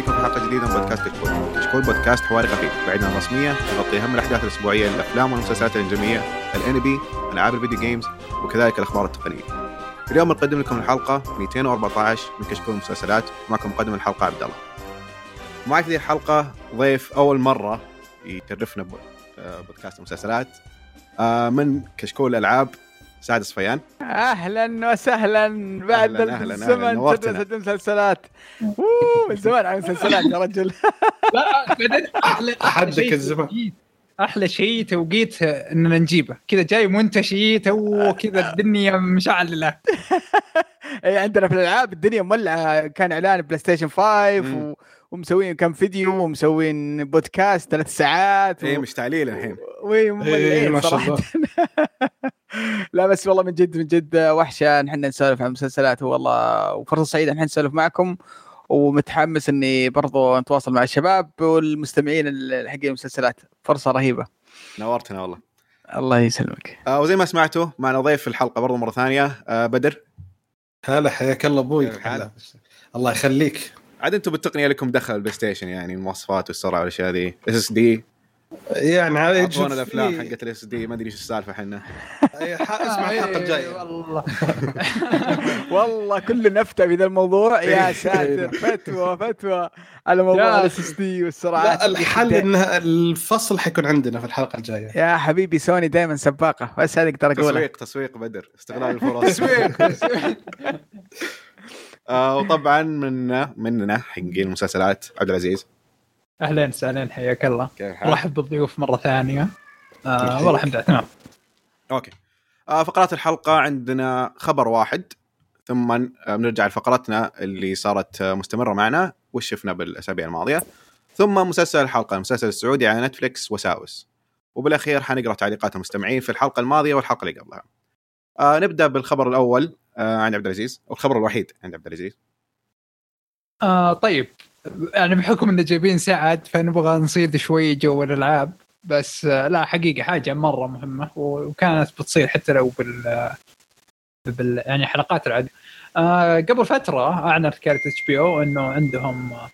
فيكم في حلقة جديدة من بودكاست كشكول. كشكول بودكاست حواري خفيف بعيدا عن الرسمية يغطي أهم الأحداث الأسبوعية للأفلام والمسلسلات الانجليزيه، الانمي، العاب ال video games وكذلك الأخبار التقنية. اليوم بنقدم لكم الحلقة 214 من كشكول المسلسلات معكم مقدم الحلقة عبد الله. معي في الحلقة ضيف أول مرة يشرفنا بودكاست المسلسلات آه، من كشكول الألعاب سعد صفيان. أهلا وسهلا بعد أهلاً، أهلاً، الزمن. تدرس المسلسلات أوه، من زمان عن المسلسلات يا رجل. لا بعدين أحلى شيء الزمان. أحلى شيء توقيت إننا نجيبه. كذا جاي منتشي تو كذا الدنيا مشعللة. اي عندنا في الألعاب الدنيا مولعة. كان إعلان بلاي ستيشن 5 مم. و... ومسوين كم فيديو ومسوين بودكاست ثلاث ساعات إيه مشتعلين الحين. إيه، ومولعين ما شاء صراحة. لا بس والله من جد من جد وحشة نحن نسولف عن المسلسلات والله وفرصة سعيدة نحن نسولف معكم. ومتحمس إني برضو نتواصل مع الشباب والمستمعين ال- حقين المسلسلات. فرصة رهيبة. نورتنا والله. الله يسلمك. آه وزي ما سمعتوا معنا ضيف في الحلقة برضو مرة ثانية آه بدر. هلا حياك الله أبوي؟ هلا. الله يخليك. عاد أنتم بالتقنية لكم دخل البلاي ستيشن يعني المواصفات والسرعة والأشياء ذي SSD يعني هذا اعطونا الافلام حقت ال SSD ما أدري إيش السالفة إحنا اسمع الحلقة الجايه والله. والله كلن فتى في ذا الموضوع. يا ساتر فتوى فتوى على موضوع ال SSD والسرعات لا الحل ان الفصل حيكون عندنا في الحلقة الجاية. يا حبيبي سوني دائما سباقة. بس هذه أقدر أقولها. تسويق تسويق بدر. استغلال الفرص. تسويق. آه وطبعا من مننا حقين المسلسلات. عبد العزيز. أهلا وسهلا حياك الله؟ رحب بالضيوف مرة ثانية. آه والله الحمد لله تمام. أوكي. آه فقرات الحلقة عندنا خبر واحد. ثم آه، بنرجع لفقرتنا اللي صارت آه، مستمرة معنا وش شفنا بالأسابيع الماضية. ثم مسلسل الحلقة المسلسل السعودي على نتفلكس وساوس. وبالأخير حنقرأ تعليقات المستمعين في الحلقة الماضية والحلقة اللي قبلها. آه نبدأ بالخبر الأول آه عند عبد العزيز. والخبر الوحيد عند عبد العزيز. آه طيب. يعني بحكم إن جايبين سعد فنبغى نصيد شوي جو الألعاب. بس آه لا حقيقة حاجة مرة مهمة وكانت بتصير حتى لو بال بال يعني حلقات العادية آه قبل فترة أعلنت كالة HBO إنه عندهم آه،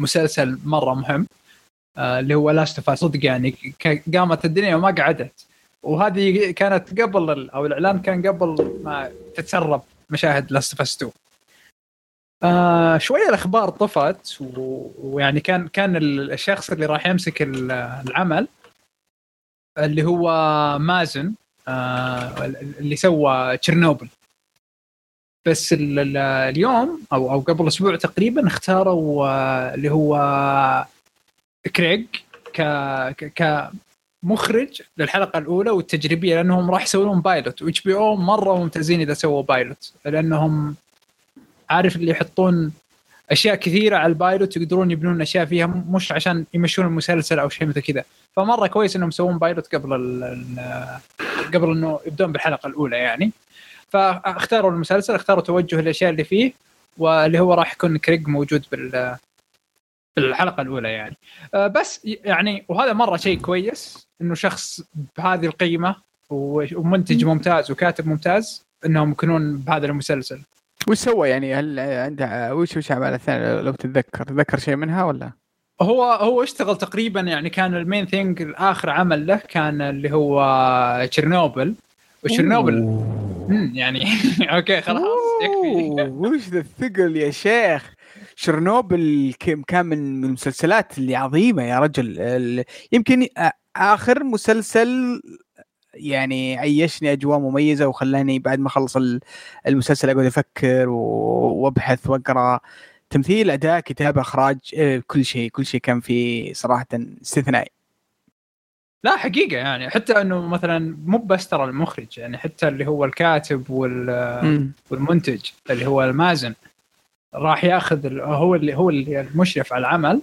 مسلسل مرة مهم آه اللي هو Last صدق يعني قامت الدنيا وما قعدت. وهذه كانت قبل أو الإعلان كان قبل ما تتسرب مشاهد Last of 2 آه شوية الأخبار طفت ويعني كان كان ال- الشخص اللي راح يمسك ال- العمل اللي هو مازن آه اللي سوى تشيرنوبل. بس ال- ال- اليوم أو أو قبل أسبوع تقريبا اختاروا آه اللي هو كريج ك ك كمخرج للحلقة الأولى والتجريبية لأنهم راح يسوون pilot و HBO مرة ممتازين إذا سووا pilot لأنهم عارف اللي يحطون أشياء كثيرة على ال pilot يقدرون يبنون أشياء فيها مش عشان يمشون المسلسل أو شيء مثل كذا. فمرة كويس إنهم يسوون pilot قبل قبل إنه يبدون بالحلقة الأولى يعني. فاختاروا المسلسل اختاروا توجه الاشياء اللي فيه واللي هو راح يكون كريج موجود بال بالحلقة الأولى يعني. آه، بس يعني وهذا مرة شيء كويس إنه شخص بهذه القيمة ومنتج ممتاز وكاتب ممتاز إنهم يكونون بهذا المسلسل. وش سوى يعني؟ هل عنده وش وش اعمال الثانية لو تتذكر. تتذكر شيء منها ولا؟ هو هو اشتغل تقريبا يعني كان ال main thing آخر عمل له كان اللي هو تشيرنوبل. وتشيرنوبل يعني أوكي خلاص يكفي. وش ذا الثقل يا شيخ؟ شرنوبل كم كان من المسلسلات اللي عظيمة يا رجل. يمكن آخر مسلسل يعني عيشني أجواء مميزة وخلاني بعد ما أخلص ال- المسلسل أقعد أفكر وأبحث وأقرأ. تمثيل أداء كتابة إخراج آه، كل شيء كل شيء كان فيه صراحة استثنائي. لا حقيقة يعني. حتى إنه مثلا مو بس ترى المخرج يعني حتى اللي هو الكاتب وال. والمنتج اللي هو المازن. راح ياخذ هو اللي هو اللي المشرف على العمل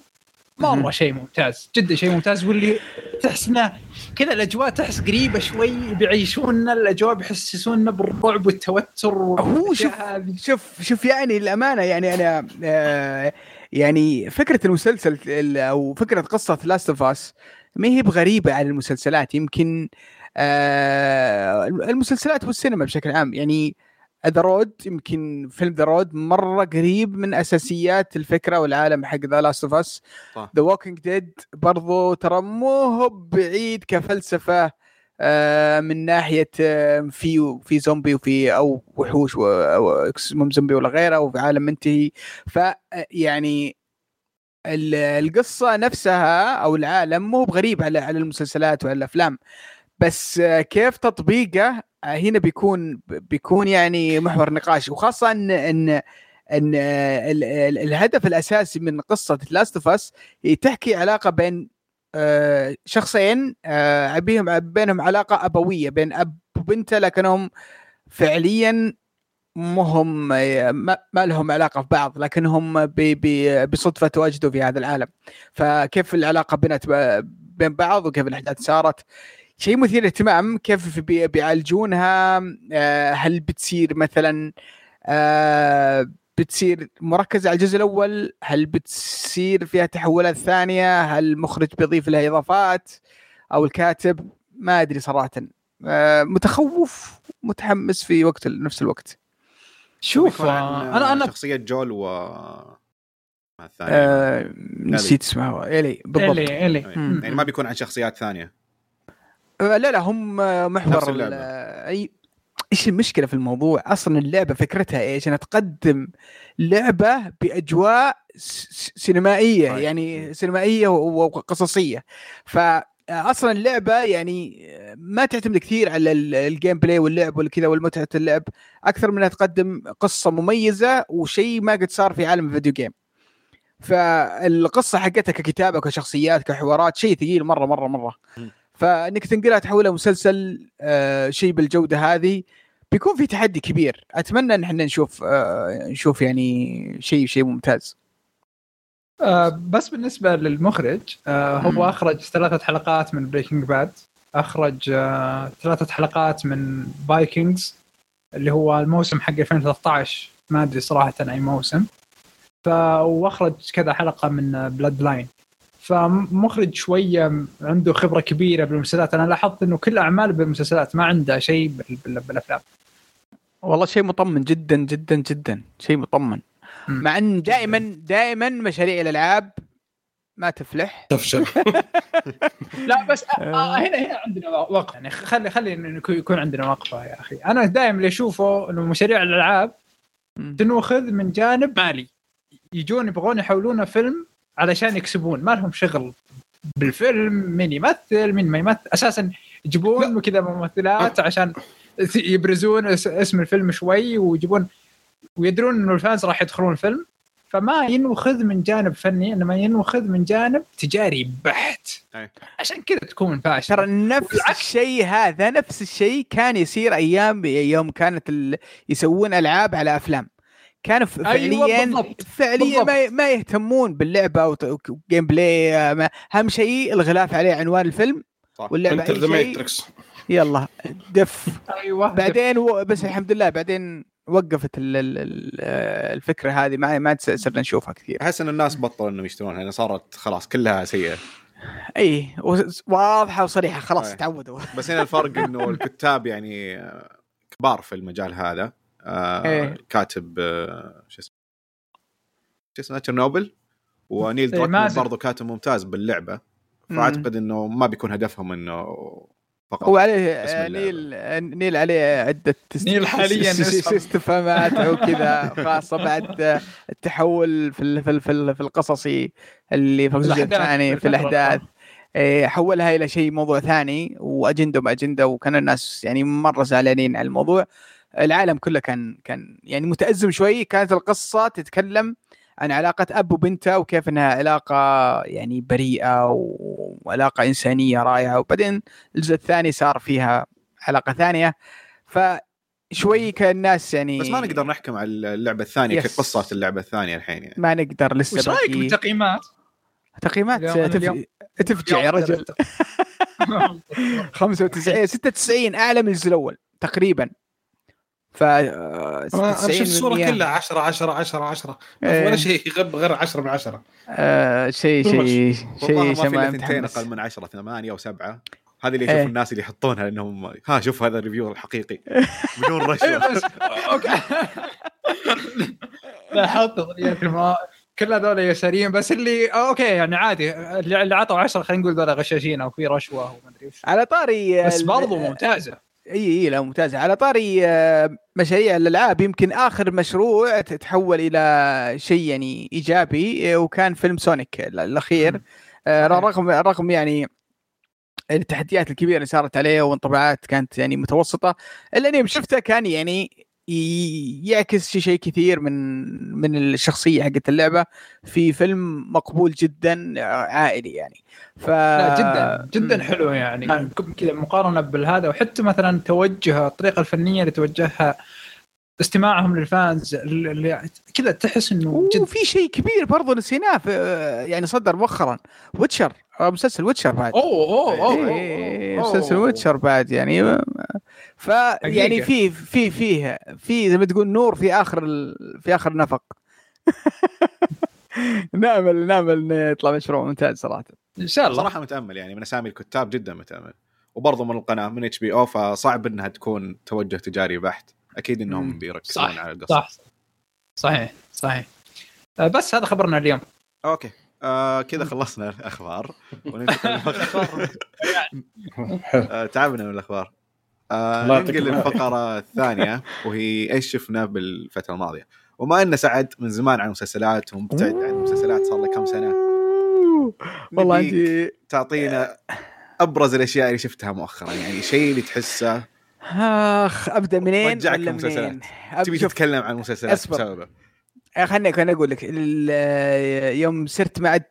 مره. شيء ممتاز جدا شيء ممتاز واللي تحس إنه كذا الأجواء تحس قريبة شوي بيعيشونا الأجواء بيحسسونا بالرعب والتوتر هو شوف. شوف شوف يعني الأمانة يعني أنا آه يعني فكرة المسلسل ال- أو فكرة قصة Last of Us ما هي بغريبة على المسلسلات يمكن آه المسلسلات والسينما بشكل عام يعني The Road يمكن فيلم The Road مرة قريب من أساسيات الفكرة والعالم حق The Last of Us. The Walking Dead برضو ترى مو هو بعيد كفلسفة آه، من ناحية آه، في في زومبي وفي أو وحوش أو زومبي ولا غيره وفي عالم منتهي. ف يعني ال- القصة نفسها أو العالم مو بغريب على على المسلسلات وعلى الأفلام. بس آه، كيف تطبيقه آه، هنا بيكون بيكون يعني محور نقاش وخاصة إن إن إن ال- ال- الهدف الأساسي من قصة Last of Us هي تحكي علاقة بين آه، شخصين آه، بينهم بينهم علاقة أبوية بين أب وبنته لكنهم فعليا مهم ما لهم علاقة في بعض لكنهم بصدفة تواجدوا في هذا العالم. فكيف العلاقة بنت بين بعض وكيف الأحداث صارت. شيء مثير اهتمام كيف بي- بيعالجونها؟ آه، هل بتصير مثلا آه، بتصير مركزة على الجزء الأول؟ هل بتصير فيها تحولات ثانية؟ هل المخرج بيضيف لها إضافات؟ أو الكاتب؟ ما أدري صراحة. آه، متخوف متحمس في وقت نفس الوقت. شوف أنا أنا شخصية جول و آه، نسيت اسمه إيلي بالضبط. إلي إلي. يعني ما بيكون عن شخصيات ثانية. لا لا هم آه، محور. آه، أي إيش المشكلة في الموضوع؟ أصلا اللعبة فكرتها إيش؟ إنها تقدم لعبة بأجواء سينمائية صحيح. يعني سينمائية وقصصية ف أصلا اللعبة يعني ما تعتمد كثير على ال- ال gameplay واللعب والكذا والمتعة اللعب أكثر منها تقدم قصة مميزة وشيء ما قد صار في عالم ال video game فالقصة حقتها ككتابة كشخصيات كحوارات شيء ثقيل مرة مرة مرة. فانك تنقلها تحولها مسلسل آه شيء بالجودة هذه. بيكون في تحدي كبير. أتمنى إن إحنا نشوف آه نشوف يعني شيء شيء ممتاز. آه بس بالنسبة للمخرج آه. هو أخرج ثلاثة حلقات من Breaking Bad أخرج آه ثلاثة حلقات من Vikings اللي هو الموسم حق 2013 ما أدري صراحة أي موسم. وأخرج كذا حلقة من Bloodline فمخرج شوية عنده خبرة كبيرة بالمسلسلات. أنا لاحظت إنه كل أعماله بالمسلسلات ما عنده شيء بال- بال- بالأفلام. والله شيء مطمن جدا جدا جدا. شيء مطمن. مع إن دائما دائما مشاريع الألعاب ما تفلح. تفشل. لا بس آه. هنا هنا عندنا وقفه يعني خلي خلي يكون- يكون عندنا وقفة يا أخي. أنا دائما اللي أشوفه إنه مشاريع الألعاب. تنوخذ من جانب مالي. يجون يبغون يحولونه فيلم علشان يكسبون. ما لهم شغل بالفيلم مين يمثل مين ما يمثل. أساسا يجيبون كذا ممثلات عشان يبرزون اس- اسم الفيلم شوي ويجيبون ويدرون إنه ال fans راح يدخلون الفيلم. فما ينوخذ من جانب فني إنما ينوخذ من جانب تجاري بحت. أي. عشان كذا تكون فاشل. ترى نفس. الشيء هذا نفس الشيء كان يصير أيام يوم كانت ال... يسوون ألعاب على أفلام. كانوا أيوة فعليا بالضبط. فعليا ما, ما يهتمون باللعبة و gameplay ما- أهم شيء الغلاف عليه عنوان الفيلم صح. واللعبة Enter the Matrix يلا دف. أيوه بعدين و... بس الحمد لله بعدين وقفت ال... ال... ال- الفكرة هذه ما ما صرنا نشوفها كثير. أحس إن الناس بطلوا إنهم يشترونها لأن صارت خلاص كلها سيئة. إي واضحة وصريحة خلاص أي. تعودوا. بس هنا الفرق إنه الكتاب يعني كبار في المجال هذا. آه إيه. كاتب آه، شو اسمه شو اسمه تشيرنوبل ونيل إيه، دراكمان. برضو كاتب ممتاز باللعبة. فأعتقد إنه ما بيكون هدفهم إنه فقط هو عليه آه،. نيل آه، نيل عليه است- نيل حالياً. استفهامات أو كذا خاصة بعد آه، التحول في ال- في ال- في ال- في القصصي اللي في الجزء الثاني في. الأحداث إيه، حولها إلى شيء موضوع ثاني واجنده باجنده وكان الناس يعني مرة زعلانين على الموضوع العالم كله كان كان يعني متأزم شوي. كانت القصة تتكلم عن علاقة أب وبنته وكيف إنها علاقة يعني بريئة و- وعلاقة إنسانية رائعة. وبعدين الجزء الثاني صار فيها علاقة ثانية. فشوي كان الناس يعني بس ما نقدر نحكم على اللعبة الثانية يس. كقصة اللعبة الثانية الحين يعني. ما نقدر لسه وش رأيك بالتقييمات؟ تقييمات؟ تفجع يا رجل. 95 96 اعلى من الجزء الأول تقريبا. ف آه، أنا 96 شفت الصورة. كلها 10 10 10 10 إيه. ولا شيء يغب غير 10 من 10 آه، شيء. شيء شيء. ما في شيء إلا ما ثنتين متحمس. أقل من 10 8 أو 7 هذه اللي يشوف إيه. الناس اللي يحطونها انهم ها شوف هذا ال review الحقيقي. بدون رشوه okay. لا حط ضريات الماء كل هذول يساريين بس اللي أوكي يعني عادي. اللي عطوا 10 خلينا نقول ذولا غشاشين أو في رشوة وما أدري وش على طاري بس برضو ممتازة. إي إي لا ممتازه على طاري آه، مشاريع الألعاب يمكن آخر مشروع تتحول إلى شيء يعني إيجابي آه، وكان فيلم سونيك ال- الاخير آه،. رغم رغم يعني التحديات الكبيرة اللي صارت عليه وانطباعات كانت يعني متوسطة الا اني شفته كان يعني يعكس شيء كثير من من الشخصية حقت اللعبة في فيلم مقبول جدا عائلي يعني. ف لا جدا. جدا. حلو يعني. كذا مقارنة بالهذا. وحتى مثلا توجه الطريقة الفنية اللي توجهها استماعهم لل fans اللي كذا تحس إنه جد وفي شيء كبير برضو نسيناه في يعني صدر مؤخرا. ويتشر. مسلسل ويتشر بعد. أوه أوه أوه, إيه، أوه. مسلسل ويتشر بعد يعني. ف يعني في في فيه في زي ما تقول نور في آخر ال... في آخر نفق. نامل نامل إنه يطلع مشروع ممتاز صراحة. إن شاء الله. صراحة متأمل يعني من أسامي الكتاب جدا متأمل. وبرضه من القناة من HBO فصعب إنها تكون توجه تجاري بحت. أكيد إنهم. بيركزون على القصة. صح. صحيح صحيح. آه، بس هذا خبرنا اليوم. okay. آه كذا خلصنا الأخبار. وننتقل حلو آه تعبنا من الأخبار. آه ننقل العافية. للفقرة الثانية وهي إيش شفنا بالفترة الماضية وما إن سعد من زمان عن المسلسلات ومبتعد عن المسلسلات صار له كم سنة والله عندي تعطينا أبرز الأشياء اللي شفتها مؤخرا يعني شيء اللي تحسه آخ أبدأ منين رجعك المسلسلات. تبي تتكلم عن المسلسلات. بسببه خليني خليني أقول لك يوم صرت معد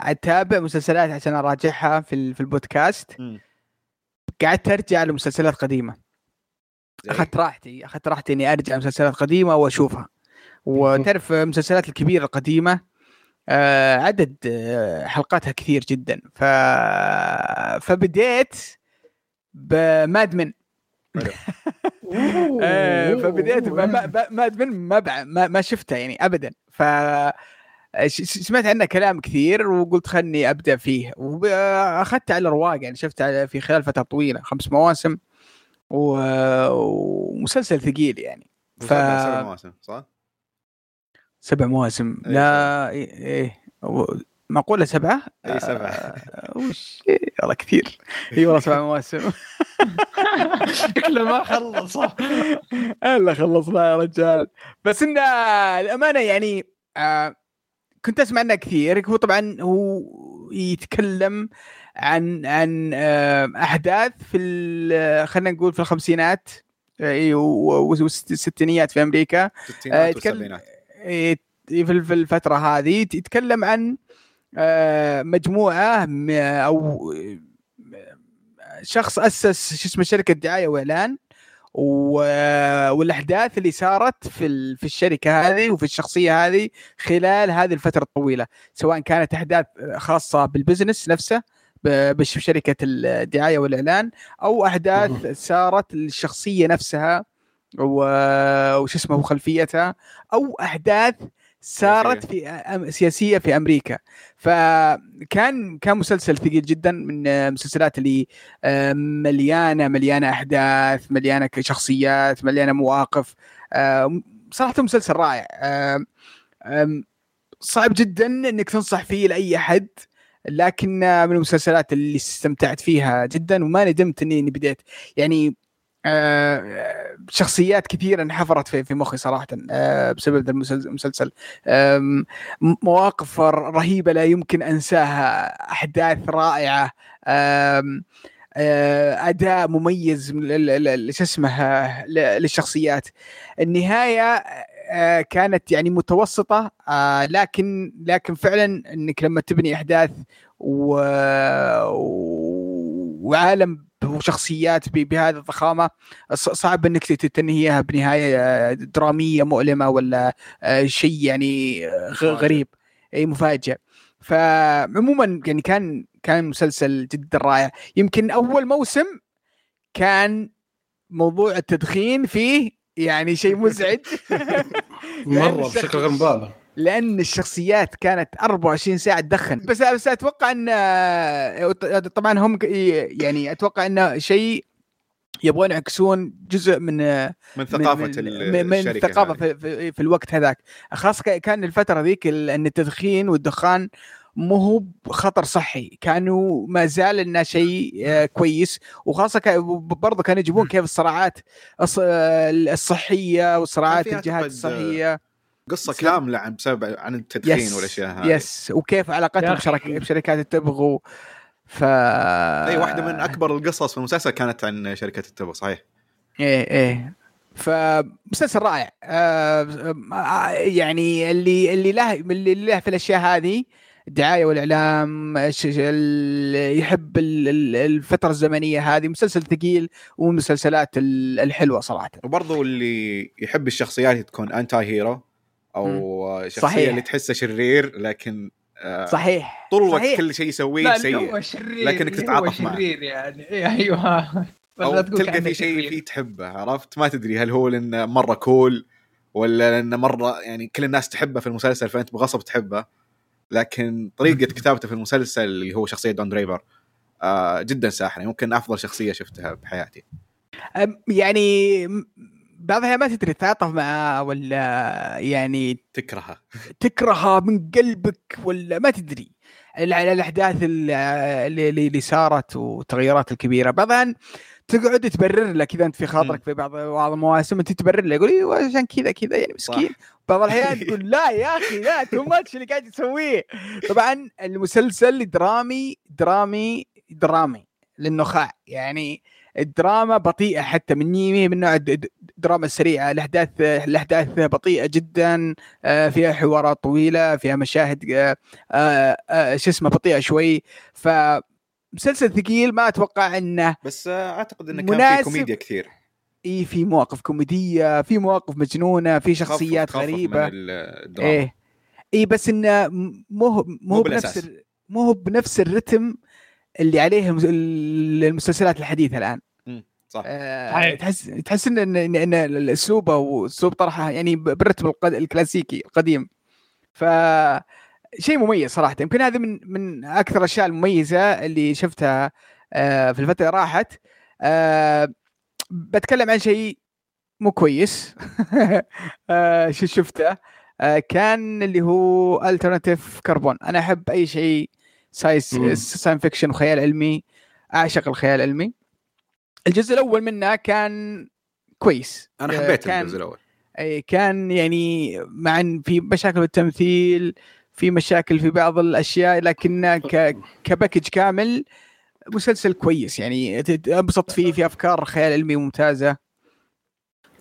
أتابع مسلسلات عشان أراجعها في في البودكاست مم. قعدت ارجع لمسلسلات قديمة. زي- أخذت راحتي أخذت راحتي إني أرجع مسلسلات قديمة وأشوفها. وتعرف المسلسلات الكبيرة القديمة آه، عدد آه، حلقاتها كثير جدا. ف فبديت بمادمن آه، فبديت ب- ب- مادمن ما ما شفتها يعني ابدا. ف سمعت عنه كلام كثير وقلت خلني أبدأ فيه. وأخذت على رواق يعني شفت على- في خلال فترة طويلة خمس مواسم و- ومسلسل ثقيل يعني. ف- سبع مواسم صح؟ سبع مواسم. إيه، لا إيه, إيه. معقولة سبعة؟ اي سبعة. آه، وش؟ إيه، والله كثير. إي والله سبع مواسم. شكله ما خلص. إلا خلصنا يا رجال. بس انه الأمانة يعني آه كنت أسمع عنه كثير هو طبعا هو يتكلم عن عن آه أحداث في ال- خلينا نقول في الخمسينات آه، و- والستينيات في أمريكا. آه، الستينات والسبعينات في ال- في الفترة هذه يتكلم عن آه، مجموعة أو آه، شخص أسس شو اسمه شركة دعاية وإعلان. والأحداث اللي صارت في ال- في الشركة هذه وفي الشخصية هذه خلال هذه الفترة الطويلة سواء كانت أحداث خاصة بالبزنس نفسه بشركة الدعاية والإعلان أو أحداث صارت للشخصية نفسها وش اسمه وخلفيتها أو أحداث صارت في أم- سياسية في أمريكا. فكان كان مسلسل ثقيل جدا من المسلسلات اللي مليانة مليانة أحداث مليانة شخصيات مليانة مواقف. صراحة مسلسل رائع. صعب جدا إنك تنصح فيه لأي أحد لكن من المسلسلات اللي استمتعت فيها جدا وما ندمت إني بديت. يعني شخصيات كثيره انحفرت في في مخي صراحة آه، بسبب المسلسل مواقف ر- رهيبة لا يمكن أنساها أحداث رائعة آم، آه، أداء مميز شو اسمه آه، للشخصيات. النهاية آه، كانت يعني متوسطة آه، لكن لكن فعلا إنك لما تبني أحداث و... وعالم وشخصيات بهذه الضخامة. صعب إنك تنهيها بنهاية آه، درامية مؤلمة ولا آه، شيء يعني آه،. غريب. أي مفاجئ فعموما يعني كان كان مسلسل جدا رائع. يمكن أول موسم كان موضوع التدخين فيه يعني شيء مزعج. مرة الشخص- بشكل غير مبالغ لأن الشخصيات كانت 24 ساعة تدخن. بس بس أتوقع إن طبعا هم يعني أتوقع انه شيء يبغون يعكسون جزء من من ثقافة من, من, الثقافه في, في, في الوقت هذاك. خاصه كان الفترة ذيك إن التدخين والدخان مو هو خطر صحي. كانوا ما زال إنه شيء آه، كويس. وخاصة برضه كانوا يجيبون كيف الصراعات الصحية وصراعات الجهات الصحية. قصة كاملة عن بسبب عن التدخين يس والأشياء هذه. يس وكيف علاقتهم بشركات التبغ ف اي واحدة من أكبر القصص في المسلسل كانت عن شركة التبغ صحيح؟ إيه إيه. فمسلسل رائع. آه يعني اللي اللي له اللي له في الأشياء هذه الدعاية والإعلام يحب الفترة الزمنية هذه مسلسل ثقيل ومسلسلات الحلوة صراحة. وبرضه اللي يحب الشخصيات تكون انتي هيرو أو شخصية صحيح. اللي تحسه شرير لكن آه صحيح طول الوقت. كل شيء يسويه سيء. لكنك تتعاطف معه. شرير يعني. أيوه. أو تلقى في شيء فيه تحبه عرفت؟ ما تدري هل هو لأنه مرة كول ولا لأنه مرة يعني كل الناس تحبه في المسلسل فأنت بغصب تحبه. لكن طريقة كتابته في المسلسل اللي هو شخصية دون دريفر آه جدا ساحرة. يمكن أفضل شخصية شفتها بحياتي. يعني بعضها ما تدري تتعاطف معها ولا يعني تكرهها تكرهها من قلبك ولا ما تدري. الأحداث اللي, اللي صارت والتغيرات الكبيرة. بعضها تقعد تبرر له كذا أنت في خاطرك في بعض بعض المواسم أنت تبرر له يقول أيوه عشان كذا كذا يعني مسكين. بعض الأحيان تقول لا يا أخي لا too much اللي قاعد يسويه. طبعا المسلسل درامي درامي درامي للنخاع. يعني الدراما بطيئة حتى من نيمي من نوع الدراما السريعه الأحداث الأحداث بطيئة جدا آه، فيها حوارات طويلة فيها مشاهد آه، آه، شو اسمه بطيئة شوي. ف مسلسل ثقيل ما أتوقع إنه بس أعتقد إنه كان في كوميديا كثير. إي في مواقف كوميدية في مواقف مجنونة في شخصيات خفف غريبة. من الدراما. إيه. إي بس إنه مو مو بنفس مو بنفس الرتم اللي عليه المسلسلات الحديثة الآن. صح. آه تحس تحس إن إن, إن الأسلوب أو اسلوب طرحها يعني بالرتم الكلاسيكي القديم. ف شيء مميز صراحة. يمكن هذه من من أكثر الأشياء المميزة اللي شفتها آه في الفترة راحت. آه بتكلم عن شيء مو كويس. آه شو شفته؟ آه كان اللي هو Altered Carbon أنا أحب أي شيء science sci fiction وخيال علمي أعشق الخيال العلمي. الجزء الأول منه كان كويس. أنا حبيت كان الجزء الأول. اي كان يعني مع إن في مشاكل بالتمثيل في مشاكل في بعض الأشياء لكن كباكج كامل مسلسل كويس. يعني انبسط فيه في أفكار خيال علمي ممتازة.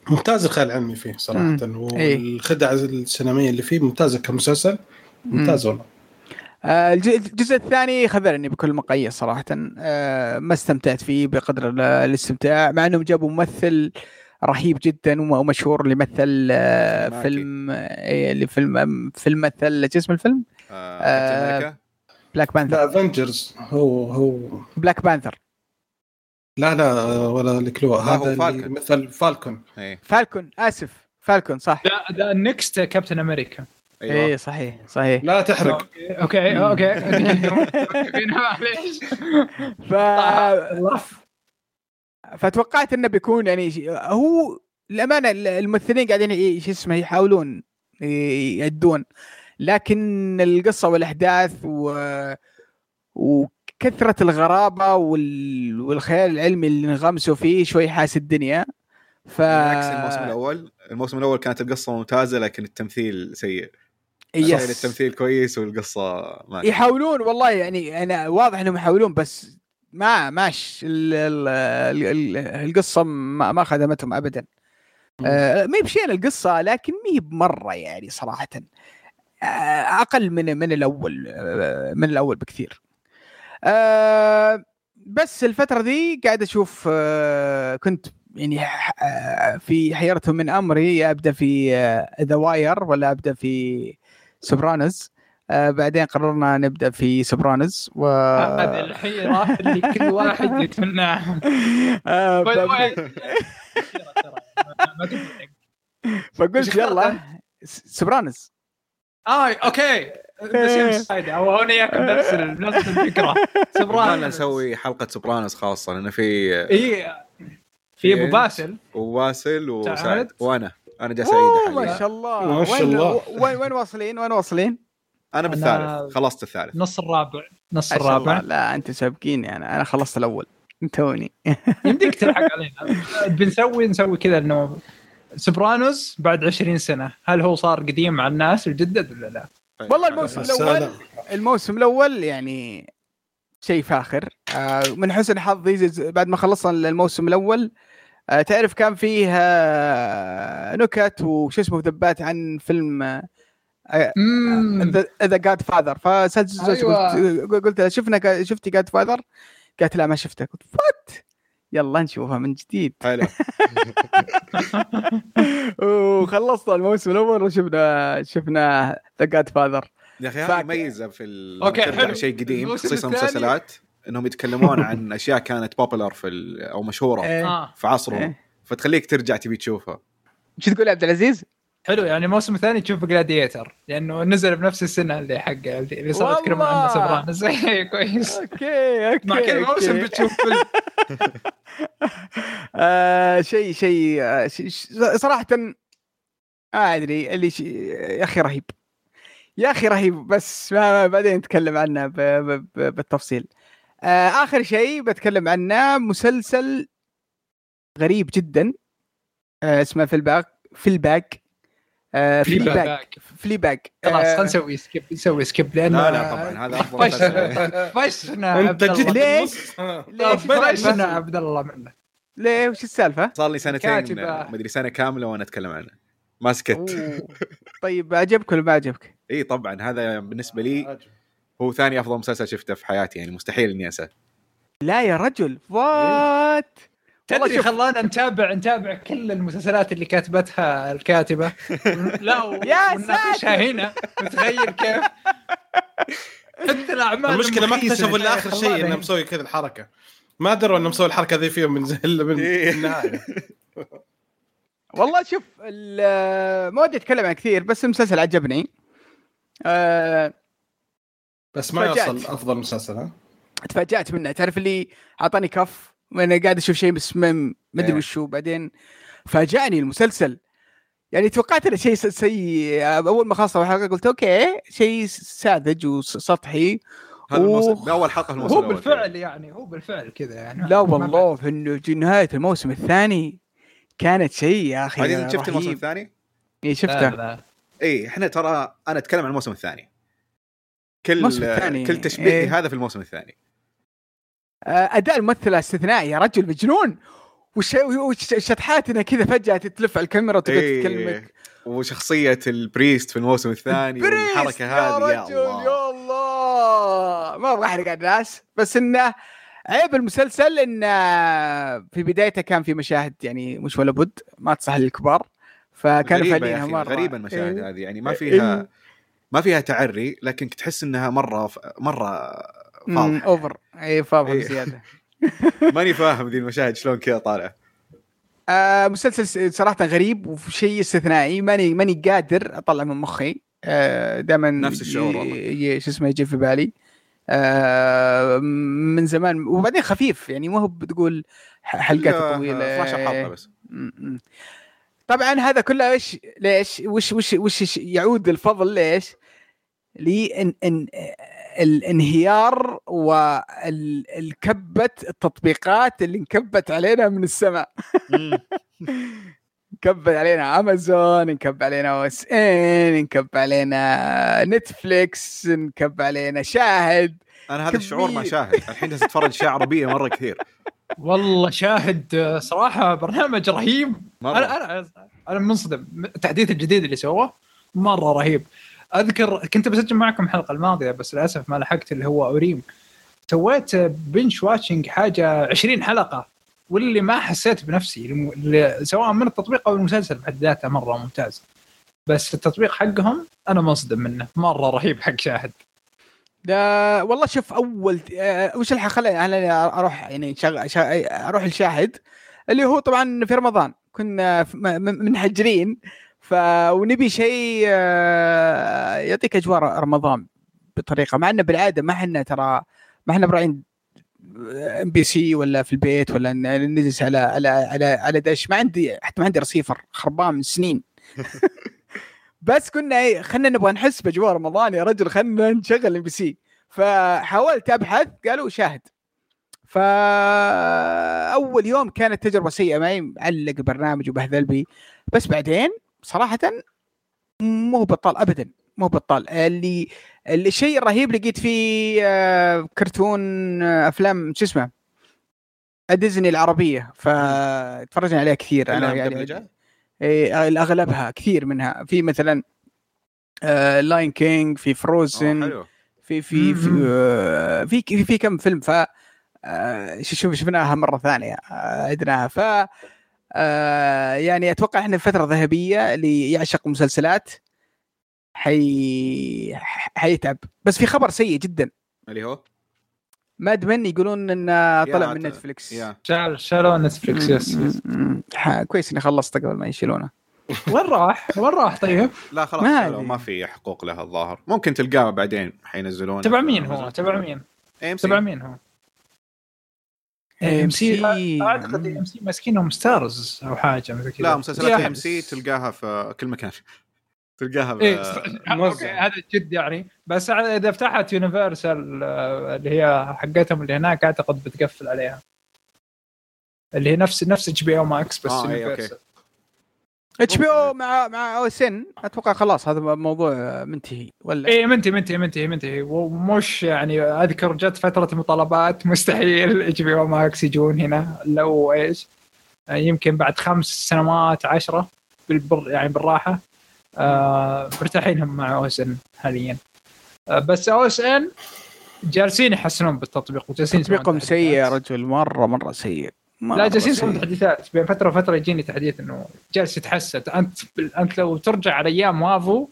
ممتاز الخيال العلمي فيه صراحة إيه. والخدع السينمائية اللي فيه ممتازة كمسلسل. ممتاز والله. آه، الجزء الثاني خذلني بكل المقاييس صراحة. آه، ما استمتعت فيه بقدر الاستمتاع مع إنهم جابوا ممثل رهيب جدا ومشهور اللي مثل آه، فيلم اللي فيلم فيلم مثل شو اسم الفيلم؟ Black Panther لا Avengers هو هو. Black Panther لا لا ولا الكلو. هذا مثل Falcon Falcon آسف. Falcon صح. لا the next Captain America أيوه. إيه صحيح صحيح. لا تحرق. okay okay معليش. ف فتوقعت إنه بيكون يعني هو الامانه الممثلين قاعدين شو اسمه يحاولون يأدون. لكن القصة والأحداث و وكثرة الغرابة وال... والخيال العلمي اللي انغمسوا فيه شوي حاس الدنيا. ف الموسم الأول الموسم الأول كانت القصة ممتازة لكن التمثيل سيء. يس التمثيل كويس والقصة ما يحاولون والله يعني أنا واضح إنهم يحاولون بس ما ماش القصة ما خدمتهم ابدا. آه ما بشين القصة لكن ما هي بمرة يعني صراحة. آه أقل من من الأول آه من الأول بكثير. آه بس الفترة دي قاعد أشوف آه كنت يعني آه، في حيرتهم من أمري أبدأ في The Wire ولا أبدأ في Sopranos. آه بعدين قررنا نبدأ في Sopranos و هذه الحيره اللي كل واحد يتمناها آه فقلت يلا Sopranos. آه okay. أو أنا وياك نفس الفكرة. Sopranos نسوي حلقة Sopranos خاصة لأن في اي في أبو باسل. وباسل وسعد وأنا. أنا جالس أعيد ما شاء الله. ما شاء الله. وين وين واصلين؟ وين واصلين؟ أنا بالثالث خلصت الثالث. نص الرابع نص الرابع. لا أنت سابقيني أنا أنا خلصت الأول. توني. يمديك تلحق علينا. بنسوي نسوي كذا إنه Sopranos بعد 20 سنة. هل هو صار قديم مع الناس الجدد ولا لا؟ والله الموسم الأول الموسم الأول يعني شيء فاخر. آه، من حسن حظي بعد ما خلصنا الموسم الأول آه، تعرف كان فيه آه، نكت وش اسمه ذبات عن فيلم The Godfather قلت لها شفنا شفتي Godfather؟ قالت لا ما شفته. قلت what يلا نشوفها من جديد. حلو. وخلصت الموسم الأول وشفنا شفنا The God father يا أخي هذه ميزه في ال... okay حلو. شيء قديم خصيصا المسلسلات إنهم يتكلمون عن أشياء كانت popular في ال... أو مشهورة إيه. في عصرهم. إيه. فتخليك ترجع تبي تشوفها. شو تقول يا عبد العزيز؟ حلو يعني الموسم الثاني تشوف Gladiator لأنه نزل بنفس السنة اللي حق اللي صارت يتكلمون عنه Sopranos كويس. okay okay مع كل موسم بتشوف فيلم آه شيء شيء آه صراحة ما أدري اللي يا أخي رهيب. يا أخي رهيب بس ما بعدين نتكلم عنه بالتفصيل. آه آخر شيء بتكلم عنه مسلسل غريب جدا آه اسمه Fleabag Fleabag آه Fleabag Fleabag خلاص خلينا آه، نسوي skip نسوي skip لأن لا لا طبعا هذا أفضل فشنا عبد الله. ليش؟ ليش فشنا؟ عبد الله منه. ليه وش السالفة؟ صار لي سنتين ما أدري سنة كاملة وأنا أتكلم عنه. ما سكت طيب عجبك ولا ما عجبك؟ إي طبعا هذا بالنسبة لي هو ثاني أفضل مسلسل شفته في حياتي يعني مستحيل إني أنساه. لا يا رجل وات تدري خلانا نتابع نتابع كل المسلسلات اللي كاتبتها الكاتبة. لا ونناقشها هنا. نتغير كيف. حتى الأعمال المشكلة ما اكتشفوا إلا آخر شيء انه مسوي كذا الحركة. ما دروا انه مسوي الحركة ذي فيهم من من إيه. النهاية. والله شوف ما ودي أتكلم عن كثير بس المسلسل عجبني. أه بس ما يوصل أفضل مسلسل ها؟ تفاجأت منه. تعرف اللي أعطاني كف؟ وأنا قاعد أشوف شيء بس ما أدري إيه. وشو. بعدين فاجأني المسلسل. يعني توقعت إنه شيء سيء. أول ما خلصت الحلقة قلت أوكي شيء ساذج وسطحي. هذا الموسم بأول حلقة في الموسم هو بالفعل يعني هو بالفعل كذا يعني. لا والله في نهاية الموسم الثاني كانت شيء يا أخي بعدين شفت الموسم الثاني؟ اي شفته. اي إحنا ترى أنا أتكلم عن الموسم الثاني. كل. كل تشبيهي إيه؟ هذا في الموسم الثاني آه، أداء الممثلة استثنائي يا رجل مجنون وش شطحاتنا كذا فجأة تتلف على الكاميرا وتقعد إيه. تكلمك وشخصية البريست في الموسم الثاني والحركة هذه يا رجل يا الله, يا الله. ما أبغى احرق على الناس بس إنه عيب المسلسل انه في بدايته كان في مشاهد يعني مش ولا بد ما تصح للكبار فكانوا فاهمينها مرة غريبة المشاهد إيه. هذه يعني ما فيها ما فيها تعري لكن تحس إنها مرة مرة فاضحة over اي فاضحة إيه. بزيادة. ماني فاهم ذي المشاهد شلون كذا طالعه آه مسلسل صراحة غريب وشيء استثنائي. ماني ماني قادر أطلع من مخي. آه دائما نفس الشعور والله. شو اسمه يجي في بالي. آه من زمان. وبعدين خفيف يعني ما هو بتقول حلقات طويلة. 12 حلقه بس. طبعا هذا كله إيش؟ ليش؟ وش وش وش يعود الفضل ليش؟ لأن ان الانهيار والكبة التطبيقات اللي انكبت علينا من السماء. انكب علينا امازون انكب علينا OSN انكب علينا Netflix انكب علينا شاهد. أنا هذا الشعور ما شاهد. الحين جالس أتفرج اشياء عربيه مرة كثير. والله شاهد صراحة برنامج رهيب. مرة. أنا أنا أنا منصدم. التحديث الجديد اللي سواه مرة رهيب. أذكر كنت بسجل معكم الحلقة الماضية بس للأسف ما لحقت اللي هو أوريم. سويت binge watching حاجة 20 حلقة واللي ما حسيت بنفسي سواء من التطبيق أو المسلسل بحد ذاته مرة ممتاز. بس التطبيق حقهم أنا منصدم منه مرة رهيب حق شاهد. ده والله شوف أول آه وش الحق؟ خليني أروح يعني شغ... أروح الشاهد اللي هو طبعا في رمضان. كنا منحجرين. ف ونبي شيء آه، يعطيك أجواء رمضان بطريقة مع انه بالعادة ما إحنا ترى ما إحنا براعين MBC ولا في البيت ولا نجلس على على على على دش ما عندي حتى ما عندي رسيفر خربان من سنين. بس كنا إيه خلينا نبغى نحس بأجواء رمضان يا رجل خلينا نشغل MBC فحاولت أبحث قالوا شاهد. فاول يوم كانت تجربة سيئة معي علق برنامج وبهذل بي بس بعدين صراحة مو بطال ابدا مو بطال. اللي الشيء الرهيب لقيت فيه آه، كرتون آه، أفلام شو اسمه؟ ديزني العربية. فتفرجنا عليها كثير. أنا يعني إيه أغلبها كثير منها. في مثلا Lion King في Frozen في في في في, في, في كم فيلم. ف شوف شفناها مرة ثانية عدناها. ف يعني أتوقع إحنا في فترة ذهبية اللي يعشق مسلسلات حيـ حيتعب. بس في خبر سيء جدا. اللي هو؟ Mad Men يقولون إنه طلع من Netflix شال شالوه Netflix yes, yes. كويس إني خلصت قبل ما يشيلونه. وين راح؟ وين راح طيب؟ لا خلاص ما, ما في حقوق له الظاهر. ممكن تلقاه بعدين حينزلونه. تبع مين هو؟ تبع مين؟ تبع مين هو؟ AMC أعتقد AMC ماسكينهم Starz أو حاجة مثل كذا. لا مسلسلات ام سي تلقاها في كل مكان. تلقاها إيه okay هذا جد يعني. بس إذا فتحت Universal آه، اللي هي حقتهم اللي هناك أعتقد بتقفل عليها. اللي هي نفس نفس HBO Max بس آه Universal HBO مع مع OSN أتوقع خلاص هذا موضوع منتهي ولا؟ اي منتهي منتهي منتهي منتهي. ومش يعني أذكر جت فترة مطالبات مستحيل. HBO Max يجون هنا لو إيش. يمكن بعد خمس سنوات عشرة بالكثير يعني بالراحة. آه مرتاحين هم مع OSN حاليا. آه بس OSN جالسين يحسنون بالتطبيق وجالسين تطبيقهم سيء يا رجل مرة مرة سيء. لا جالسين يسوون تحديثات. بين فترة وفترة يجيني تحديث إنه جالس يتحسن أنت أنت لو ترجع على أيام WAVO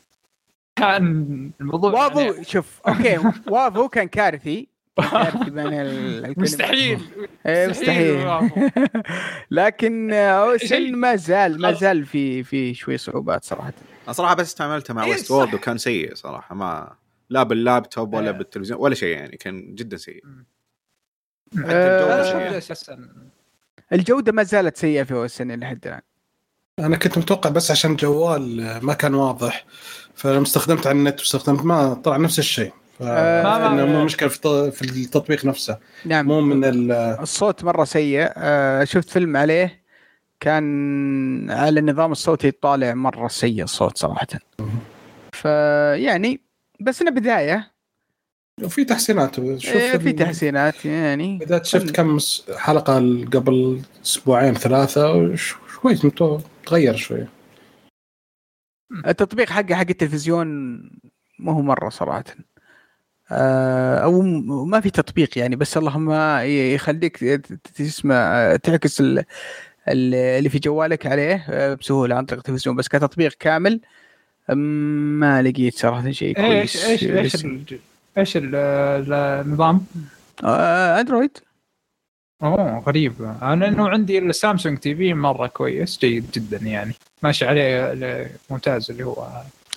كان الموضوع WAVO يعني... شوف okay WAVO كان كارثي. مستحيل. إيه، مستحيل لكن OSN ما زال ما زال في في شوي صعوبات صراحة. صراحة بس استعملتها مع Westworld وكان سيء صراحة. ما لا باللابتوب ولا بالتلفزيون ولا شيء يعني كان جدا سيء. حتى الجودة الجودة ما زالت سيئة في اوسن لحد الآن. أنا كنت متوقع بس عشان جوال ما كان واضح فلما استخدمت على النت واستخدمت ما طلع نفس الشيء. آه مشكلة في التطبيق نفسه. نعم. مو من الصوت مرة سيء. آه شفت فيلم عليه كان على النظام الصوتي طالع مرة سيء الصوت صراحة. فيعني بس انه بداية. وفي تحسينات شوف إيه في تحسينات يعني. إذا شفت كم حلقة قبل أسبوعين ثلاثة شوي تغير شوي. التطبيق حقه حق التلفزيون ما هو مرة صراحة. آه، أو ما في تطبيق يعني بس اللهم يخليك تسمع تعكس اللي في جوالك عليه آه، بسهولة عن طريق التلفزيون. بس كتطبيق كامل ما لقيت صراحة شيء كويس. إيش إيش إيش إيش النظام؟ آه Android. أوه غريب. أنا إنه عندي ال Samsung TV مرة كويس جيد جدا يعني. ماشي عليه ممتاز اللي هو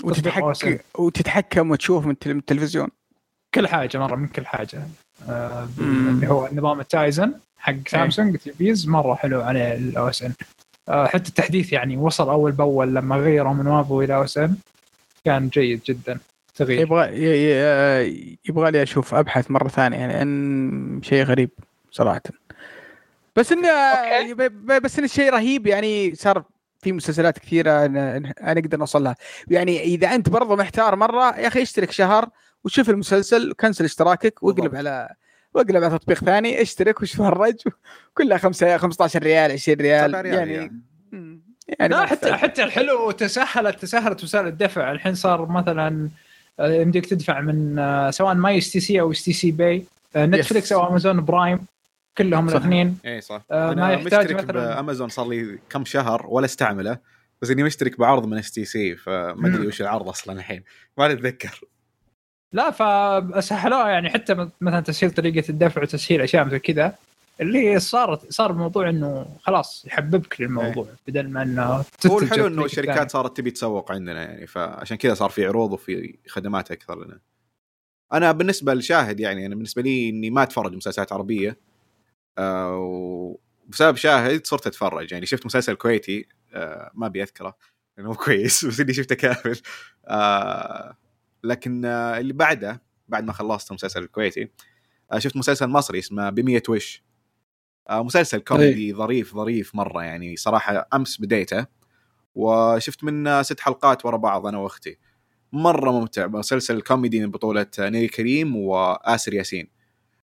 وتتحكم وتتحكم وتشوف من التلفزيون. كل حاجة مرة من كل حاجة. آه اللي هو نظام ال Tizen حق. Samsung TVs مرة حلو عليه ال OSN آه حتى التحديث يعني وصل أول بأول لما غيروا من وافو إلى أو اس ان كان جيد جدا. تغيير يبغى يبغى لي أشوف أبحث مرة ثانية يعني أن شيء غريب صراحة. بس انه بس انه شيء رهيب يعني صار في مسلسلات كثيرة نقدر نوصل لها. يعني إذا أنت برضه محتار مرة يا أخي اشترك شهر وشوف المسلسل كنسل اشتراكك واقلب على واقلب على تطبيق ثاني اشترك وتفرج كلها 5 15 ريال 20 ريال, ريال يعني يعني, يعني لا حتى حتى الحلو تسهلت تسهلت وسائل الدفع. الحين صار مثلا آه، يمديك تدفع من آه، سواء my STC أو STC Pay Netflix أو Amazon Prime كلهم الأثنين. اي صح. آه ما يحتاج مثلا امازون صار لي كم شهر ولا استعمله بس إني مشترك بعرض من STC فما أدري وش العرض أصلا الحين. ما أتذكر. لا فسهلوها يعني حتى مثلا تسهيل طريقة الدفع وتسهيل أشياء مثل كذا. اللي صارت صار الموضوع إنه خلاص يحببك للموضوع إيه. بدل ما إنه هو الحلو إنه الشركات صارت تبي تسوق عندنا يعني فعشان كذا صار في عروض وفي خدمات أكثر لنا. أنا بالنسبة لشاهد يعني أنا بالنسبة لي إني ما أتفرج مسلسلات عربية آه وبسبب شاهد صرت أتفرج يعني شفت مسلسل كويتي آه ما أبي أذكره لأنه مو كويس بس إني شفته كامل آه لكن آه اللي بعده بعد ما خلصت المسلسل الكويتي آه شفت مسلسل مصري اسمه بمية وش مسلسل كوميدي ظريف ظريف مرة يعني. صراحة أمس بديته وشفت منه ست حلقات ورا بعض أنا وأختي. مرة ممتع. مسلسل كوميدي من بطولة نيلي كريم وآسر ياسين.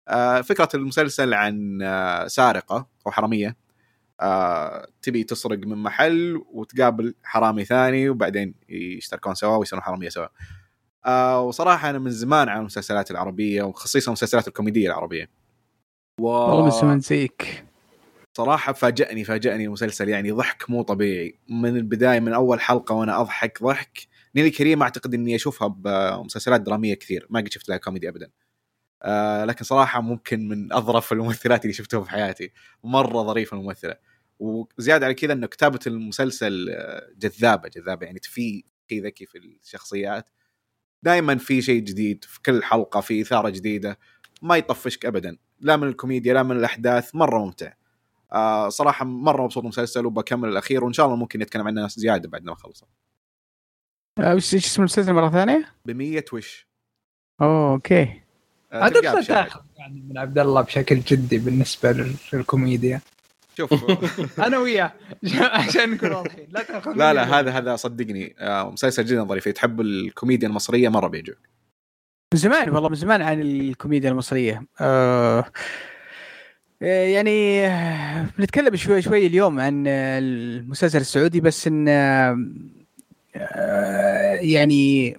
آه فكرة المسلسل عن آه سارقة أو حرامية. آه تبي تسرق من محل وتقابل حرامي ثاني وبعدين يشتركون سوا ويصيرون حرامية سوا. آه وصراحة أنا من زمان على المسلسلات العربية وخصيصا المسلسلات الكوميدية العربية. والله من زيك صراحة فاجأني فاجأني المسلسل يعني ضحك مو طبيعي. من البداية من أول حلقة وأنا أضحك ضحك. نيلي كريم أعتقد إني أشوفها بمسلسلات درامية كثير. ما قد شفت لها كوميدي أبدا. آه لكن صراحة ممكن من أظرف الممثلات اللي شفتهم في حياتي. مرة ظريفة الممثلة. وزيادة على كذا أنه كتابة المسلسل جذابة جذابة. يعني في شيء ذكي في الشخصيات. دائما في شيء جديد في كل حلقة في إثارة جديدة. ما يطفشك أبدا لا من الكوميديا لا من الأحداث مرة ممتع آه صراحة مرة مبسوط المسلسل وبكمل الأخير وإن شاء الله ممكن نتكلم عنه زيادة بعد ما أخلصه. إيش آه اسم المسلسل مرة ثانية؟ ب وش. أوه أوكي. هذا آه تاخذ يعني من عبد الله بشكل جدي بالنسبة للكوميديا. شوف أنا وياه عشان نكون واضحين لا تأخذ لا لا هذا هذا صدقني آه مسلسل جدا ظريف تحب الكوميديا المصرية مرة بيعجبك. من زمان والله من زمان عن الكوميديا المصرية. آه يعني بنتكلم شوي شوي اليوم عن المسلسل السعودي بس إن يعني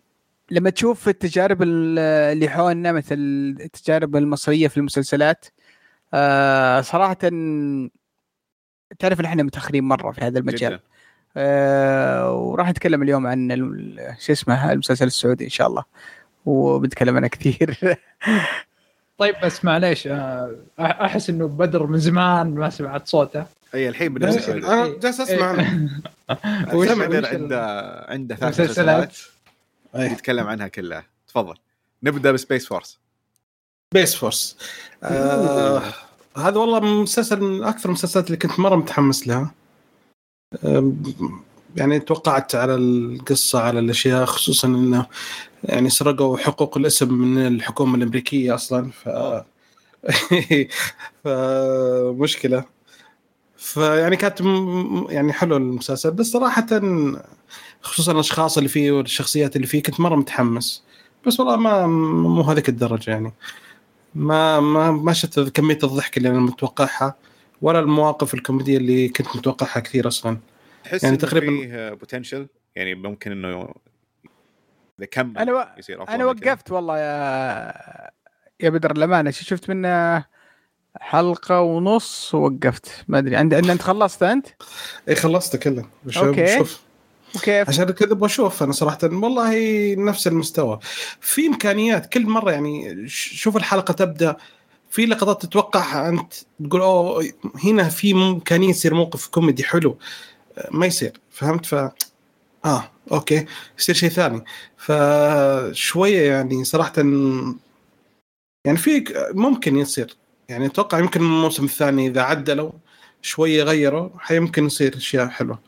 لما تشوف التجارب اللي حولنا مثل التجارب المصرية في المسلسلات صراحة تعرف إن إحنا متأخرين مرة في هذا المجال جدا. وراح نتكلم اليوم عن شو اسمه المسلسل السعودي إن شاء الله وبنتكلم عنه كثير. طيب بس معليش آه، أحس إنه بدر من زمان ما سمعت صوته. أي الحين بالنسبة أنا جالس أسمع. بدر عنده عنده ثلاث مسلسلات؟ يتكلم عنها كلها. تفضل. نبدأ ب Space Force Space Force آه هذا والله مسلسل من أكثر المسلسلات اللي كنت مرة متحمس لها. يعني توقعت على القصة على الأشياء خصوصا إنه يعني سرقوا حقوق الاسم من الحكومة الأمريكية أصلا. ف فمشكله فيعني كانت يعني حلو المسلسل. بس صراحة خصوصا الأشخاص اللي فيه والشخصيات اللي فيه كنت مرة متحمس. بس والله ما مو هذيك الدرجة يعني. ما ما ما شفت كمية الضحك اللي أنا متوقعها ولا المواقف الكوميدية اللي كنت متوقعها كثير أصلا. تحس يعني تقريبا فيه بوتنشل يعني ممكن إنه إذا كمل أنا و... يصير أنا وقفت والله يا يا بدر الأمانة. شفت منه؟ حلقة ونص ووقفت. ما أدري. عند انت خلصت أنت؟ إي خلصت كله. okay. شوف وكيف؟ عشان كذا بشوف أنا صراحة. والله نفس المستوى. في إمكانيات. كل مرة يعني شوف الحلقة تبدأ. في لقطات تتوقعها أنت تقول أوه هنا في امكانيه يصير موقف كوميدي حلو. ما يصير فهمت؟ ف آه okay يصير شيء ثاني. فشويه يعني صراحة يعني في ممكن يصير. يعني أتوقع يمكن الموسم الثاني إذا عدلوا شوية غيروا حيمكن يصير أشياء حلوة.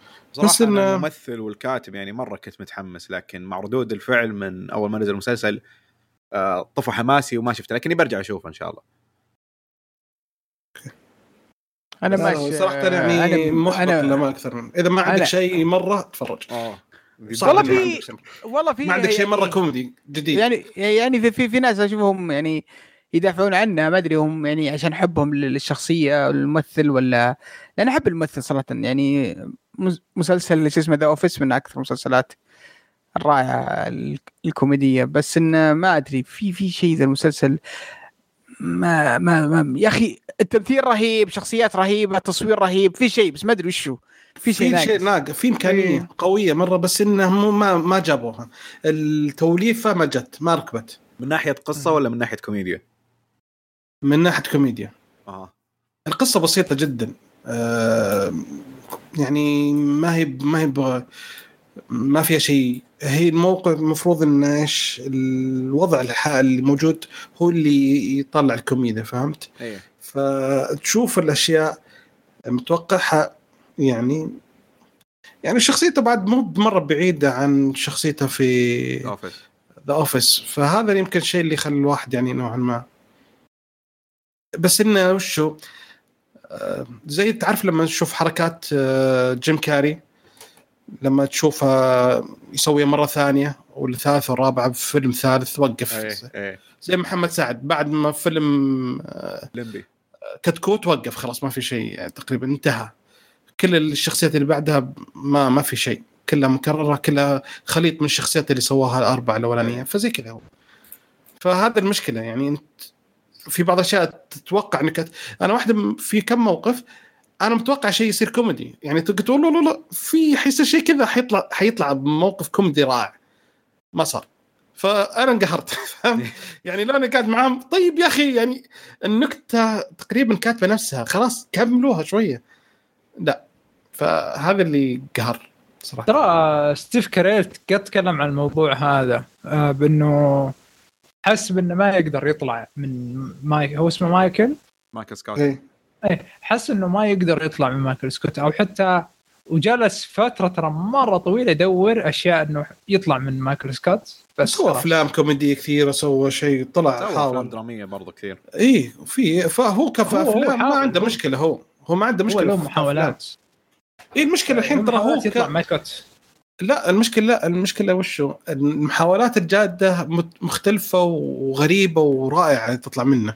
بس إن... الممثل والكاتب يعني مرة كنت متحمس لكن مع ردود الفعل من أول ما نزل المسلسل آه طفى حماسي وما شفته لكني برجع أشوفه إن شاء الله. أنا ماشي صراحة يعني أنا محبط أنا... ما أكثر من إذا ما عندك أنا... شيء مرة تفرج. آه. والله في والله في ما عندك شيء مرة كوميدي جديد. يعني يعني في في, في ناس أشوفهم يعني يدافعون عنه ما أدري هم يعني عشان حبهم للشخصية الممثل ولا لأن أحب الممثل صراحة. يعني مسلسل شو اسمه The Office من أكثر المسلسلات الرائعة الكوميدية. بس إنه ما أدري في في شيء ذا المسلسل ما ما, ما يا أخي التمثيل رهيب شخصيات رهيبة تصوير رهيب في شيء بس ما أدري وشو. في شيء في شيء ناقص. في امكانيه. قوية مرة بس انهم ما ما جابوها. التوليفة ما جت ما ركبت. من ناحية قصة ولا من ناحية كوميديا؟ من ناحية كوميديا. آه. القصة بسيطة جدا. آه، يعني ما هي ما هي ب- ما فيها شيء. هي الموقف المفروض إن إيش الوضع الحالي اللي موجود هو اللي يطلع الكوميديا فهمت؟ إيه. فتشوف الأشياء متوقعها يعني يعني شخصيته بعد مو مرة بعيدة عن شخصيته في The Office فهذا يمكن الشيء اللي يخلي الواحد يعني نوعا ما. بس إنه وشو؟ آه، زي تعرف لما تشوف حركات آه، جيم كاري؟ لما تشوفها يسويها مرة ثانية والثالثه والرابعه في فيلم ثالث وقف إيه إيه. زي محمد سعد بعد ما فيلم لمبي. كتكوت وقف خلاص ما في شيء يعني تقريبا انتهى. كل الشخصيات اللي بعدها ما ما في شيء. كلها مكررة كلها خليط من الشخصيات اللي سواها الأربعة الأولانية. فزي كذا هو. فهذا المشكلة يعني أنت في بعض الأشياء تتوقع إنك أنا واحدة في كم موقف أنا متوقع شيء يصير كوميدي. يعني قلت لا لا لا في حيصير شيء كذا حيطلع حيطلع بموقف كوميدي رائع. ما صار. فأنا انقهرت. فهمت؟ يعني لو أنا قاعد معاهم. طيب يا أخي يعني النكتة تقريبا كاتبة نفسها. خلاص كملوها شوية. لا. فهذا اللي قهر صراحة. ترى ستيف كاريل قد تكلم عن الموضوع هذا آه، بأنه حس بأنه ما يقدر يطلع من مايك هو اسمه مايكل؟ مايكل سكوت إيه. حس إنه ما يقدر يطلع من مايكل سكوت أو حتى وجلس فترة ترى مرة طويلة يدور أشياء إنه يطلع من مايكل سكوت بس سوى. أفلام كوميدية كثيرة سوى شيء طلع سوى أفلام حاول درامية برضو كثير. اي في فهو كفى هو- هو أفلام ما. عنده مشكلة هو هو ما عنده هو مشكلة له في محاولات. اي المشكلة الحين ترى هو يطلع ك... مايكل سكوت. لا المشكلة لا المشكلة وشو؟ المحاولات الجادة مت- مختلفة وغريبة ورائعة تطلع منه.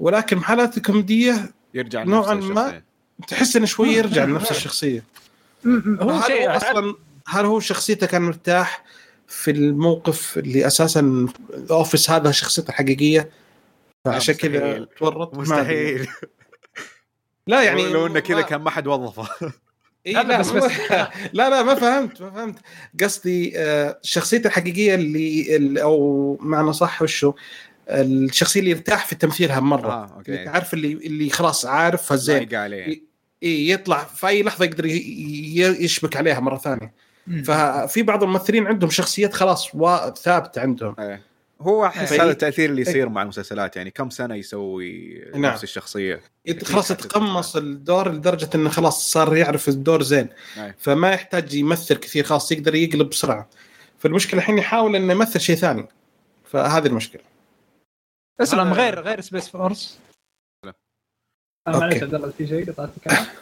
ولكن محاولات الكوميديه يرجع نوعاً ما. تحس إنه شوي يرجع لنفس الشخصية. هو شيء أصلا هل هو شخصيته كان مرتاح في الموقف اللي أساسا Office هذا شخصيته الحقيقية. فعشان كذا. تورط. مستحيل. لا يعني لو إنه كذا كان ما حد وظفه. إيه لا، لا, بس- بس لا لا ما فهمت ما فهمت. قصدي آه، شخصيته الحقيقية اللي اللي- أو معنى صح وشو الشخصية اللي يرتاح في تمثيلها مرة. آه أوكي. تعرف اللي اللي خلاص عارف فزين. لايق عليه إيه يطلع في أي لحظة يقدر يشبك عليها مرة ثانية. ففي بعض الممثلين عندهم شخصيات خلاص وا- ثابتة عندهم. إيه. هو احس إيه. هذا التأثير اللي يصير مع المسلسلات يعني كم سنة يسوي نعم. نفس الشخصية؟ خلاص يتقمص الدور لدرجة إنه خلاص صار يعرف الدور زين. أي. فما يحتاج يمثل كثير خلاص يقدر يقلب بسرعة. فالمشكلة الحين يحاول إنه يمثل شيء ثاني. فهذه المشكلة. اسلم غير غير Space Force معلش. عبد الله في شيء قطعت الكلام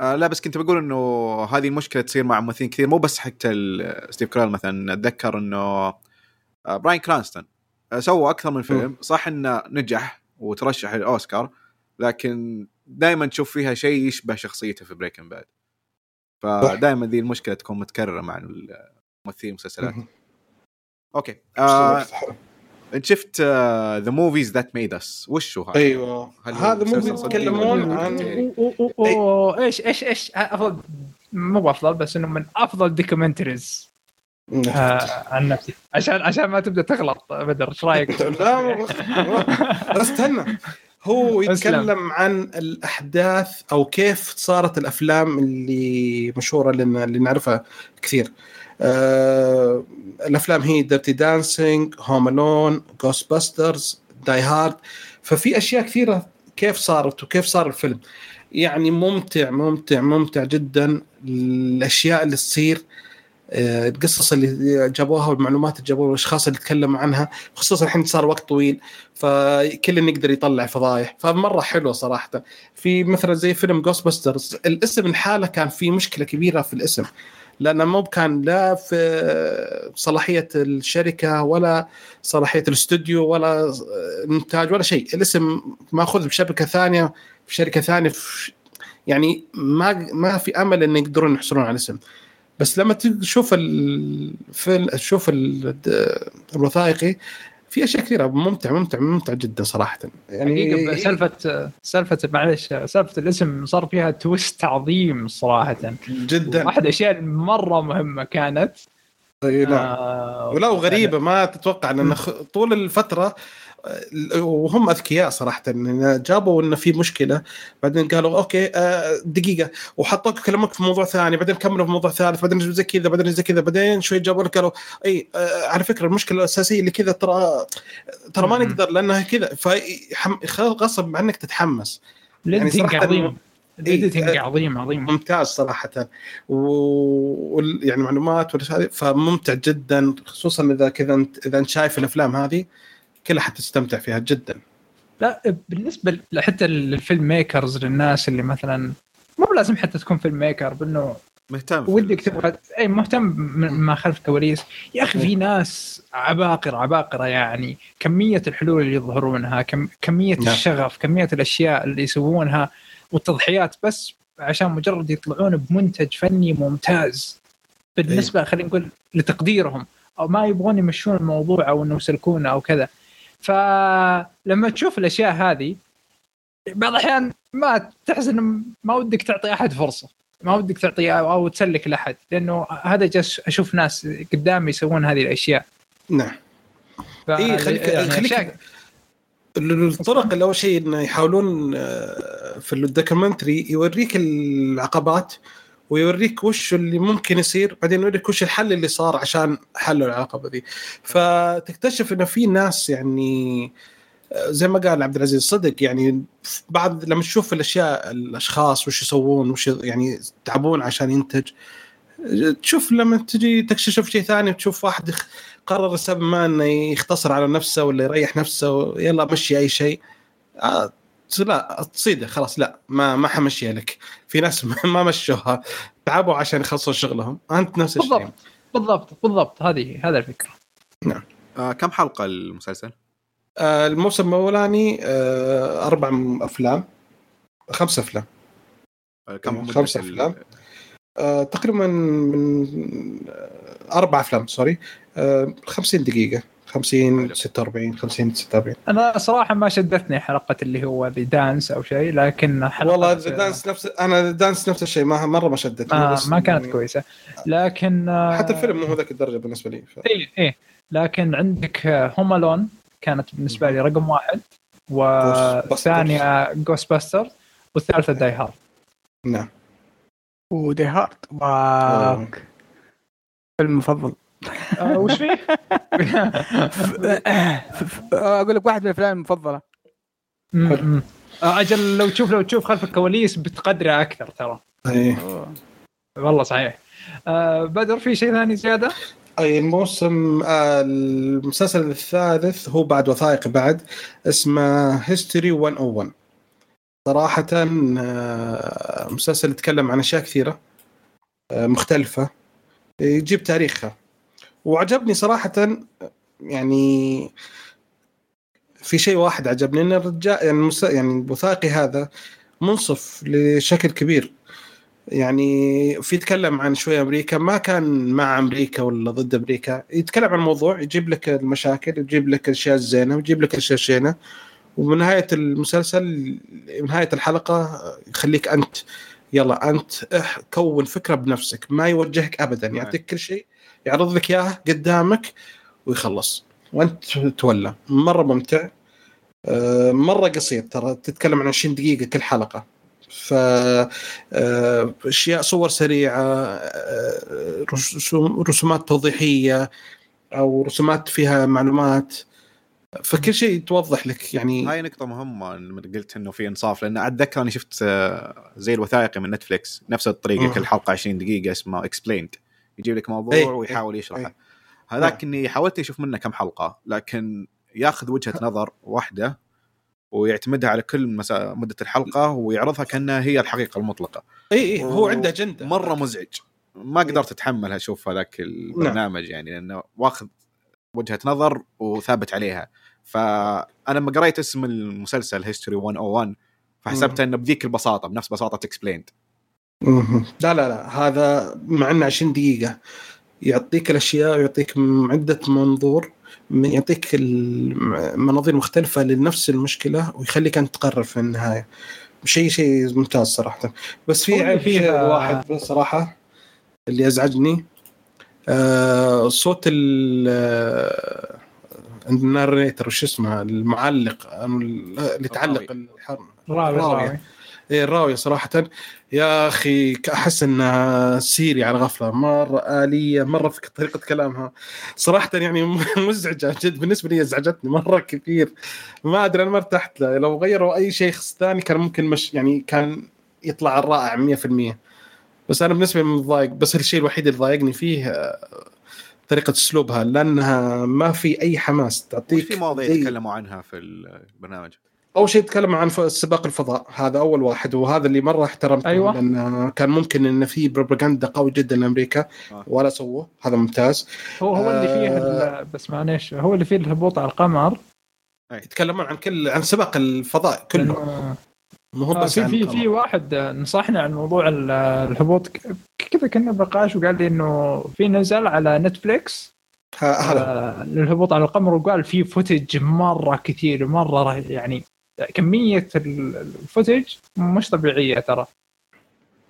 آه لا بس كنت بقول إنه هذه المشكلة تصير مع ممثلين كثير مو بس حتى ال- ستيف كاريل مثلا. أتذكر إنه آه براين كرانستون آه سوى أكثر من فيلم. صح إنه نجح وترشح للاوسكار لكن دائما تشوف فيها شيء يشبه شخصيته في Breaking Bad فدائما ذي المشكلة تكون متكررة مع الممثلين المسلسلات أوكي. آه انت شفت The Movies That Made Us وش هو هذا؟ أيوه. هذا مو مسلسل صدقي يتكلمون عن أوه، أوه، إيش إيش إيش؟ أفضل مو افضل بس إنه من أفضل documentaries آه عن نفسي. عشان عشان ما تبدأ تغلط بدر إيش رأيك؟ لا بس استنى. هو. يتكلم عن الأحداث أو كيف صارت الأفلام اللي مشهورة لنا اللي نعرفها كثير. آه الأفلام هي Dirty Dancing Home Alone Ghostbusters Die Hard ففي أشياء كثيرة كيف صارت وكيف صار الفيلم. يعني ممتع ممتع ممتع جدا الأشياء اللي تصير آه، القصص اللي جابوها والمعلومات اللي جابوها والأشخاص اللي تكلموا عنها خصوصا الحين صار وقت طويل فكل يقدر يطلع فضايح. فمرة حلوة صراحة. في مثلا زي فيلم Ghostbusters الاسم الحالة كان في مشكلة كبيرة في الاسم. لأنه مو كان لا في صلاحية الشركة ولا صلاحية الاستوديو ولا إنتاج ولا شيء. الاسم مأخوذ بشبكة ثانية في شركة ثانية في يعني ما ما في أمل إن يقدرون يحصلون على الاسم. بس لما تشوف الفيلم تشوف ال- الوثائقي في أشياء كثيرة ممتع ممتع ممتع جدا صراحة. يعني حقيقة سالفة سالفة معلش سالفة الاسم صار فيها تويست عظيم صراحة. جدا. واحد الاشياء مرة مهمة كانت. إي نعم. آه، ولا وغريبه ما تتوقع لأن خ- طول الفترة وهم أذكياء صراحة إن جابوا إنه في مشكلة بعدين قالوا أوكي آه، دقيقة وحطوك كلامك في موضوع ثاني بعدين كملوا في موضوع ثالث بعدين زي كذا بعدين زي كذا بعدين شوي جابوا لك قالوا إي آه، على فكرة المشكلة الأساسية اللي كذا ترى ترى ما. نقدر لأنها كذا فغصب عنك تتحمس ال editing صراحة عظيم ال editing إيه. عظيم عظيم ممتاز صراحة و وال- يعني معلومات هذه فممتع جدا خصوصا إذا كذا انت إذا أنت شايف الأفلام هذه كلها حتستمتع فيها جدا. لا بالنسبة حتى لل filmmakers للناس اللي مثلا مو لازم حتى تكون filmmaker بأنه مهتم ودك تبغى أي مهتم ما خلف الكواليس يا أخي في ناس عباقرة عباقرة يعني. كمية الحلول اللي يظهرونها كم كمية نعم. الشغف كمية الأشياء اللي يسوونها والتضحيات بس عشان مجرد يطلعون بمنتج فني ممتاز. بالنسبة خلينا نقول لتقديرهم أو ما يبغون يمشون الموضوع أو إنه يسلكونه أو كذا. فلما تشوف الأشياء هذه بعض الأحيان ما تحس إنه ما ودك تعطي أحد فرصة ما ودك تعطي أو تسلك لأحد لأنه هذا جالس أشوف ناس قدامي يسوون هذه الأشياء. نعم. اي خليك يعني خليك أشياء- الطرق اللي اول شيء إنه يحاولون آه، في ال documentary يوريك العقبات ويوريك وش اللي ممكن يصير بعدين يوريك وش الحل اللي صار عشان حلوا العقبه دي فتكتشف إنه في ناس يعني زي ما قال عبد العزيز صدق يعني بعد لما تشوف الأشياء الأشخاص وش يسوون وش يعني يتعبون عشان ينتج تشوف لما تجي تكتشف شيء ثاني وتشوف واحد قرر السبب ما إنه يختصر على نفسه ولا يريح نفسه يلا مشي أي شيء. آه، لا تصيده خلاص لا ما ما حمشيها لك. في ناس ما- ما مشوها تعبوا عشان يخلصوا شغلهم. أنت نفس الشيء. بالضبط بالضبط بالضبط. هذه هذا الفكرة. آه كم حلقة المسلسل؟ آه، الموسم الأولاني آه، أربع أفلام. خمس أفلام. آه كم مدة خمسة ال- أفلام. آه، تقريبا من آه، أربع أفلام sorry. آه، 50 دقيقة. 50 46 50 46 أنا صراحة ما شدتني حلقة اللي هو The Dance أو شيء لكن حلقة والله The Dance نفس أنا Dance نفس الشيء ما مرة ما شدتني ما, بس ما كانت يعني كويسة. لكن آه، حتى الفيلم مو هذاك الدرجة بالنسبة لي ف... إيه إيه. لكن عندك Home Alone كانت بالنسبة لي رقم واحد والثانيه Ghostbuster والثالثة Die Hard نعم. و Die Hard wow. آه. فيلم المفضل آه، وش فيه؟ أقول لك واحد من الأفلام المفضلة. آه، أجل لو تشوف لو تشوف خلف الكواليس بتقدره أكثر ترى. إيه. والله صحيح. آه بدر في شيء ثاني زيادة؟ أي الموسم آه، المسلسل الثالث هو بعد وثائقي بعد اسمه هيستوري 101 صراحة آه، مسلسل يتكلم عن أشياء كثيرة آه، مختلفة. يجيب تاريخها وعجبني صراحة يعني في شيء واحد عجبني إن الرجال يعني المس- يعني الوثائقي هذا منصف لشكل كبير. يعني في يتكلم عن شوية أمريكا ما كان مع أمريكا ولا ضد أمريكا يتكلم عن الموضوع يجيب لك المشاكل يجيب لك الاشياء الزينة ويجيب لك الاشياء الشينة. ومن نهاية المسلسل نهاية الحلقة يخليك أنت يلا أنت كون فكرة بنفسك ما يوجهك ابدا يعطيك كل شيء. يعرض لك اياه قدامك ويخلص. وأنت تولى. مرة ممتع. آه، مرة قصير. ترى تتكلم عن 20 دقيقة كل حلقة. ف آه، أشياء صور سريعة آه، رسوم- رسومات توضيحية أو رسومات فيها معلومات. فكل شيء توضح لك يعني. هاي نقطة مهمة لما قلت إنه في إنصاف لأن أتذكر أني شفت زي الوثائقي من نتفلكس نفس الطريقة. كل حلقة 20 دقيقة اسمه Explained يجيب لك موضوع إيه، ويحاول يشرحه. إيه. هذاك اني حاولت أشوف منه كم حلقة لكن ياخذ وجهة نظر واحدة ويعتمدها على كل مسا... مدة الحلقة ويعرضها كأنها هي الحقيقة المطلقة. اي اي هو و- عنده أجندة. مرة مزعج. ما قدرت أتحمل أشوف هذاك البرنامج يعني لأنه واخذ وجهة نظر وثابت عليها. فأنا لما قريت اسم المسلسل History 101 فحسبت إنه بذيك البساطة بنفس بساطة Explained. لا لا لا هذا مع إنه 20 دقيقة. يعطيك الأشياء ويعطيك عدة منظور من- يعطيك المناظير مختلفة لنفس المشكلة ويخليك أنت تقرر في النهاية. شيء شيء ممتاز صراحة. بس في عيب شيء فيها- واحد صراحة اللي أزعجني. آه صوت ال- آه، الناريتر وش اسمه المعلق اللي تعلق الحر راوي إيه الراوية صراحة. يا أخي أحس انها سيري على غفلة. مرة آلية مرة في طريقة كلامها. صراحة يعني مزعجة جد. بالنسبة لي ازعجتني مرة كثير. ما أدري أنا ما ارتحت له. لو غيروا أي شيخ ثاني كان ممكن مش يعني كان يطلع الرائع 100% بس أنا بالنسبة لي متضايق. بس الشيء الوحيد اللي ضايقني فيه طريقة أسلوبها. لأنها ما في أي حماس. تعطيك في مواضيع زي- تكلموا عنها في البرنامج؟ أول شيء تكلم عن سباق الفضاء هذا أول واحد وهذا اللي مرة احترمته أيوة. لأن كان ممكن إن في بروباغندا قوي جدا لأمريكا آه. ولا سووه هذا ممتاز هو هو اللي فيه آه. ال- بس معليش هو اللي فيه الهبوط على القمر يتكلمون عن كل عن سباق الفضاء كله مو هو آه، بس في في. في واحد نصحني عن موضوع ال- الهبوط ك- كذا كنا بنقاش وقال لي إنه في نزل على نتفليكس هذا آه، للهبوط على القمر وقال في footage مرة كثير مرة ره- يعني كمية ال- ال footage مش طبيعية ترى.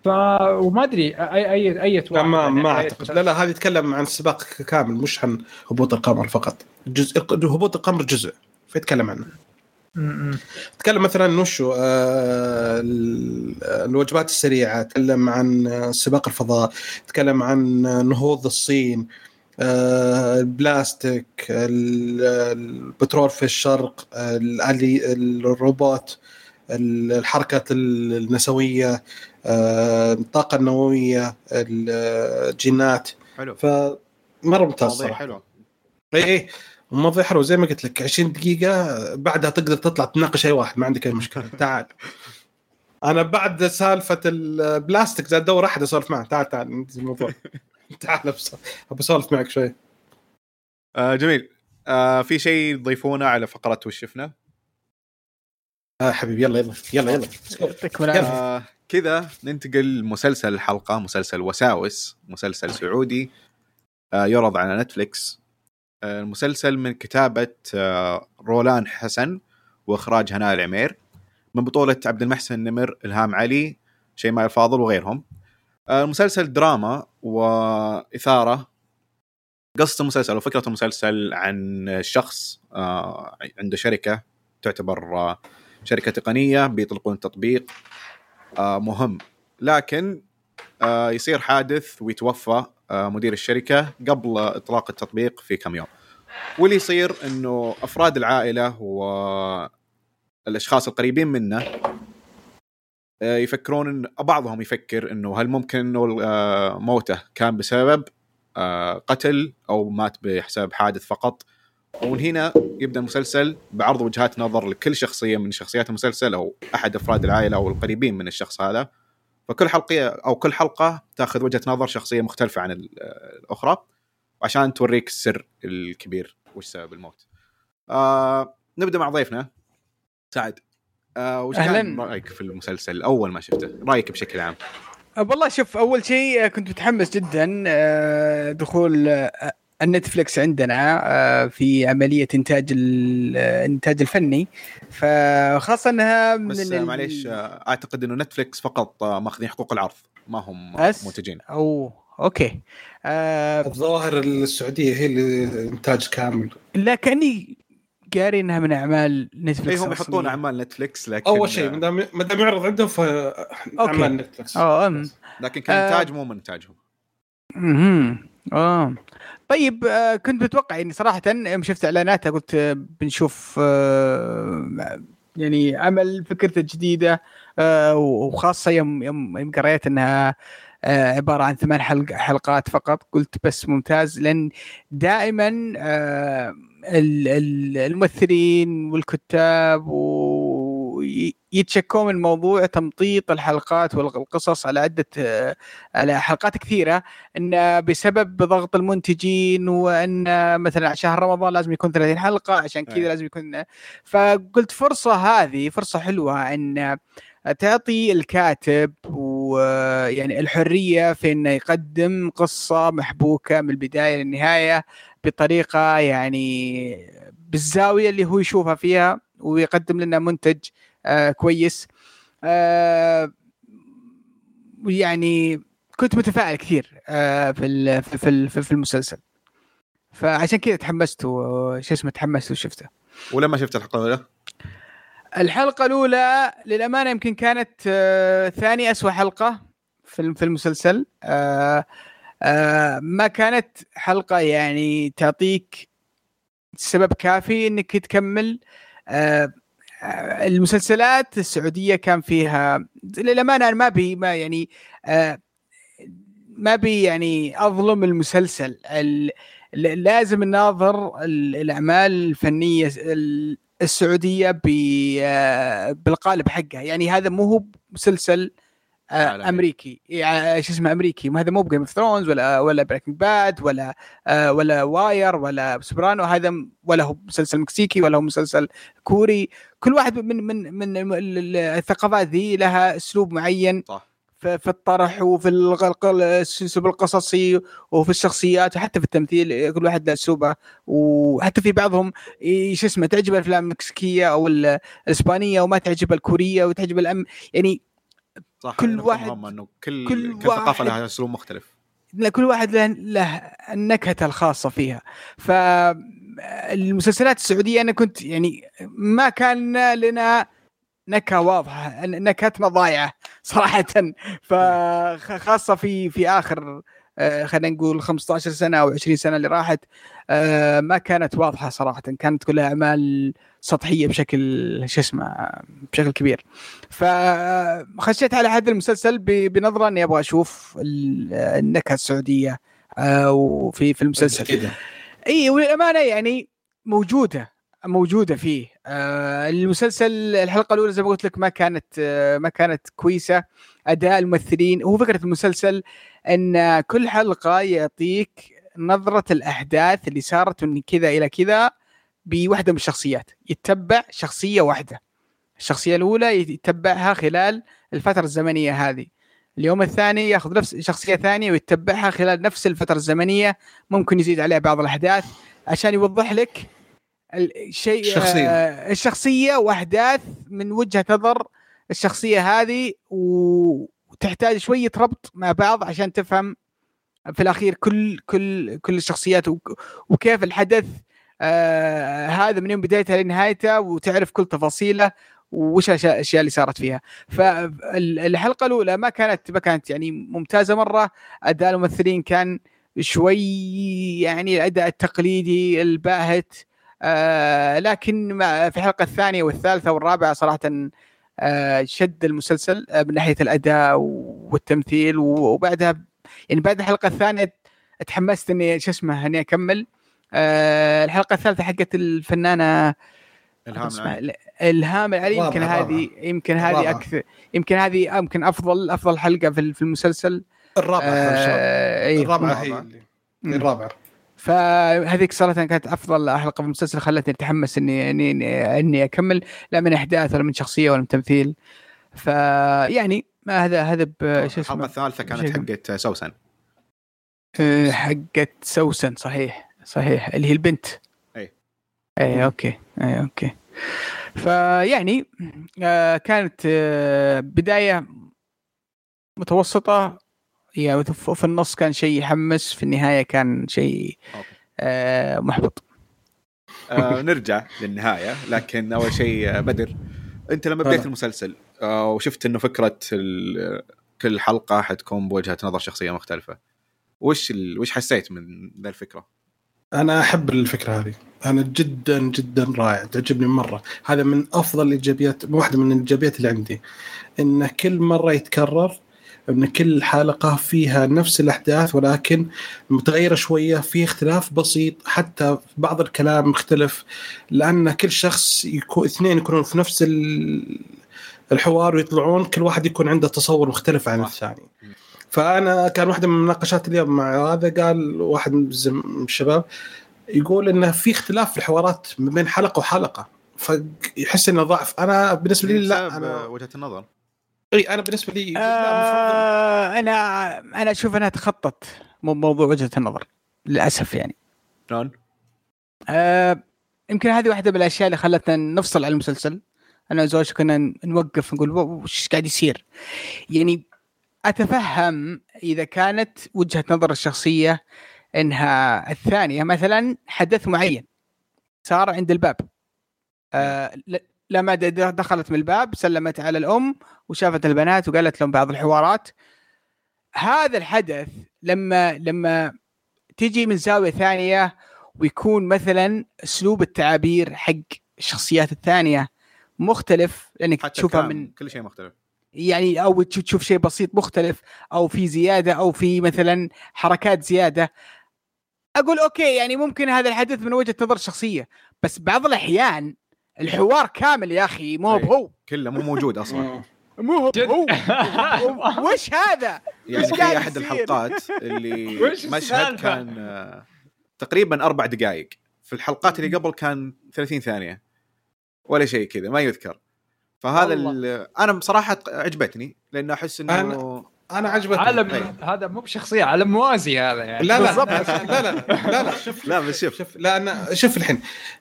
ف وما أدري اي اي أي لا ما يعني ما أعتقد. لا لا هذا يتكلم عن السباق كامل مش عن هبوط القمر فقط. جزء هبوط القمر جزء فيتكلم عنه. تكلم مثلا وشو؟ آه ال- الوجبات السريعة تكلم عن سباق الفضاء تكلم عن نهوض الصين. البلاستيك ال- البترول في الشرق الآلي الروبوت ال- الحركات النسوية آه، الطاقة النووية الجينات. حلو. فمره ممتاز مواضيع حلوة. اي اي الموضوع حلو زي ما قلت لك 20 دقيقة بعدها تقدر تطلع تناقش أي واحد ما عندك أي مشكلة. تعال. أنا بعد سالفة البلاستيك زاد دور أحد أسولف معه. تعال تعال الموضوع تعال بس ابى اسولف معك شوي. آه جميل. آه في شيء تضيفونه على فقرة وش شفنا؟ آه حبيبي يلا يلا يلا يلا. يعطيكم العافية. آه كذا ننتقل مسلسل الحلقة مسلسل وساوس مسلسل سعودي آه يعرض على نتفليكس. آه المسلسل من كتابة آه رولان حسن وإخراج هناء العمير. من بطولة عبد المحسن النمر إلهام علي شيماء الفاضل وغيرهم. آه المسلسل دراما وإثارة. قصة المسلسل وفكره المسلسل عن شخص آه عنده شركة تعتبر آه شركة تقنية بيطلقون تطبيق آه مهم. لكن يصير حادث ويتوفى مدير الشركة قبل إطلاق التطبيق في كم يوم. واللي يصير إنه أفراد العائلة والاشخاص القريبين منه يفكرون ان بعضهم يفكر إنه هل ممكن إنه آه، موته كان بسبب آه، قتل أو مات بحساب حادث فقط. ومن هنا يبدأ المسلسل بعرض وجهات نظر لكل شخصية من شخصيات المسلسل أو أحد أفراد العائلة أو القريبين من الشخص هذا. فكل حلقة أو كل حلقة تأخذ وجهة نظر شخصية مختلفة عن ال- الأخرى. عشان توريك السر الكبير وش سبب الموت. آه نبدأ مع ضيفنا. سعد. آه وش كان أهلاً. رأيك في المسلسل أول ما شفته؟ رأيك بشكل عام؟ أه، والله شوف أول شيء أه، كنت متحمس جدا دخول النتفلكس عندنا في عملية إنتاج ال- الانتاج الفني فخاصة إنها من بس آه معليش آه أعتقد إنه نتفلكس فقط آه ماخذين حقوق العرض ما هم بس؟ منتجين. أو أوكي الظاهر السعودية هي اللي إنتاج كامل لا كأني قاري إنها من أعمال اي نتفلكس هم يحطون. أعمال نتفلكس لكن أول شيء ما دام ما دام يعرض عندهم فاعمال نتفلكس آه أم. لكن كإنتاج مو من إنتاجهم. أها آه طيب آه كنت متوقع يعني صراحة يوم شفت إعلاناتها قلت آه، بنشوف آه يعني عمل فكرته جديدة آه وخاصة يوم يوم يوم قريت إنها آه عبارة عن ثمان حلق حلقات فقط قلت بس ممتاز لأن دائما آه الممثلين والكتاب ويتشكون من موضوع تمطيط الحلقات والقصص على عدة على حلقات كثيرة إن بسبب ضغط المنتجين وإن مثلا شهر رمضان لازم يكون 30 حلقة عشان كذا أي. لازم يكون فقلت فرصة هذه فرصة حلوة إن تعطي الكاتب ويعني الحرية في إنه يقدم قصة محبوكة من البداية للنهاية بطريقة يعني بالزاوية اللي هو يشوفها فيها ويقدم لنا منتج آه كويس. آه يعني كنت متفائل كثير آه، في في في ال- في المسلسل. فعشان كذا تحمست و- شو اسمه تحمست وشفته. ولما شفت الحلقة الاولى الحلقة الأولى للأمانة يمكن كانت آه، ثاني أسوأ حلقة في الم- في المسلسل. آه، آه، ما كانت حلقة يعني تعطيك سبب كافي إنك تكمل. المسلسلات السعودية كان فيها للأمانة أنا ما بي ما يعني ما بي يعني أظلم المسلسل. لازم نناظر ال- الأعمال الفنية ال- السعودية ب- بالقالب حقها. يعني هذا مو هو مسلسل آه،. أمريكي. يعني شو اسمه أمريكي. هذا مو ب Game of Thrones ولا ولا Breaking Bad ولا آه، ولا Wire ولا Soprano هذا ولا هو مسلسل مكسيكي ولا هو مسلسل كوري. كل واحد من من من ال- ال- الثقافات ذي لها أسلوب معين. صح. في في الطرح وفي الاسلوب القصصي وفي الشخصيات وحتى في التمثيل كل واحد له أسلوبه. وحتى في بعضهم شو اسمه تعجب الأفلام المكسيكية أو ال- الإسبانية وما تعجب الكورية وتعجب الأم يعني صح كل واحد- إنه كل كل كل, ثقافة لها أسلوب مختلف. كل واحد له, له نكهته الخاصة فيها. فالمسلسلات السعودية أنا كنت يعني ما كان لنا نكهة واضحة نكهتنا ضايعه صراحة. فخاصه في في آخر آه، خلينا نقول 15 سنة أو 20 سنة اللي راحت آه، ما كانت واضحة صراحة. كانت كلها أعمال سطحية بشكل شو اسمه بشكل كبير. فخشيت على هذا المسلسل بنظرة أني أبغى أشوف ال- النكهة السعودية آه، وفي في المسلسل. اي وللامانه يعني موجودة. موجودة فيه. آه المسلسل الحلقة الأولى زي ما قلت لك ما كانت آه ما كانت كويسة. أداء الممثلين هو فكرة المسلسل إن كل حلقة يعطيك نظرة الأحداث اللي صارت من كذا إلى كذا بوحدة من الشخصيات. يتبع شخصية واحدة. الشخصية الأولى يتبعها خلال الفترة الزمنية هذه. اليوم الثاني ياخذ نفس شخصية ثانية ويتبعها خلال نفس الفترة الزمنية. ممكن يزيد عليها بعض الأحداث. عشان يوضح لك الشيء الشخصية. آه، الشخصية وأحداث من وجهة نظر الشخصية هذه وتحتاج شوية ربط مع بعض عشان تفهم في الأخير كل كل كل الشخصيات وك- وكيف الحدث آه هذا من يوم بدايته لنهايته وتعرف كل تفاصيله وش الأشياء اللي صارت فيها فالحلقه الأولى ما كانت ما كانت يعني ممتازة مرة أداء الممثلين كان شوي يعني الأداء التقليدي الباهت آه لكن في الحلقة الثانية والثالثة والرابعة صراحة آه شد المسلسل آه من ناحية الأداء والتمثيل وبعدها يعني بعد الحلقة الثانية تحمست إني شو اسمه إني أكمل آه الحلقة الثالثة حقت الفنانة إلهام العين. إلهام العلي يمكن هذه يمكن هذه. أكثر يمكن هذه يمكن افضل أفضل حلقة في المسلسل الرابعة آه إيه. الرابعة هي الرابعة. اللي-. الرابعة فهذيك صراحة كانت أفضل حلقه في المسلسل خلتني أتحمس اني اني إني, أكمل لا من أحداث ولا من شخصية ولا من تمثيل. فيعني ما هذا هذا شو الحلقة اسمه الثالثة كانت حقت سوسن. آه، حقت سوسن صحيح. صحيح. اللي هي البنت. أي. إي أوكي. إي أوكي. فيعني آه كانت آه بداية متوسطة يعني في النص كان شيء يحمس في النهاية كان شيء. آه محبط آه نرجع للنهاية لكن أول شيء آه، بدر أنت لما بديت هلا. المسلسل آه وشفت إنه فكرة ال- كل حلقة حتكون بوجهة نظر شخصية مختلفة وش ال... وش حسيت من ذا الفكرة؟ أنا أحب الفكرة هذه أنا جدا جدا رائع تعجبني مرة هذا من أفضل الإيجابيات واحدة من الإيجابيات اللي عندي إن كل مرة يتكرر إن كل حلقة فيها نفس الأحداث ولكن متغيرة شوية في اختلاف بسيط حتى بعض الكلام مختلف لأن كل شخص يكون اثنين يكونون في نفس ال- الحوار ويطلعون كل واحد يكون عنده تصور مختلف عن. الثاني. فأنا كان واحدة من مناقشات اليوم مع هذا قال واحد من الشباب يقول انه في اختلاف في الحوارات بين حلقة وحلقة فيحس إنه ضعف أنا بالنسبة لي لا أنا وجهة النظر إي أنا بالنسبة لي آه أنا أنا أشوف أنها تخطت مو- موضوع وجهة النظر للأسف يعني. شلون؟ آه يمكن هذه واحدة من الأشياء اللي خلتنا نفصل عن المسلسل. أنا وزوجي كنا نوقف نقول "و- وش قاعد يصير؟ يعني أتفهم إذا كانت وجهة نظر الشخصية إنها الثانية مثلا حدث معين صار عند الباب. آه لما دخلت من الباب سلمت على الأم وشافت البنات وقالت لهم بعض الحوارات. هذا الحدث لما لما تجي من زاوية ثانية ويكون مثلا أسلوب التعابير حق الشخصيات الثانية مختلف لأنك حتى تشوفها من كل شيء مختلف. يعني أو تشوف تشوف شيء بسيط مختلف أو في زيادة أو في مثلا حركات زيادة. أقول أوكي يعني ممكن هذا الحدث من وجهة نظر شخصية بس بعض الأحيان الحوار كامل يا أخي مو أي. هو كله مو موجود أصلا. مو هو. وش هذا؟ يعني في أحد؟ الحلقات اللي مشهد؟ كان آه، تقريبا أربع دقائق في الحلقات اللي قبل كان 30 ثانية. ولا شيء كذا ما يذكر. فهذا أنا بصراحة عجبتني لأنه أحس إنه أنا عجبتني. عالم أي. هذا مو بشخصية عالم موازي هذا يعني. لا لا. لا لا لا لا, لا شوف. لا بس شوف. شوف لا أنا شوف الحين.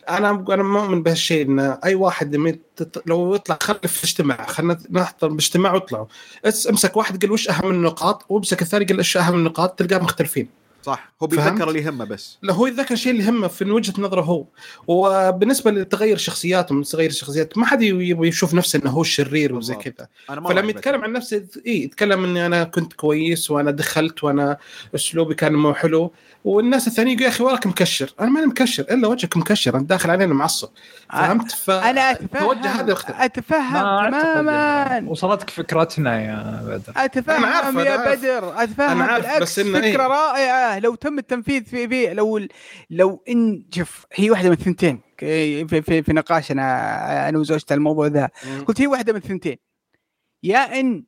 أنا أنا مؤمن بهالشيء إن أي واحد لو يطلع خلي في اجتماع. خلينا نحضر باجتماع واطلعوا. امسك واحد قال وش أهم النقاط؟ وامسك الثاني قال إيش أهم النقاط؟ تلقاه مختلفين. صح. هو؟ بيتذكر اللي يهمه بس. لا هو يتذكر الشيء اللي يهمه في وجهة نظره هو. وبالنسبة لتغير شخصياتهم تغير الشخصيات ما حد يبغى يشوف نفسه إنه هو الشرير وزي. كذا. فلما. يتكلم عن نفسه اي يتكلم إني أنا كنت كويس وأنا دخلت وأنا أسلوبي كان مو حلو. والناس الثانيين يقول يا أخي وراك مكشر. أنا ماني مكشر إلا وجهك مكشر انت داخل علينا معصب. فهمت؟ ف أنا هذا اتفهم أتفهم ما تماما. وصلتك فكرتنا يا بدر. أتفهم يا. بدر. أتفهم بالعكس بس إنه فكرة إيه. رائعة. لو تم التنفيذ في في لو لو ان شوف هي واحدة من الثنتين. في في, في نقاشنا أنا وزوجتي على الموضوع ذا. قلت هي واحدة من الثنتين. يا إن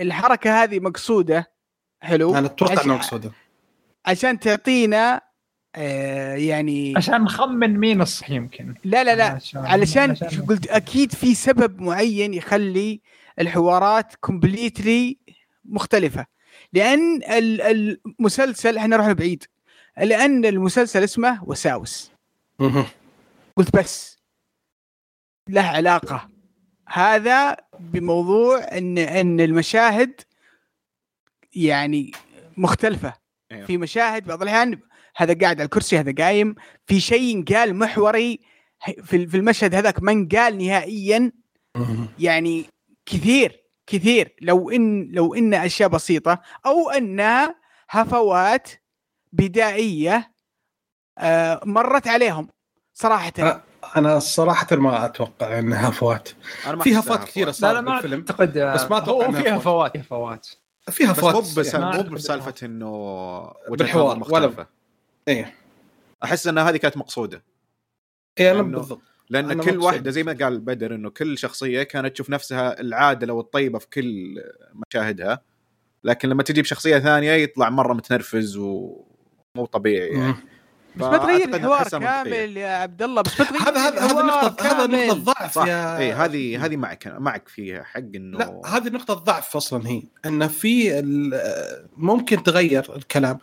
الحركة هذه مقصودة حلو؟ أنا أتوقع عشان- انه مقصوده عشان تعطينا آه يعني عشان نخمن مين الصح يمكن. لا لا لا. عشان- علشان عشان- قلت أكيد في سبب معين يخلي الحوارات كومبليتلي مختلفة. لأن ال- المسلسل إحنا رحنا بعيد. لأن المسلسل اسمه وساوس. قلت بس. له علاقة. هذا بموضوع ان إن المشاهد يعني مختلفة. أيوه. في مشاهد بعض الأحيان هذا قاعد على الكرسي هذا قايم. في شيء قال محوري في المشهد هذاك ما انقال نهائيا. يعني كثير. كثير لو إن لو إن أشياء بسيطة أو انها هفوات بدائية آه مرت عليهم صراحة أه. أنا صراحة ما أتوقع انها فوات أنا ما في هفات كثيرة صارت لا ما بالفيلم أعتقد بس ما أتوقع هو إنها فيها فوات. فوات فيها فوات في بس هفات مو بس يعني. مو بسالفة إنه بالحوار، ولا- مختلفة إيه أحس إن هذه كانت مقصودة إيه أنا لأنه- بالضبط لأن كل. واحدة زي ما قال بدر إنه كل شخصية كانت تشوف نفسها العادلة والطيبة في كل مشاهدها لكن لما تجيب شخصيه ثانية يطلع مرة متنرفز ومو طبيعي يعني. بس ما تغير الحوار. كامل يا عبد الله. بس ما تغير هذا هذا هذا نقطه هذا. نقطة ضعف يا اي هذه هذه معك معك فيها حق انه لا هذه نقطة ضعف أصلا هي. إن في ال- ممكن تغير الكلام.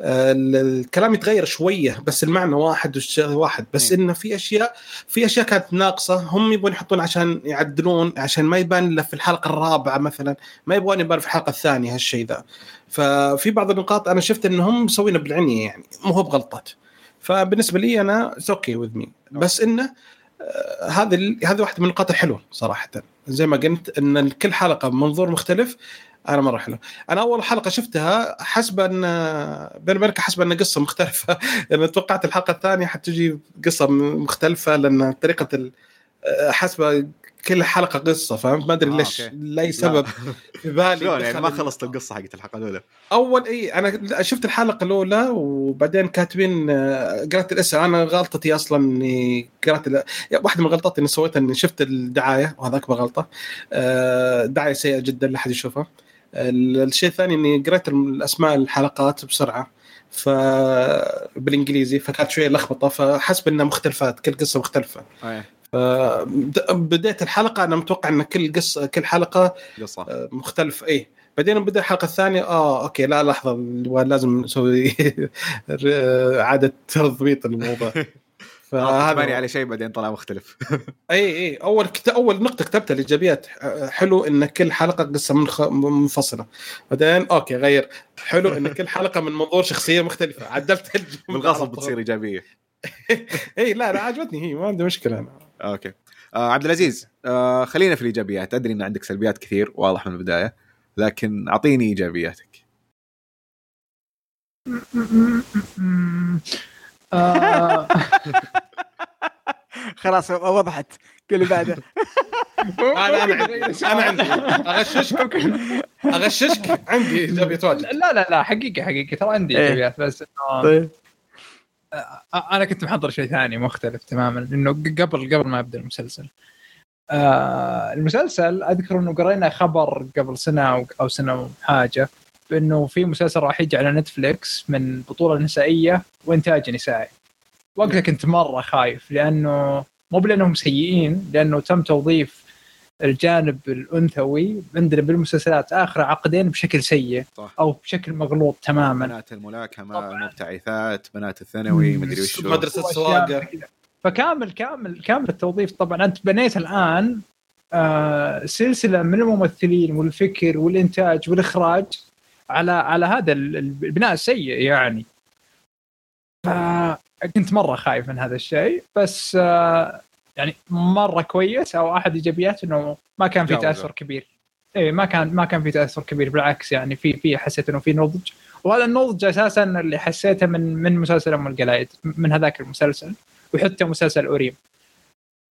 ال- الكلام يتغير شوية بس المعنى واحد والشيء واحد. بس مم. انه في اشياء في أشياء كانت ناقصة هم يبغون يحطون عشان يعدلون عشان ما يبان إلا في الحلقة الرابعة مثلا. ما يبغون يبان في الحلقة الثانية هالشيء ذا. ففي بعض النقاط أنا شفت إنهم مسوينه بالعنية يعني مو هو بغلطات فبالنسبة لي أنا okay with me بس إنه آه، هذه هذه واحدة من النقاط الحلوه صراحة. زي ما قلت إن كل حلقة بمنظور مختلف أنا مرة حلو. أنا أول حلقة شفتها حسب إن بين بالك حسب إن قصة مختلفة. لأن توقعت الحلقة الثانية حتجي قصة مختلفة لأن طريقة ال- حسب كل حلقة قصة فهمت ما أدري آه، ليش. لأي سبب في بالي شلون يعني؟ ما خلصت القصة. حقت الحلقة الأولى. أول إي أنا شفت الحلقة الأولى وبعدين كاتبين آه، قرأت الإسم. أنا غلطتي أصلا إني قرأت ال- واحدة من غلطاتي إني سويتها إني شفت الدعاية وهذا أكبر غلطة. آه، دعاية سيئة جدا لا احد يشوفها. ال- الشيء الثاني إني قرأت الاسماء الحلقات بسرعة ف بالإنجليزي فكانت شوية لخبطة فحسب إنها مختلفات كل قصة مختلفة. أي، فبد- بديت الحلقة أنا متوقع إن كل قصه كل حلقة قصة. آه، مختلف. اي بعدين بدأ الحلقة الثانية آه okay لا لحظة لازم نسوي إعادة تضبيط الموضوع. فهذا باني على شيء بعدين طلع مختلف. اي اي أول كت... أول نقطة كتبتها الايجابيات ح- حلو إن كل حلقة قصة منخ... منفصلة. بعدين okay غير. حلو إن كل حلقة من منظور شخصية مختلفة. عدلت بالغصب. بتصير إيجابية. اي لا لا عجبتني. هي ما عندي مشكلة أنا. أوكي. آه عبد العزيز آه خلينا في الإيجابيات. أدري إن عندك سلبيات كثير واضح من البداية لكن أعطيني إيجابياتك. آه، خلاص وضحت. قول اللي بعده. أنا أنا عندي أنا عندي. أغششك. أغششك. عندي ايجابيه واجد. لا لا لا حقيقة حقيقة. ترى عندي إيه. إيجابيات بس إنه طيب. أنا كنت محضر شيء ثاني مختلف تماما إنه قبل قبل ما ابدا المسلسل. آه المسلسل أذكر إنه قرينا خبر قبل سنة أو أو سنة وحاجة بإنه في مسلسل راح يجي على نتفليكس من بطولة نسائية وإنتاج نسائي. وقتها كنت مرة خايف لأنه مو بلأنهم سيئين لأنه تم توظيف الجانب الأنثوي عندنا بالمسلسلات آخر عقدين بشكل سيء صح أو بشكل مغلوط تماما بنات الملاكمة طبعاً. المبتعثات بنات الثانوي مدري وش. زي كذا. فكامل كامل كامل التوظيف طبعا أنت بنيت الآن آه سلسلة من الممثلين والفكر والإنتاج والإخراج على على هذا ال- البناء السيء يعني فكنت مرة خايف من هذا الشيء بس آه يعني مرة كويس أو أحد إيجابيات إنه ما كان في. تأثر كبير. إيه ما كان ما كان في تأثر كبير بالعكس يعني في في حسيت إنه في نضج. وهذا النضج أساسا اللي حسيته من من مسلسل أم القلايد من هذاك المسلسل وحتى مسلسل أوريم.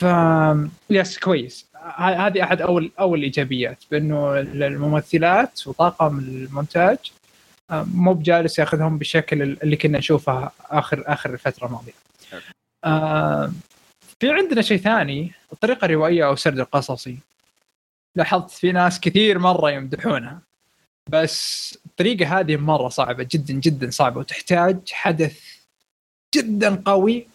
ف يس كويس. هذه أحد اول أول الايجابيات بإنه الممثلات وطاقم المونتاج آه، مو بجالس ياخذهم بالشكل اللي كنا نشوفه اخر آخر الفترة الماضية. آه، في عندنا شيء ثاني الطريقة الروائيه أو السرد القصصي. لاحظت في ناس كثير مرة يمدحونها بس الطريقة هذه مرة صعبة جدا جدا صعبة وتحتاج حدث جدا قوي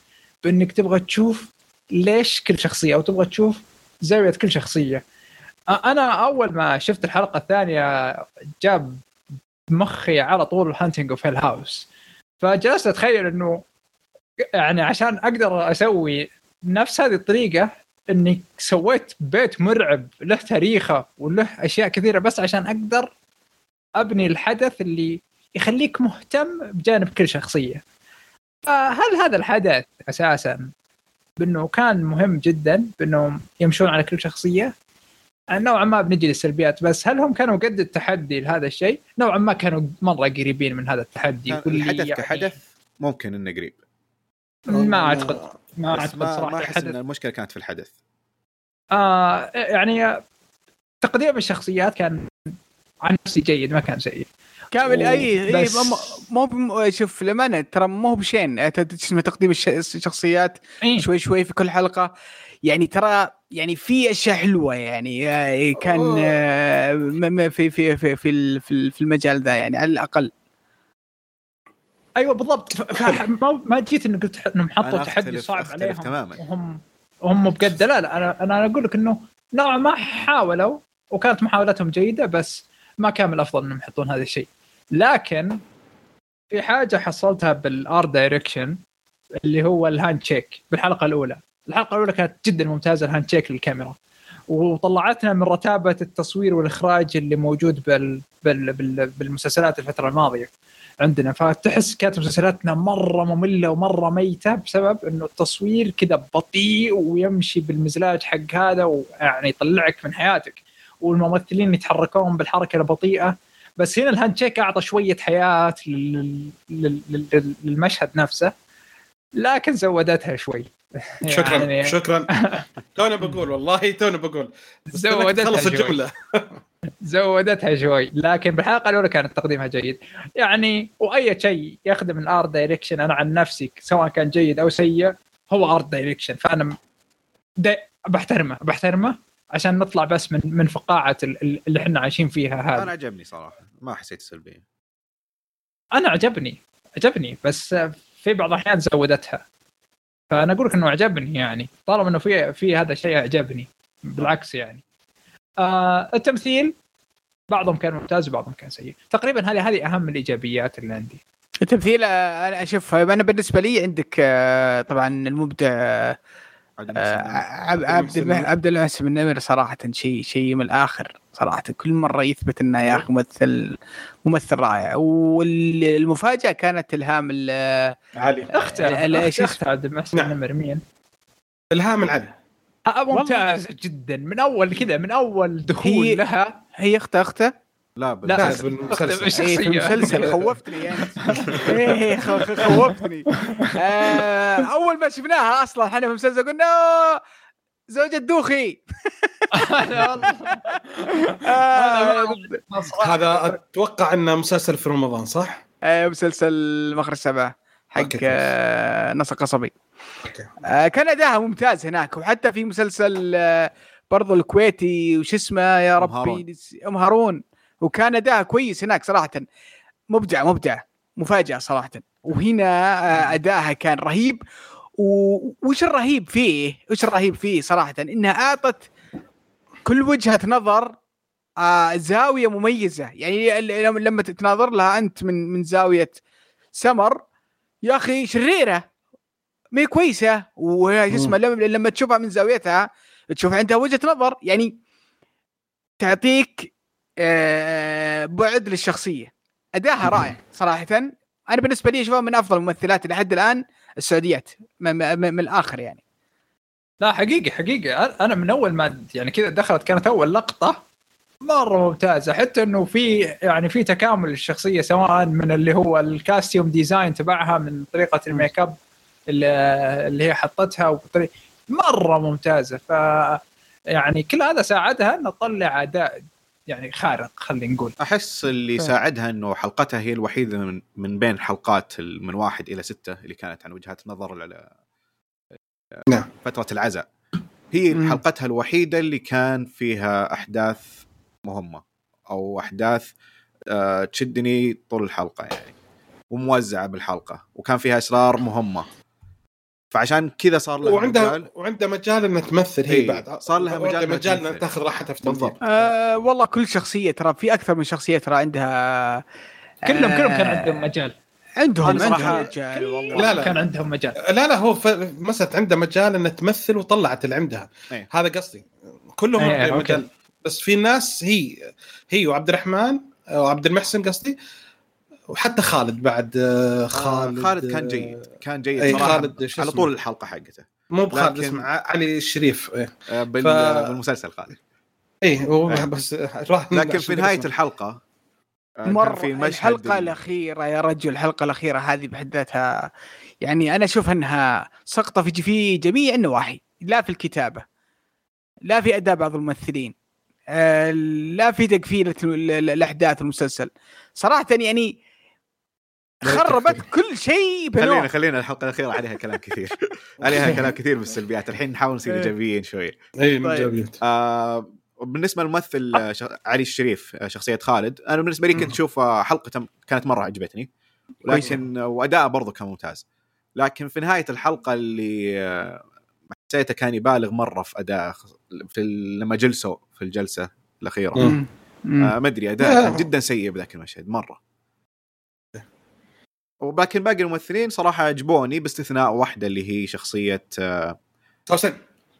بإنك تبغى تشوف ليش كل شخصية أو تبغى تشوف زاوية كل شخصية أنا أول ما شفت الحلقة الثانية جاب مخي على طول Haunting of Hill House فجلست أتخيل إنه يعني عشان أقدر أسوي نفس هذه الطريقة اني سويت بيت مرعب له تاريخه وله أشياء كثيرة بس عشان أقدر أبني الحدث اللي يخليك مهتم بجانب كل شخصية. فهل هذا الحدث أساسا بأنه كان مهم جدا بانهم يمشون على كل شخصية؟ نوعا ما بنجي للسلبيات بس هل هم كانوا قد التحدي لهذا الشيء؟ نوعا ما كانوا مرة قريبين من هذا التحدي الحدث يعني كحدث ممكن إنه قريب. ما اعتقد ما أعتقد صراحة ما أحس الحدث. ان المشكلة كانت في الحدث. آه يعني تقديم الشخصيات كان عن نفسي جيد ما كان سيء. كامل اي أي مو مو شوف للأمانة ترى مو بشين. اسمه تقديم الش- الشخصيات إيه. شوي شوي في كل حلقة. يعني ترى يعني في أشياء حلوة يعني آه، كان آه، في في في في ال- في ال- في المجال ذا يعني على الأقل. أيوه بالضبط. ما ما جيت انه قلت انهم حطوا تحدي صعب أختلف عليهم. تماماً. وهم وهم بجد لا لا أنا أنا أقول لك إنه نوعا ما حاولوا وكانت محاولاتهم جيدة بس ما كان من الافضل إنهم يحطون هذا الشيء. لكن في حاجة حصلتها بال art direction اللي هو ال hand shake بالحلقة الأولى. الحلقة الأولى كانت جدا ممتازة ال hand shake للكاميرا. وطلعتنا من رتابة التصوير والإخراج اللي موجود بال... بال... بال... بالمسلسلات الفترة الماضية. عندنا. فتحس كانت مسلسلاتنا مرة مملة ومرة ميتة بسبب إنه التصوير كذا بطيء ويمشي بالمزلاج حق هذا ويعني يطلعك من حياتك. والممثلين يتحركون بالحركة البطيئة. بس هنا الهاند شيك أعطى شوية حياة لل... لل... لل... للمشهد نفسه. لكن زودتها شوي. شكرا. يعني شكرا. تونا بقول والله تونا بقول. زودتها شوي. الجملة. زودتها شوي لكن بالحلقة الأولى كانت تقديمها جيد. يعني وأي شيء يخدم ال art direction أنا عن نفسي سواء كان جيد أو سيء هو art direction فأنا بحترمه بحترمه عشان نطلع بس من من فقاعة ال- ال- اللي إحنا عايشين فيها أنا هذه عجبني صراحة ما حسيت سلبيه أنا عجبني عجبني بس في بعض الأحيان زودتها. فأنا أقول لك إنه عجبني يعني طالما إنه في في هذا الشيء عجبني بالعكس يعني. آه التمثيل بعضهم كان ممتاز وبعضهم كان سيء. تقريبا هذه هذه أهم الإيجابيات اللي عندي. التمثيل آه، أنا أشوف أنا بالنسبة لي عندك آه، طبعا المبدع آه، عبد عبد المح- عبد المحسن بن نمر صراحة شيء شيء من الآخر صراحة. كل مرة يثبت إنه يا أخي ممثل ممثل رائع. والمفاجأة كانت إلهام ال- علي. أختها. عبد المحسن نعم. نمر مين؟ إلهام العلي ممتازه جدا. من أول كذا من أول دخول هي- لها. هي اخته أخته؟ لا لا. بالمسلسل. إيه في بالشخصية. المسلسل. خوفتني. إيه خ- خ- خوفتني. آه، أول ما شفناها أصلا إحنا في المسلسل قلنا "آه، زوجة دوخي. آه، هذا أتوقع إنه مسلسل في رمضان صح؟ آه، مسلسل مخرج سبعة حق. آه، نصر قصبي آه، كان اداها ممتاز هناك وحتى في مسلسل آه، برضو الكويتي وش اسمه يا ربي؟ هارون. أم هارون. وكان اداها كويس هناك صراحة. مبدع مبدع مفاجأة صراحة. وهنا آه، اداها كان رهيب. وش الرهيب فيه؟ وش الرهيب فيه صراحة؟ إنها أعطت كل وجهة نظر آه، زاوية مميزة. يعني لما لما تناظر لها أنت من من زاوية سمر يا أخي شريرة. ما هي كويسة وشو اسمه لما, تشوفها من زاويتها تشوف عندها وجهة نظر يعني تعطيك آه، بعد للشخصية. أداها رائع صراحة. أنا بالنسبة لي أشوفها من أفضل الممثلات لحد الآن السعوديات من, من, من الآخر يعني. لا حقيقي حقيقي. أنا من أول ما يعني كذا دخلت كانت أول لقطة مرة ممتازة. حتى إنه في يعني في تكامل الشخصية سواء من اللي هو ال costume design تبعها من طريقة الميك أب. اللي, اللي هي حطتها مرة ممتازة ف يعني كل هذا ساعدها انها تطلع أداء يعني خارق خلينا نقول أحس اللي فاهم. ساعدها إنه حلقتها هي الوحيدة من, من بين حلقات ال- من واحد إلى ستة اللي كانت عن وجهات نظر على نعم. فترة العزاء هي. حلقتها الوحيدة اللي كان فيها أحداث مهمة أو أحداث آه، تشدني طول الحلقة يعني وموزعة بالحلقة وكان فيها اسرار مهمة فعشان كذا صار لها وعندها مجال. وعندها مجال إنها تمثل هي بعد. صار لها مجال مجال إنها تمثل. تاخذ راحتها في التمثيل. بالضبط. أه والله كل شخصية ترى في أكثر من شخصية ترى عندها كلهم آه، كلهم كان عندهم مجال. عندهم رجال والله. لا، لا. كان عندهم مجال. لا لا هو ف- مسألة عندها مجال انها تمثل وطلعت اللي عندها. إيه. هذا قصدي. كلهم عندهم أوكي. مجال. بس في ناس هي هي وعبد الرحمن أو عبد المحسن قصدي وحتى خالد بعد آه، خالد خالد خالد كان جيد كان جيد أي صراحة خالد على اسمه؟ طول الحلقة حقته مو بخالد لكن- اسمه علي الشريف إيه. آه، بال- ف- بالمسلسل خالد هو إيه. بس راح لكن في نهاية الحلقة آه، كان مرة في مشهد الحلقة ال- الأخيرة يا رجل الحلقة الأخيرة هذه بحد ذاتها يعني أنا أشوف أنها سقطة في في جميع النواحي لا في الكتابة لا في أداء بعض الممثلين آه، لا في تقفيلة ال- ال- الأحداث المسلسل صراحة يعني خربت. كل شيء خلينا بنوع خلينا الحلقة الأخيرة عليها كلام كثير عليها كلام كثير بالسلبيات الحين نحاول نصير إيه. إيجابيين شوي اي طيب. آه بالنسبة للممثل آه، علي الشريف آه، شخصية خالد أنا بالنسبة لي كنت. أشوف آه، حلقته كانت مرة عجبتني لكن وأداءه برضه كان ممتاز لكن في نهاية الحلقة اللي آه، حسيته كان يبالغ مرة في أداء في لما جلسوا في الجلسة الأخيرة. آه ما أدري أداء كان. جدا سيء بذاك المشهد مرة ولكن باقي الممثلين صراحة عجبوني باستثناء واحدة اللي هي شخصية آه سوسن.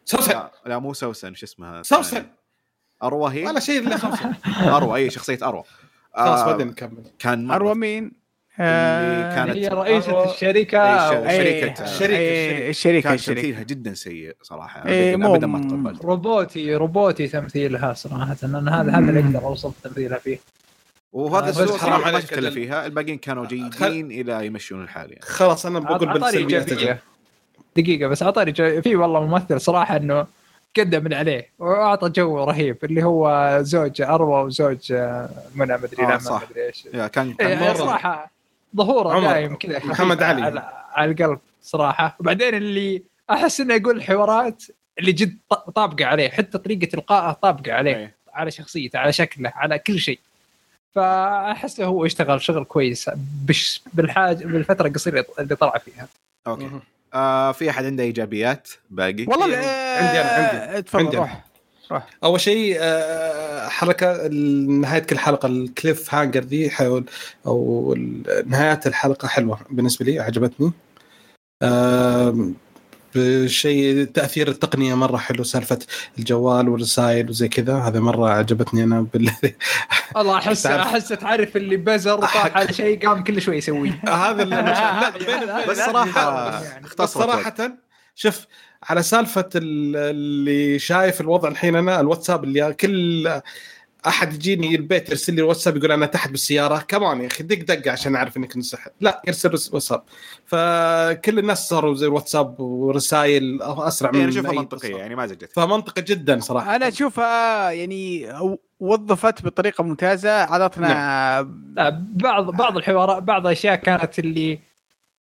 سوسن. لا, لا مو سوسن شو اسمها؟ سوسن. أروى هي؟ ولا شيء إلا سوسن. أروى أي شخصية أروى. خلاص آه، بعدين نكمل. كان أروى مين؟ اللي كانت- هي رئيسة أروى- الشركة إيه، أو- شركة- الشركة، الشركة كان الشركة. تمثيلها جدا سيء صراحة. إيه، ابدا ما تقبلت روبوتي روبوتي تمثيلها صراحة أنا هذا هذا اللي أقدر أوصف تمثيلها فيه. وهذا آه، بس السوء حرام عليك شفت الا. فيها الباقيين كانوا جيدين إلى يمشون الحال يعني خلاص أنا بقول بالسلبيات دقيقة بس اعطاني جو... في والله ممثل صراحة إنه قدم من عليه وأعطى جو رهيب اللي هو زوج أروى وزوج آه، منى مدري آه، لا صح. مدري إيش كان إيه،. صراحة ظهوره. دايم كذا محمد علي. على, على القلب صراحة وبعدين اللي أحس إنه يقول الحوارات اللي جد طابقة عليه حتى طريقة إلقائه طابقة عليه إيه. على شخصيته على شكله على كل شيء فاحسه هو اشتغل شغل كويس بش بالحاج بالفترة القصيرة اللي طلع فيها أوكي. آه في أحد عنده إيجابيات باقي والله عندي- لا- عندي أنا، عندي. تفضل. روح روح. أول شيء آه، حركة نهاية كل حلقة ال cliff hanger دي حول أو نهايات الحلقة حلوة بالنسبة لي عجبتني آم، بشيء تأثير التقنية مرة حلو سالفة الجوال والرسائل وزي كذا هذا مرة عجبتني أنا بال... والله احس أحس تعرف اللي بزر طاح على شيء قام كل شوي يسويه هذا اللي لا بيني وبينك- بس صراحة يعني. بس وقت. صراحة شوف على سالفة ال- اللي شايف الوضع الحين أنا الواتساب اللي كل أحد يجيني البيت يرسل لي الواتساب يقول أنا تحت بالسيارة. كمان يا أخي دق دقة عشان أعرف إنك نسحب لا يرسل رس- واتساب فكل الناس صاروا زي الواتساب ورسائل أسرع من يعني اشوفها منطقية. يعني ما زجت. فمنطقي جدا صراحة. أنا أشوفها يعني وظفت بطريقة ممتازة. اعطتنا لا بعض بعض الحوارات بعض الأشياء كانت اللي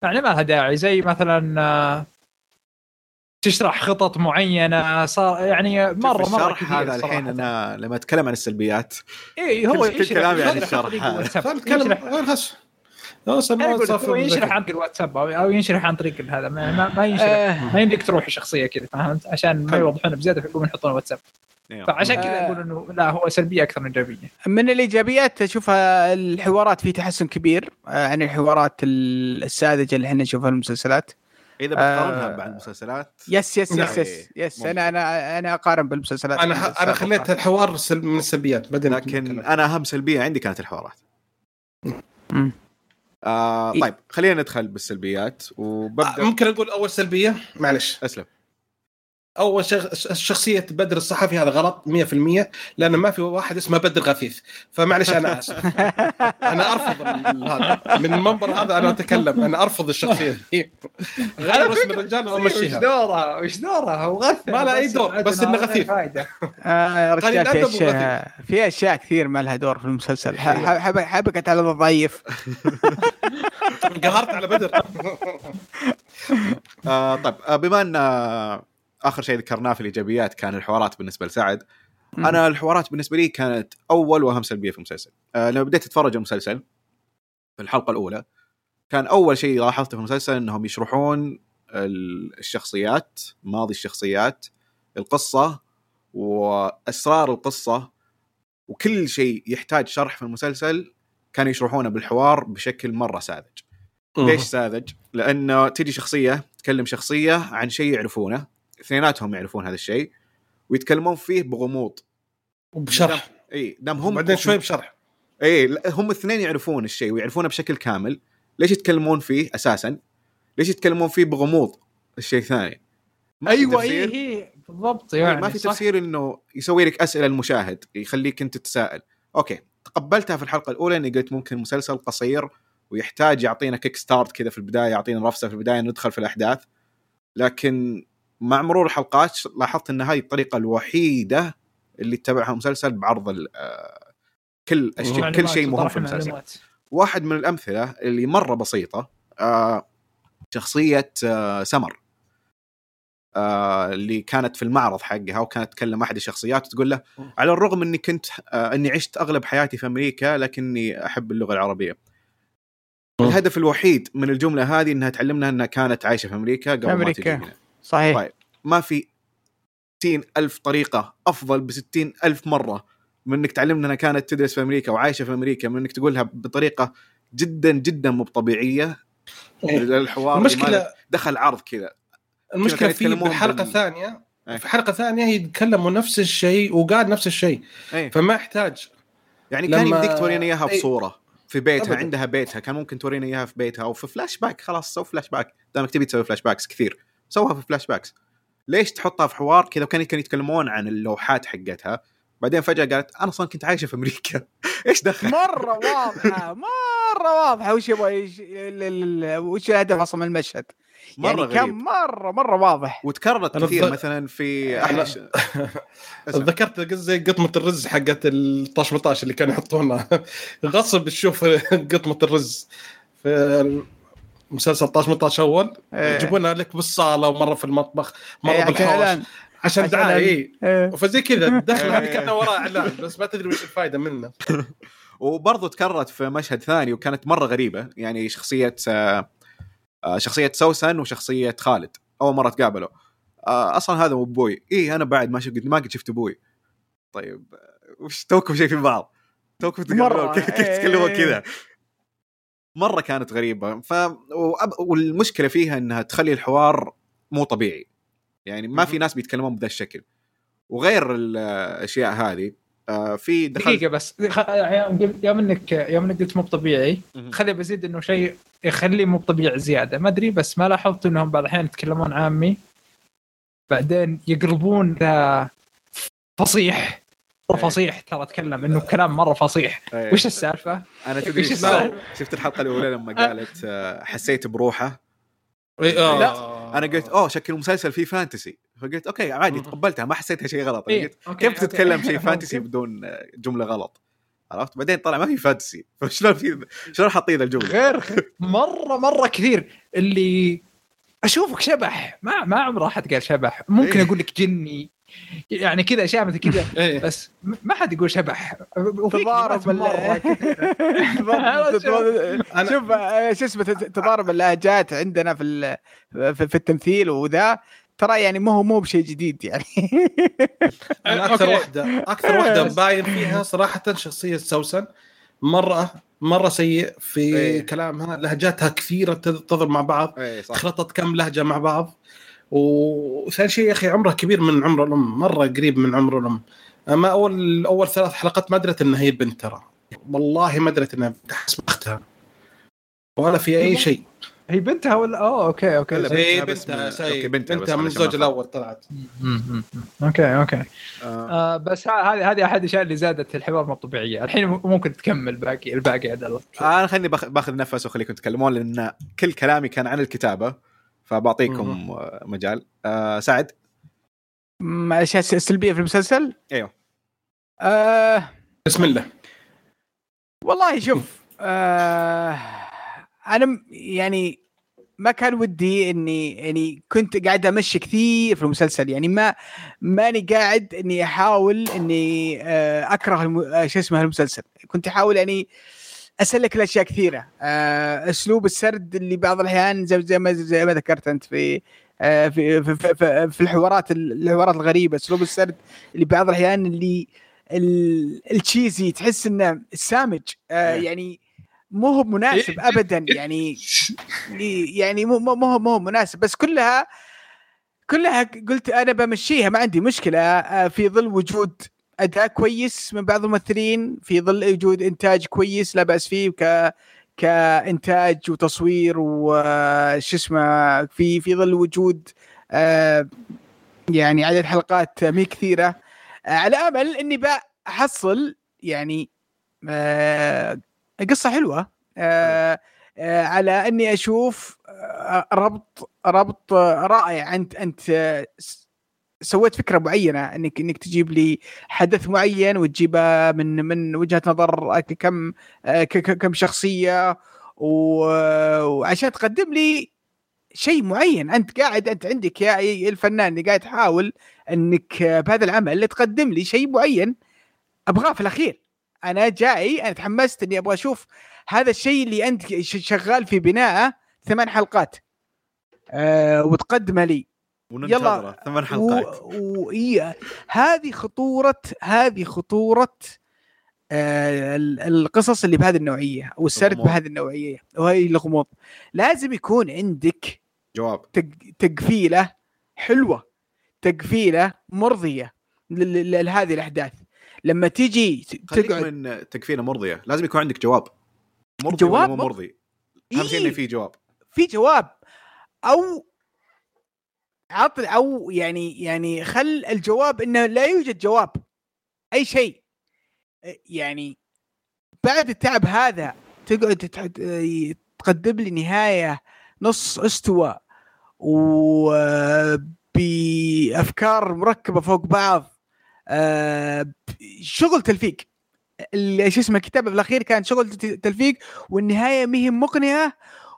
يعني ما لها داعي. زي مثلا آه، تشرح خطط معينة صار يعني مره مرة الشرح كثير هذا الحين. أنا لما أتكلم عن السلبيات اي هو يشرح. كلامي عن يشرح. الشرح. واتساب هو ينشرح. عن طريق الواتساب أو ينشرح عن طريق هذا. ما, ما, ما ينشرح آه. ما يمديك تروح شخصية كذا فهمت؟ عشان ما. يوضحون بزيادة فيقومون يحطون واتساب. نعم. فعشان كذا آه. أقول إنه لا هو سلبية أكثر من إيجابية. من الإيجابيات اشوفها الحوارات في تحسن كبير آه، عن الحوارات ال- الساذجة اللي إحنا نشوفها في المسلسلات. إذا بتقارنها آه. مع المسلسلات yes yes. yes yes, yes ممكن. أنا أنا أنا أقارن بالمسلسلات أنا أنا خليت الحوار سل- من السلبيات بعدين لكن أنا اهم سلبية عندي كانت الحوارات. آه إيه. طيب خلينا ندخل بالسلبيات آه، وببدا ممكن أقول أول سلبية معلش أسلم اول شخ... شخصية بدر الصحفي هذا غلط 100% لأنه ما في واحد اسمه بدر غثيث فمعلش أنا آسف. أنا أرفض هذا. من المنبر هذا أنا أتكلم. أنا أرفض الشخصية. دي غير اسم الرجال وش وامشيها دورها وش دورها هو غث ما له أي دور، بس إنه غثيث. فايدة. آه رجال في أشياء في أشياء كثير ما لها دور في المسلسل. حب- حبكت على الضعيف. قهرت على بدر. آه طيب آه بما أن آه آخر شيء ذكرناه في الإيجابيات كان الحوارات بالنسبة لسعد. مم. أنا الحوارات بالنسبة لي كانت أول وأهم سلبية في المسلسل. آه لما بديت أتفرج المسلسل في الحلقة الأولى كان أول شيء لاحظته في المسلسل إنهم يشرحون ال- الشخصيات ماضي الشخصيات القصة وأسرار القصة وكل شيء يحتاج شرح في المسلسل كانوا يشرحونه بالحوار بشكل مرة ساذج. ليش ساذج؟ لأنه تجي شخصية تكلم شخصية عن شيء يعرفونه. اثنيناتهم يعرفون هذا الشيء ويتكلمون فيه بغموض بشرح إي دام هم بعدين شوي بشرح إي هم الاثنين يعرفون الشيء ويعرفونه بشكل كامل ليش يتكلمون فيه أساسا؟ ليش يتكلمون فيه بغموض الشيء الثاني؟ أيوه تفسير. هي بالضبط يعني ما في صح. تفسير إنه يسوي لك أسئلة المشاهد يخليك أنت تتساءل okay تقبلتها في الحلقة الأولى إني قلت ممكن مسلسل قصير ويحتاج يعطينا kick start كذا في البداية يعطينا رفسة في البداية ندخل في الأحداث لكن مع مرور الحلقات لاحظت إن هذه الطريقة الوحيدة اللي اتبعها المسلسل بعرض آه، كل الشيء كل شيء مهم في المسلسل. واحد من الأمثلة اللي مرة بسيطة آه شخصية آه سمر اللي كانت في المعرض حقها وكانت تكلم أحد الشخصيات وتقول له على الرغم إني كنت إني عشت أغلب حياتي في أمريكا لكني أحب اللغة العربية. الهدف الوحيد من الجملة هذه إنها تعلمنا إنها كانت عايشة في أمريكا قبل ما أمريكا. تجي هنا. صحيح طيب ما في 60 ألف طريقة أفضل ب 60 ألف مرة من أنك تعلمنا أنها كانت تدرس في أمريكا وعايشة في أمريكا من أنك تقولها بطريقة جدا جدا مو طبيعية إيه. الحوار المشكلة دخل عرض كذا المشكلة في بالحلقة بال- الثانية إيه. في حلقة ثانية يتكلموا نفس الشيء وقال نفس الشيء أي. فما يحتاج يعني كان لما- يمديك تورينا إياها أي. بصورة في بيتها أبداً. عندها بيتها كان ممكن تورينا إياها في بيتها أو في فلاش باك خلاص سوي فلاش باك دامك تبي تسوي flashbacks كثير سوها في flashbacks ليش تحطها في حوار كذا وكان كانوا يتكلمون عن اللوحات حقتها؟ بعدين فجأة قالت أنا أصلا كنت عايشة في أمريكا. إيش دخل؟ مرة واضحة مرة واضحة. وش يبغى وش الهدف أصلا من المشهد؟ مرة يعني غريب. كان مرة مرة واضح. وتكررت كثير الظ- مثلا في. ذكرت قص- زي قطمة الرز حقت ال 18 اللي كانوا يحطونها غصب تشوف قطمة الرز في مسلسل 18 أول إيه. يجيبونها لك بالصالة ومرة في المطبخ مرة إيه، عشان بالحوش. عشان دعاية. اي إيه. فزي كذا هذه إيه. كانه وراه إعلان بس ما تدري وش الفائده منه وبرضه تكررت في مشهد ثاني وكانت مرة غريبة يعني شخصية آه، آه، شخصية سوسن وشخصية خالد أول مرة تقابلوا آه، أصلا هذا مو أبوي اي أنا بعد ما شفت ما قد شفت أبوي طيب وش توكم شايفين بعض توكم تقولون كيف تتكلمون إيه. كذا مرة كانت غريبة. ف وأب- والمشكلة فيها إنها تخلي الحوار مو طبيعي. يعني ما في ناس بيتكلمون بهذا الشكل. وغير الأشياء هذه آه، في دخلت دقيقة بس. يوم إنك يوم إنك قلت مو طبيعي. خلي بزيد إنه شيء يخليه مو طبيعي زيادة. ما أدري بس ما لاحظت إنهم بعض الاحيان يتكلمون عامي. بعدين يقلبون ذا فصيح. مرة. فصيح ترى أتكلم إنه كلام مرة فصيح إيه. وش السالفة؟ أنا تدري شفت- الحلقة الأولى لما قالت آه، حسيت بروحه إيه، آه. لا، أنا قلت أوه شكل مسلسل فيه fantasy فقلت okay عادي. تقبلتها ما حسيتها شيء غلط إيه، قلت كيف okay. تتكلم شيء fantasy. بدون آه، جملة غلط عرفت بعدين طلع ما في فانتسي فشلون في شلون حاطين الجملة غير مرة مرة كثير اللي أشوفك شبح ما ما عمره احد قال شبح ممكن إيه. أقول لك جني يعني كذا اشياء مثل كذا إيه. بس ما حد يقول شبح. تضارب شوف. شو اسمه تضارب اللهجات عندنا في ال- في في التمثيل وذا. ترى يعني ما هو مو بشيء جديد يعني. أنا أكثر. واحدة أكثر واحدة مباين فيها صراحة شخصية سوسن. مره مرة سيء في إيه. كلامها. لهجاتها كثيرة تض- تضرب مع بعض. صح. خلطت كم لهجة مع بعض. وثاني شيء يا أخي عمره كبير من عمر الأم مرة قريب من عمر الأم. أما أول أول ثلاث حلقات ما درت إنها هي البنت ترى. والله ما درت إنها تحس بأختها. ولا في أي شيء. هي بنتها ولا؟ اوه okay okay لا، هي بنتها بس بنتها okay، بنتها بس بنتها من الزوج الأول طلعت. okay okay. آه. آه بس هذه هذه أحد الأشياء اللي زادت الحوار مو طبيعية. الحين ممكن تكمل باقي الباقي عبد الله. أنا خليني باخذ باخذ نفس وخليكم تتكلمون لأن كل كلامي كان عن الكتابة. فبعطيكم. آه، مجال. آه سعد؟ أشياء سلبية في المسلسل؟ أيوه. آه بسم الله. والله شوف آه أنا م- يعني ما كان ودي إني يعني كنت قاعد أمشي كثير في المسلسل. يعني ما ماني قاعد إني أحاول إني آه أكره الم... آه شو اسمه المسلسل. كنت أحاول يعني اسلك الأشياء كثيرة. آه أسلوب السرد اللي بعض الأحيان زي زي ما زي ما ذكرت أنت في آه في في, في, في, في الحوارات الحوارات الغريبة. أسلوب السرد اللي بعض الأحيان اللي ال- التشيزي تحس إنه سامج. آه إيه. يعني مو هو مناسب ابدا. يعني يعني مو مو مو هو- مو هو مناسب. بس كلها كلها قلت أنا بمشيها ما عندي مشكلة. آه، في ظل وجود أداء كويس من بعض الممثلين في ظل وجود إنتاج كويس لا بأس فيه ك كإنتاج وتصوير وش اسمه في في ظل وجود آه، يعني عدد حلقات مي كثيرة. آه، على أمل إني بحصل يعني آه، قصة حلوة. على إني أشوف ربط ربط رائع انت انت سويت فكرة معينة إنك إنك تجيب لي حدث معين وتجيبه من من وجهة نظر كم آه، ك- ك- كم شخصية وعشان تقدم لي شيء معين. أنت قاعد أنت عندك يا الفنان اللي قاعد تحاول إنك آه، بهذا العمل تقدم لي شيء معين أبغاه في الأخير. أنا جاي أنا تحمست إني أبغى أشوف هذا الشيء اللي أنت شغال في بناءه ثمان حلقات أه وتقدمه لي. وننتظره ثمان حلقات و... و... إيه. هذه خطورة هذه خطورة آه ال- القصص اللي بهذه النوعية والسرد الغموض. بهذه النوعية. وهي الغموض. لازم يكون عندك جواب. تق... تقفيلة حلوة تقفيلة مرضية ل- ل- لهذه الأحداث. لما تيجي تقعد من تكفينه مرضية. لازم يكون عندك جواب. مرضي جواب؟ ولا مو مر- مرضي؟ أهم شيء إنه إيه. في جواب. في جواب. أو عط أو يعني يعني خل الجواب إنه لا يوجد جواب أي شيء. يعني بعد التعب هذا تقعد تقدم لي نهاية نص استوى وبافكار مركبة فوق بعض. شغل تلفيق. شو اسمه الكتابه بالاخير كان شغل تلفيق والنهاية ما هي مقنعة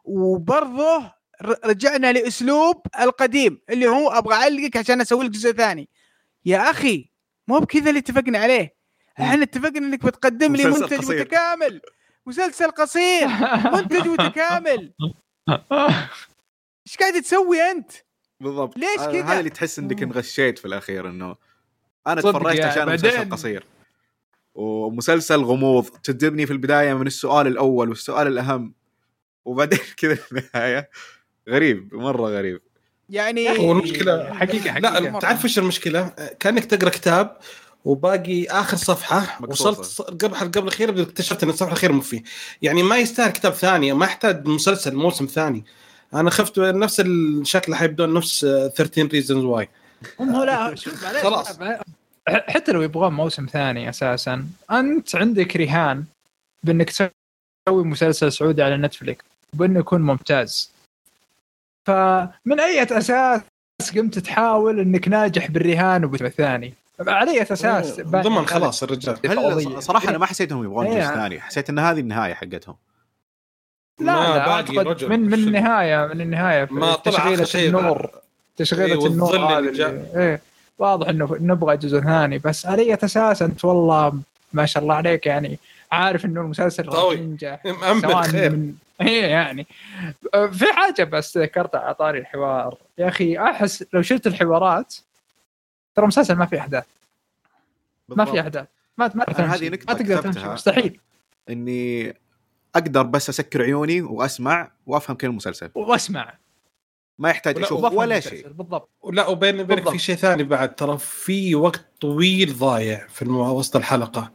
وبرضه رجعنا لأسلوب القديم اللي هو أبغى أعلقك عشان أسوي لك جزء ثاني. يا أخي مو بكذا اللي اتفقنا عليه. إحنا اتفقنا إنك بتقدم لي منتج قصير. متكامل. مسلسل قصير. منتج متكامل. إيش قاعد تسوي أنت؟ بالضبط. ليش هذا- كذا؟ هذا اللي تحس إنك انغشيت في الأخير إنه أنا تفرجت عشان مسلسل قصير. ومسلسل غموض. تجذبني في البداية من السؤال الأول والسؤال الأهم. وبعدين كذا في النهاية. غريب مرة غريب. يعني هو المشكلة حقيقة حقيقة. لا تعرف إيش المشكلة؟ كأنك تقرأ كتاب وباقي آخر صفحة مقصوصة. وصلت قبل قبل الاخيره اكتشفت إن الصفحة الأخيرة مو فيه يعني ما يستاهل كتاب ثاني ما يحتاج مسلسل موسم ثاني. أنا خفت نفس الشكل حيبدون نفس آه، 13 reasons why هم هو لا شوف خلاص. حتى لو يبغون موسم ثاني أساسا أنت عندك رهان بإنك تسوي مسلسل سعودي على نتفليكس وبانه يكون ممتاز. فمن أي أساس قمت تحاول إنك ناجح بالرهان وبالموسم الثاني؟ على أي أساس؟ ضمن خلاص الرجال. هل صراحة أنا ما حسيت انهم يبغون إيه. جزء ثاني. حسيت إن هذه النهاية حقتهم. لا ما لا باقي من من؟ النهاية من النهاية في ما طلع تشغيلة اخر شيء النور. تشغيلة إيه، النور هذا. إيه. واضح إنه نبغى جزء ثاني. بس على أي أساس؟ أنت والله ما شاء الله عليك يعني. عارف إنه المسلسل راح. ينجح مأمن سواء خير. من إيه يعني. أه، في حاجة بس ذكرتها على طاري الحوار. يا أخي أحس لو شلت الحوارات ترى المسلسل ما في أحداث. ما في أحداث. ما ما هذه. نقطة ما تقدر تمشي. مستحيل. إني أقدر بس أسكر عيوني وأسمع وأفهم كل المسلسل وأسمع. ما يحتاج ولا- أشوف ولا. شيء. بالضبط. لا وبين وبينك بالضبط. في شيء ثاني بعد. ترى في وقت طويل ضايع في وسط الحلقة.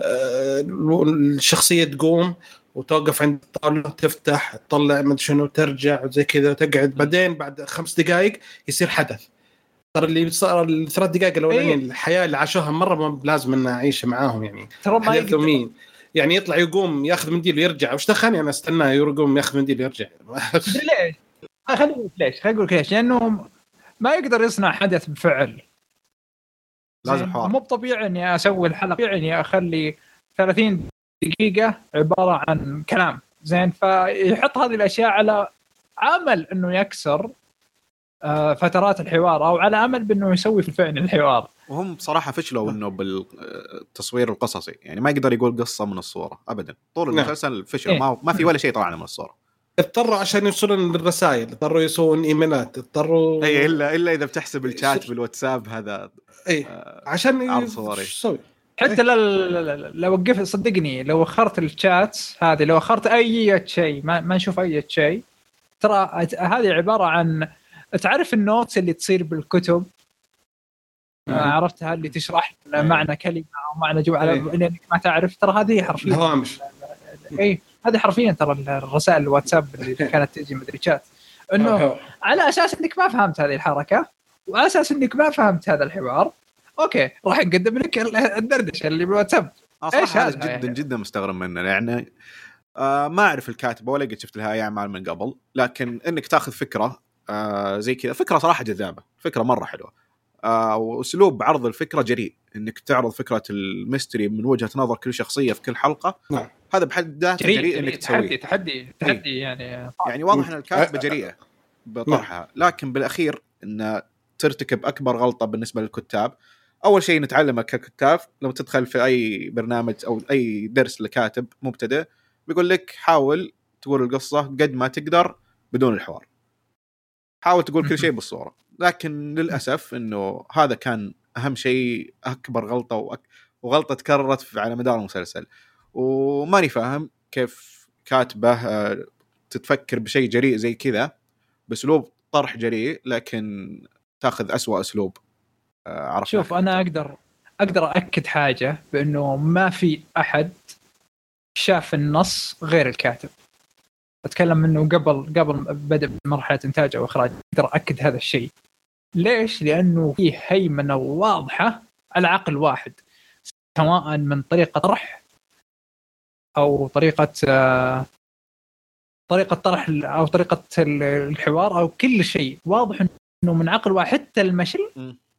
آه، الشخصية تقوم وتوقف عند الطاولة تفتح تطلع ما شنو ترجع وزي كذا وتقعد بعدين بعد خمس دقائق يصير حدث. ترى اللي صار الثلاث دقائق الاولانيه إيه. الحياة اللي عاشوها مرة ما لازم ان اعيشها معاهم يعني. ترى ما يقدر. يعني يطلع يقوم ياخذ منديل ويرجع. وش دخلني؟ أنا استناه يقوم ياخذ منديل ويرجع. ليش؟ خليني أقول ليش. خليني أقول ليش. لأنه ما يقدر يصنع حدث بفعل. لازم؟ حوار. مو طبيعي إني أسوي الحلقة. طبيعي إني أخلي 30 دقيقة عبارة عن كلام. زين فيحط هذه الأشياء على امل إنه يكسر آه، فترات الحوار أو على امل بإنه يسوي في الفعل الحوار. وهم بصراحة فشلوا إنه بالتصوير القصصي. يعني ما يقدر يقول قصة من الصورة ابدا. طول نعم. المسلسل فشل. إيه. ما ما في ولا شيء طلعنا من الصورة. اضطروا عشان يوصلون للرسائل اضطروا يسوون إيميلات. اضطروا اي الا إلا إذا بتحسب الشات بالواتساب هذا اي آه، عشان. شو تسوي؟ حتى لو لو وقفت صدقني لو أخرت الشات هذه لو أخرت أي شيء ما, ما نشوف أي شيء ترى هذه عبارة عن تعرف ال notes اللي تصير بالكتب؟ عرفتها اللي تشرح معنى كلمة أو معنى جمله إيه. لانك ما تعرف ترى هذه حرفيا الهوامش. اي هذه حرفيا ترى الرسائل الواتساب اللي كانت تجي مدري شات إنه على أساس إنك ما فهمت هذه الحركة وعلى أساس إنك ما فهمت هذا الحوار okay راح نقدم لك الدردشة اللي بالواتساب. إيش صراحة هذا؟ جدا يعني؟ جدا مستغرب منه يعني آه ما أعرف الكاتبة ولا قد شفت لها أي أعمال من قبل لكن إنك تأخذ فكرة آه زي كذا. فكرة صراحة جذابة فكرة مرة حلوة. آه وأسلوب عرض الفكرة جريء إنك تعرض فكرة الميستري من وجهة نظر كل شخصية في كل حلقة. نعم. هذا بحد ذاته جريء, جريء, انك جريء تحدي تسويه. تحدي تحدي يعني. يعني واضح إن الكاتبة جريئة بطرحها. لكن بالأخير إن ترتكب أكبر غلطة بالنسبة للكتاب أول شيء نتعلمه ككتاب لما تدخل في أي برنامج أو أي درس لكاتب مبتدئ بيقول لك حاول تقول القصة قد ما تقدر بدون الحوار. حاول تقول كل شيء بالصورة. لكن للأسف إنه هذا كان أهم شيء أكبر غلطة وأك... وغلطة تكررت على مدار المسلسل. وماني فاهم كيف كاتبة آه، تتفكر بشيء جريء زي كذا بأسلوب طرح جريء لكن تأخذ أسوأ أسلوب. عرفنا شوف أنا أقدر أقدر اكد حاجة بأنه ما في أحد شاف النص غير الكاتب أتكلم منه قبل قبل بدأ مرحلة انتاج أو اخراج أقدر اكد هذا الشيء ليش؟ لأنه في هيمنة واضحة على عقل واحد سواء من طريقة طرح أو طريقة آه، طريقة طرح أو طريقة ال- الحوار أو كل شيء واضح إنه من عقل واحد حتى المشي.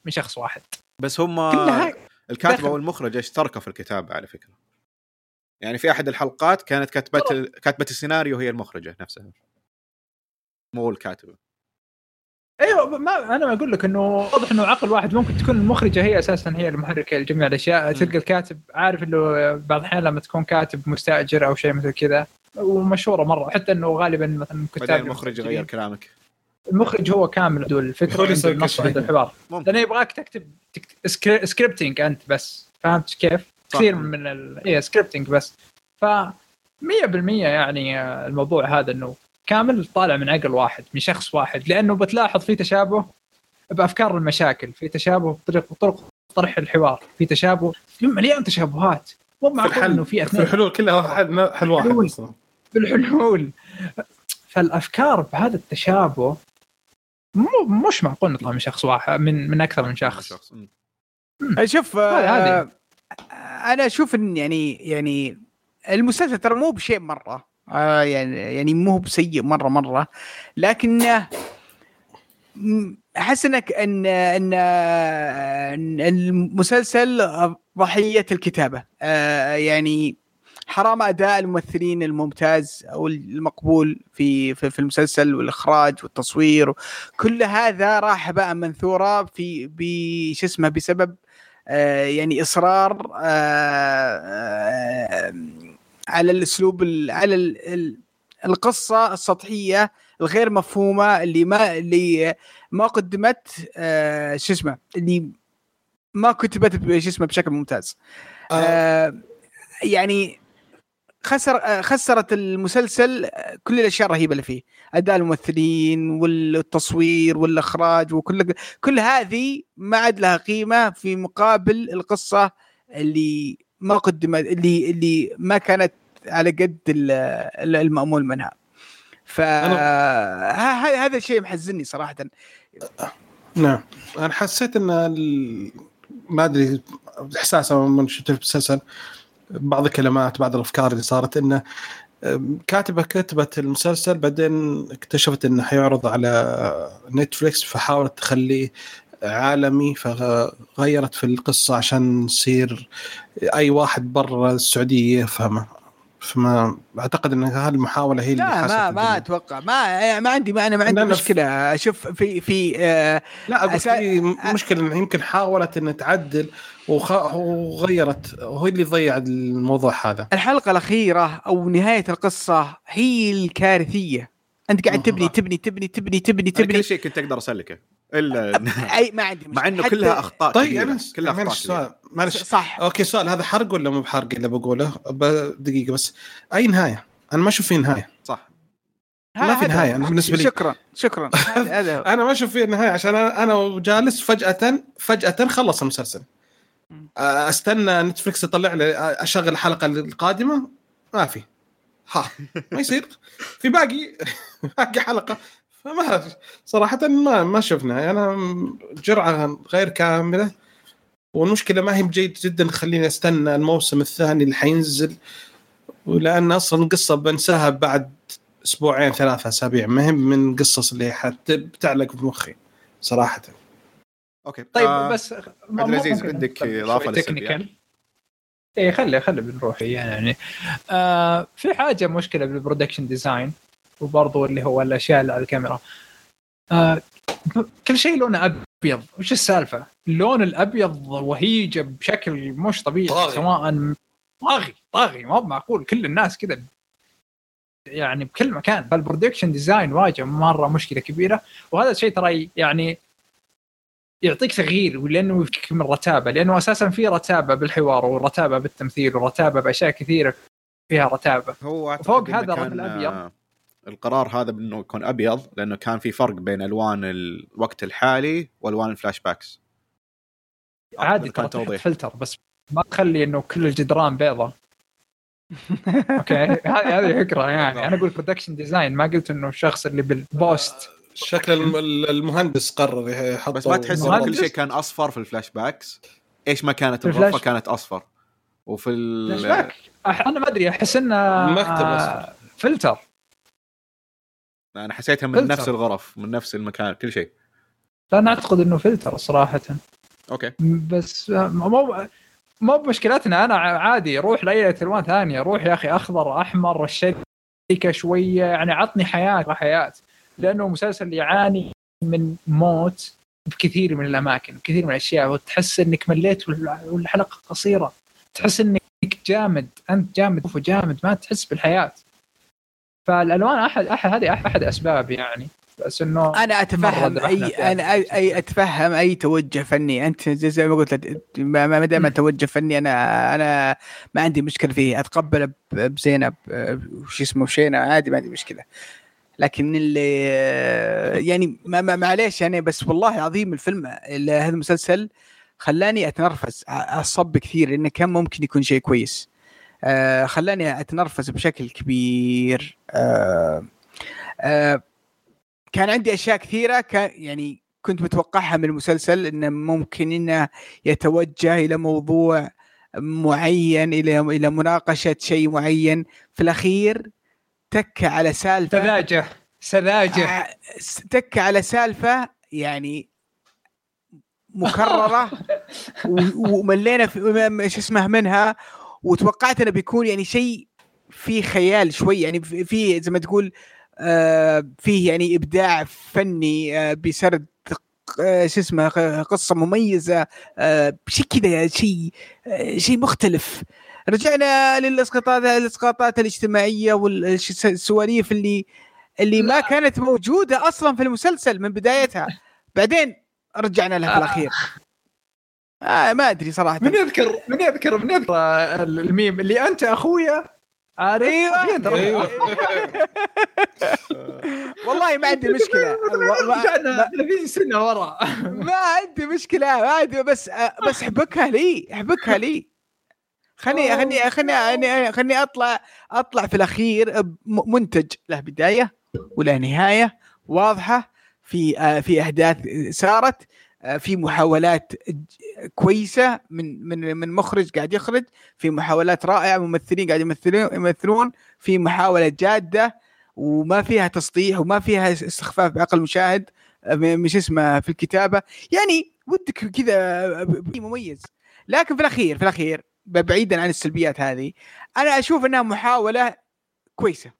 من شخص واحد. بس هم الكاتبة دخل. والمخرجه اشتركوا في الكتابه على فكرة. يعني في أحد الحلقات كانت كاتبة كاتبة السيناريو هي المخرجة نفسها. مو الكاتبة. أيوه ما أنا أقول لك إنه واضح إنه عقل واحد ممكن تكون المخرجة هي أساسا هي المحركة لجميع الأشياء. تلقى الكاتب عارف إنه بعض الأحيان لما تكون كاتب مستأجر أو شيء مثل كذا ومشهورة مرة. حتى إنه غالبا مثلا كتاب المخرج يغير كلامك. المخرج هو كامل عنده الفكرة عنده النص. عنده الحوار. لأنه يبغاك تكتب تكت... scri... scripting أنت بس. فهمت كيف؟ كثير من ال... إيه scripting بس. ف 100% يعني آه، الموضوع هذا إنه كامل طالع من عقل واحد من شخص واحد. لأنه بتلاحظ في تشابه بأفكار المشاكل في تشابه بطريق طرق طرح الحوار في تشابه في مليان تشابهات. مو في معقول إنه في في اثنين. الحلول كلها حل, حل واحد بالحلول. فالأفكار بهذا التشابه مو مش معقول نطلع من شخص واحد من من أكثر من شخص مم. شوف هذا- آه. أنا أشوف إن يعني يعني المسلسل ترى مو بشيء مرة آه يعني يعني مو بسيء مرة مرة لكنه أحس إنك إن إن المسلسل ضحية الكتابة آه يعني حرام أداء الممثلين الممتاز أو المقبول في في, في المسلسل والإخراج والتصوير كل هذا راح بقى منثوره في بش اسمه بسبب آه يعني إصرار آه آه على الأسلوب ال- على ال- ال- القصة السطحية الغير مفهومة اللي ما اللي ما قدمت آه شو اسمه اللي ما كتبت شو اسمه بشكل ممتاز آه. آه يعني خسر آه، خسرت المسلسل آه، كل الأشياء الرهيبة اللي فيه. أداء الممثلين والتصوير والإخراج وكل كل هذه ما عاد لها قيمة في مقابل القصة اللي ما قدمت اللي اللي ما كانت على قد ال- ال- المأمول منها. ف هذا الشيء محزني صراحة. نعم. أنا حسيت إن. ما أدري احساس من شفت المسلسل بعض الكلمات بعض الأفكار اللي صارت إنه كاتبة كتبت المسلسل بعدين اكتشفت إنه حيعرض على نتفليكس فحاولت تخليه عالمي فغيرت في القصة عشان يصير أي واحد برا السعودية يفهمه فما أعتقد أن هذه المحاولة هي اللي لا ما ما الدنيا. أتوقع. ما ما عندي ما أنا ما عندي مشكلة. أشوف في في آه لا أقول أسا- في مشكلة يمكن حاولت انها تعدل وخ... وغيرت وهي اللي ضيع الموضوع هذا. الحلقة الأخيرة أو نهاية القصة هي الكارثية. أنت قاعد تبني تبني تبني تبني تبني تبني كل شيء كنت أقدر اسلكه إلا أي ما عندي مع إنه كلها أخطاء طيب. أنا كلها أخطاء. سؤال معلش. صح. okay سؤال هذا حرق ولا مو بحرق اللي بقوله؟ ب- دقيقة بس. أي نهاية؟ أنا ما أشوف في نهاية. صح. ما في نهاية، أنا بالنسبة لي. شكرا شكرا. هذا. أنا ما أشوف في نهاية عشان أنا أنا جالس فجاه فجأة خلص المسلسل. أستنى نتفلكس يطلع لي أشغل الحلقة القادمة. ما في. ها ما يصير. في باقي باقي حلقة. فما صراحة ما ما شفنا أنا جرعة غير كاملة. والمشكلة ما هي بجيد جدا. تخليني أستنى الموسم الثاني اللي حينزل. ولأن أصلا القصة بنساها بعد أسبوعين ثلاثة أسابيع. ما هي من قصص اللي حت بتعلق في مخي صراحة. أوكي. طيب آه، بس عبد العزيز، عندك للسلبيات؟ technical إيه خلي خلي بنروح يعني. آه في حاجة مشكلة بال production design وبرضه اللي هو الأشياء اللي على الكاميرا آه كل شيء لونه أبيض وش السالفة؟ اللون الأبيض وهيجه بشكل مش طبيعي طاغي. سواء طاغي طاغي ما هو معقول كل الناس كذا يعني بكل مكان فال production design واجه مرة مشكلة كبيرة وهذا الشيء ترى يعني يعطيك تغيير لأنه يفكك من الرتابة لأنه أساسا في رتابة بالحوار ورتابة بالتمثيل ورتابة بأشياء كثيرة فيها رتابة هو فوق هذا الأبيض. آه، القرار هذا بأنه يكون أبيض لأنه كان في فرق بين ألوان الوقت الحالي وألوان ال flashbacks عادي كان توضيح. فلتر بس ما تخلي إنه كل الجدران بيضة. أوكي هذه هذه فكرة يعني. أنا أقول production design ما قلت إنه الشخص اللي بال post. شكل الم- المهندس قرر يحط بس ما تحس إنه؟ كل شيء كان أصفر في ال flashbacks إيش ما كانت في الغرفه ال flash- كانت أصفر؟ وفي ال... فلاش باك أح- أنا ما أدري أحس إنه المكتب آه، فلتر. أنا حسيتها من فلتر. نفس الغرف من نفس المكان كل شيء. لا أنا أعتقد إنه فلتر صراحة. أوكي. بس مو مو بمشكلتنا أنا عادي روح لأي الوان ثانية روح يا أخي أخضر أحمر الشركة شوية يعني عطني حياة حياة. لأنه مسلسل يعاني من موت بكثير من الأماكن كثير من الأشياء وتحس إنك مليت وال- والحلقة قصيرة. تحس إنك جامد أنت جامد جامد ما تحس بالحياة. فالألوان احد احد هذه أحد أسباب يعني. بس إنه أنا أتفهم اي. أنا اي, أي أتفهم أي توجه فني. أنت زي, ما قلت ما دام توجه فني أنا أنا ما عندي مشكلة فيه. اتقبله بزينب وش اسمه بشينا عادي ما عندي مشكلة. لكن اللي يعني ما ما معليش يعني بس والله العظيم الفيلم ال- هذا المسلسل خلاني أتنرفز أصب كثير لأنه كان ممكن يكون شيء كويس. آه خلاني أتنرفز بشكل كبير. آه آه كان عندي أشياء كثيرة كان يعني كنت متوقعها من المسلسل إنه ممكن إنه يتوجه إلى موضوع معين إلى إلى مناقشة شيء معين. في الأخير تك على سالفة سذاجة سذاجة. تك على سالفة يعني مكررة. وملينا في شو اسمه منها وتوقعت إنه بيكون يعني شيء فيه خيال شوي يعني في- فيه زي ما تقول آه، فيه يعني إبداع فني آه، بسرد آه، شو اسمه قصة مميزة شيء كذا شيء آه، شيء مختلف. رجعنا للإسقاطات الإسقاطات الاجتماعية والسواليف اللي اللي ما كانت موجودة أصلا في المسلسل من بدايتها. بعدين رجعنا لها في الأخير. آه ما أدري صراحة. من يذكر من يذكر من يذكر الميم اللي أنت أخويا. عارف أيوه. أيوه. والله ما عندي مشكلة. رجعنا 30 سنة ورا. ما عندي مشكلة ما عندي بس بس احبكها لي احبكها لي. خلني خلني خلني خلني خلني اطلع أطلع في الأخير منتج له بداية وله نهاية واضحة في آه، في احداث صارت في محاولات كويسة من من من مخرج قاعد يخرج في محاولات رائعة ممثلين قاعد يمثلون يمثلون في محاولة جادة وما فيها تسطيح وما فيها استخفاف بعقل المشاهد آه، مش اسمه في الكتابة. يعني ودك كذا ب- مميز. لكن في الأخير في الأخير بعيدا عن السلبيات هذه أنا أشوف إنها محاولة كويسة.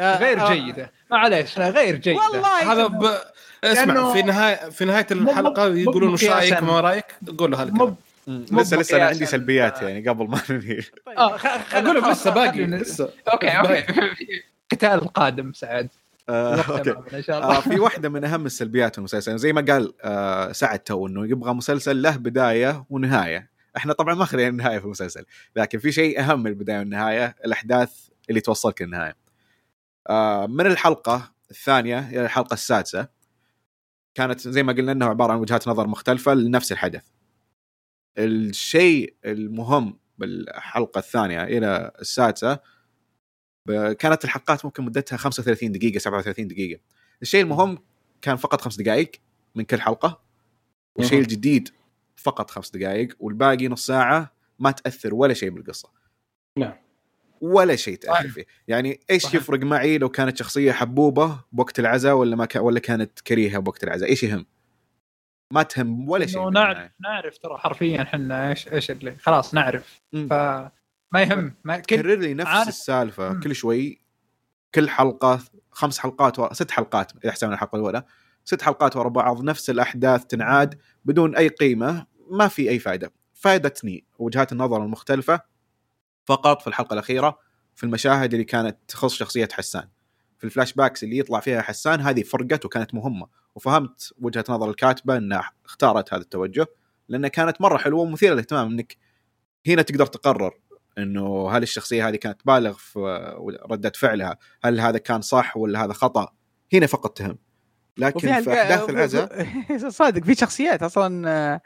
آه، غير آه، جيدة. معليش غير جيدة. والله هذا ب... اسمع لأنه- في نهايه في نهاية الحلقة يقولون وش رأيك. ما رأيك؟ قول له هالكلام. لسه لسه أنا عندي. سلبيات يعني قبل ما ننهي. آه خ- خ- أقول لك لسه باقي خلينا- لسه. أوكي أوكي. قتال القادم سعد. آه، أوكي. آه، في واحدة من أهم السلبيات في المسلسل. زي ما قال آه، سعد تو إنه يبغى مسلسل له بداية ونهاية. إحنا طبعا ما اخذنا النهاية في المسلسل لكن في شيء أهم من البداية والنهاية الأحداث اللي توصلك للنهايه آه، من الحلقة الثانية إلى الحلقة السادسة كانت زي ما قلنا انه عبارة عن وجهات نظر مختلفة لنفس الحدث الشيء المهم بالحلقة الثانية إلى السادسة كانت الحلقات ممكن مدتها 35 دقيقة 37 دقيقة الشيء المهم كان فقط خمس دقائق من كل حلقة والشيء. الجديد فقط خمس دقائق والباقي نص ساعة ما تأثر ولا شيء بالقصة نعم. ولا شيء تاثر. فيه يعني إيش صحيح. يفرق معي لو كانت شخصية حبوبة بوقت العزاء ولا ما ك... ولا كانت كريهة بوقت العزاء إيش يهم ما تهم ولا شيء. نعرف نعرف ترى حرفيا إحنا إيش إيش اللي خلاص نعرف مم. فما يهم ما كل كرر لي نفس عارف. السالفة مم. كل شوي كل حلقة خمس حلقات ورا ست حلقات إذا حسبنا الحلقة الأولى ست حلقات ورا بعض نفس الأحداث تنعاد بدون أي قيمة ما في أي فائده فادتني وجهات النظر المختلفة فقط في الحلقة الأخيرة في المشاهد اللي كانت تخص شخصية حسان في ال flashbacks اللي يطلع فيها حسان هذه فرقت وكانت مهمة وفهمت وجهة نظر الكاتبة إنها اختارت هذا التوجه لأنها كانت مرة حلوة ومثيرة للاهتمام إنك هنا تقدر تقرر إنه هل الشخصية هذه كانت بالغ في ردة فعلها؟ هل هذا كان صح ولا هذا خطأ؟ هنا فقط تهم. لكن في احداث العزاء صادق في شخصيات أصلا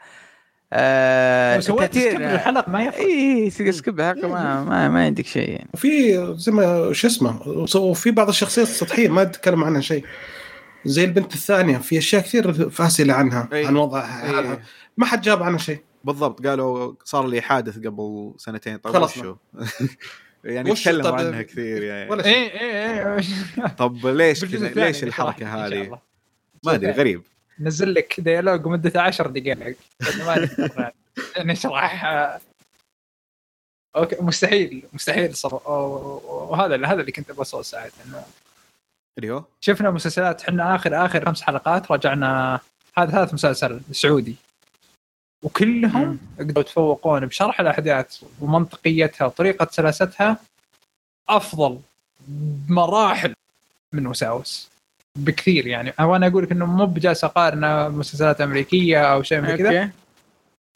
آه، skip للحلقه ما يفرق. اي skip حق ما, ما ما عندك شيء يعني. وفي زي ما شو اسمه وفي بعض الشخصيات السطحية ما تتكلم عنها شيء. زي البنت الثانية في أشياء كثير فاسله عنها أي. عن وضعها حالها. إيه، ما حد جاب عنها شيء. بالضبط قالوا صار لي حادث قبل سنتين طيب خلصنا. وشو؟ يعني تكلموا طب- عنها كثير يعني. ولا شيء. اي اي اي طب ليش كذا؟ ليش الحركة هذه؟ ما أدري غريب. نزل لك dialogue مدته 10 دقائق. ما نشرح آه، أوكي مستحيل. مستحيل صر... وهذا هذا اللي كنت بوصل ساعد إنه اللي هو؟ شفنا مسلسلات. إحنا اخر آخر خمس حلقات رجعنا. هذا ثالث مسلسل سعودي. وكلهم قدروا يتفوقون بشرح الأحداث ومنطقيتها وطريقة سلاستها أفضل بمراحل من وساوس. بكثير يعني. وأنا أقول لك إنه مو بجالس أقارن مسلسلات أمريكية أو شيء من كذا. أوكي.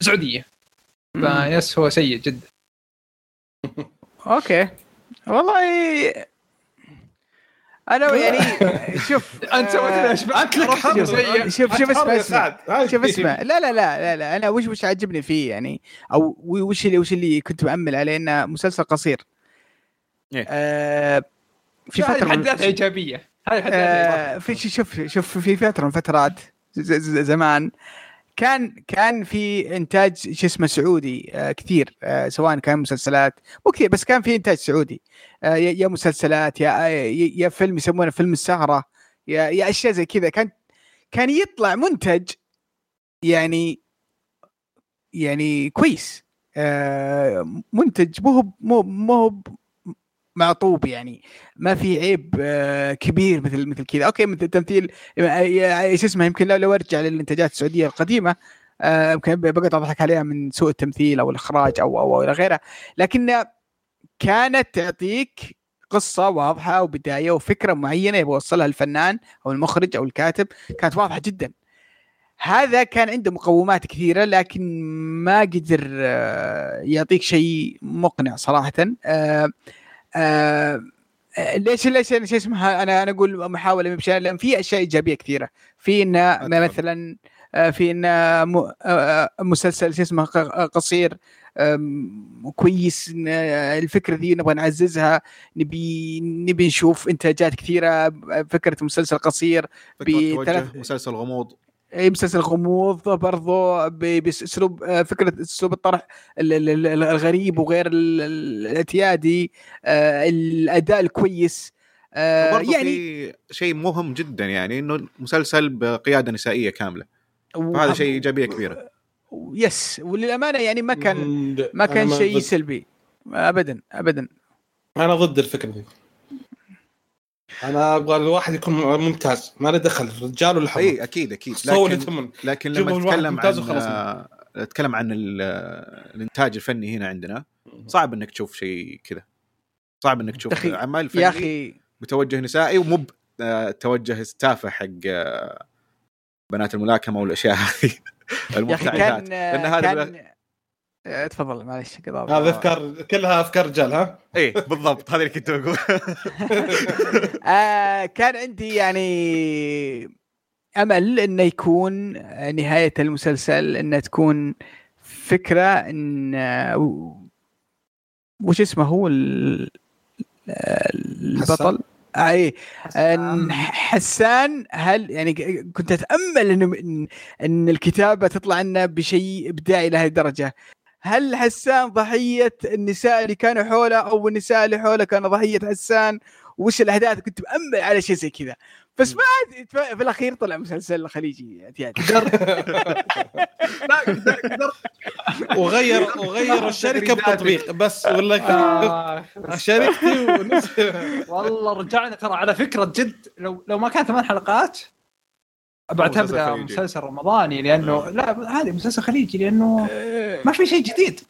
سعودية. فيس هو سيء جدا. أوكي. والله أنا يعني شوف أنت سويت لي آه، اشباه أنت لك. شوف شوف اسمع. شوف اسمع لا لا لا لا لا. أنا وش وش عجبني فيه يعني أو وش اللي وش اللي كنت مأمل عليه إنه مسلسل قصير. إيه. آه في فترة من- إيجابية. آه في شوف شوف في فترة من فترات ز- ز- زمان كان كان في إنتاج شو اسمه سعودي آه كثير آه سواء كان مسلسلات مو كثير بس كان في إنتاج سعودي. آه يا مسلسلات يا يا فيلم يسمونه فيلم السهرة يا يا أشياء زي كذا. كان كان يطلع منتج يعني يعني كويس. منتج مو مو مو معطوب يعني. ما في عيب آه، كبير مثل مثل كذا. أوكي مثل التمثيل آه، إيش اسمه يمكن لو أرجع للإنتاجات السعودية القديمة آه، يمكن بقعد أضحك عليها من سوء التمثيل أو الإخراج أو أو, أو إلى غيره لكن كانت تعطيك قصة واضحة وبداية وفكرة معينة يبغى يوصلها الفنان أو المخرج أو الكاتب. كانت واضحة جدا. هذا كان عنده مقومات كثيرة لكن ما قدر آه، يعطيك شيء مقنع صراحة. آه، ليش ليش أنا شو اسمها؟ أنا أنا أقول محاولة مبشره لأن في أشياء إيجابية كثيرة. في إن أتفضل. مثلا آه، في إن م- آه، مسلسل شو اسمه قصير كويس الفكرة دي نبغى نعززها نبي نبي نشوف إنتاجات كثيرة فكرة مسلسل قصير بثلاث- مسلسل غموض. اي مسلسل غموض برضو بأسلوب آه، فكرة أسلوب الطرح ال- ال- ال- الغريب وغير ال- ال- الاعتيادي آه، الأداء الكويس آه، يعني شيء مهم جدا يعني إنه مسلسل بقيادة نسائية كاملة و- فهذا شيء إيجابية كبيرة. يس وللأمانة يعني ما كان ما كان شيء سلبي ابدا ابدا. أنا ضد الفكرة دي أنا أبغى الواحد يكون ممتاز ما له دخل رجال ولا حمار. اي أكيد أكيد. لكن لكن لما نتكلم عن وخلصنا. آه، نتكلم عن آه، الإنتاج الفني هنا عندنا صعب إنك تشوف شيء كذا. صعب إنك تشوف أخي- عمل فني يا أخي. بتوجه نسائي ومو آه، توجه تافه حق بنات الملاكمة والأشياء هذه كان لأن هذا تفضل معلش قضاء هذا أفكار كلها أفكار رجال ها؟ اي بالضبط هذا اللي كنت بقول آه كان عندي يعني أمل إنه يكون نهاية المسلسل انها تكون فكرة إن وش اسمه هو ال- البطل؟ آه، اي إن حسان هل يعني كنت أتأمل إنه إن, إن الكتابة تطلع لنا بشيء إبداعي لهذه الدرجة؟ هل حسان ضحية النساء اللي كانوا حوله أو النساء اللي حوله كانوا ضحية حسان؟ وش الأحداث؟ كنت مأمل على شيء زي كذا. بس ما عاد- في الأخير طلع مسلسل خليجي وغير وغير الشركة بتطبيق بس ولا آه، شركتي والله رجعنا ترى على فكرة جد لو لو ما كان ثمان حلقات بعتبره. مسلسل رمضاني لأنه لا هذا مسلسل خليجي لأنه ما في شيء جديد.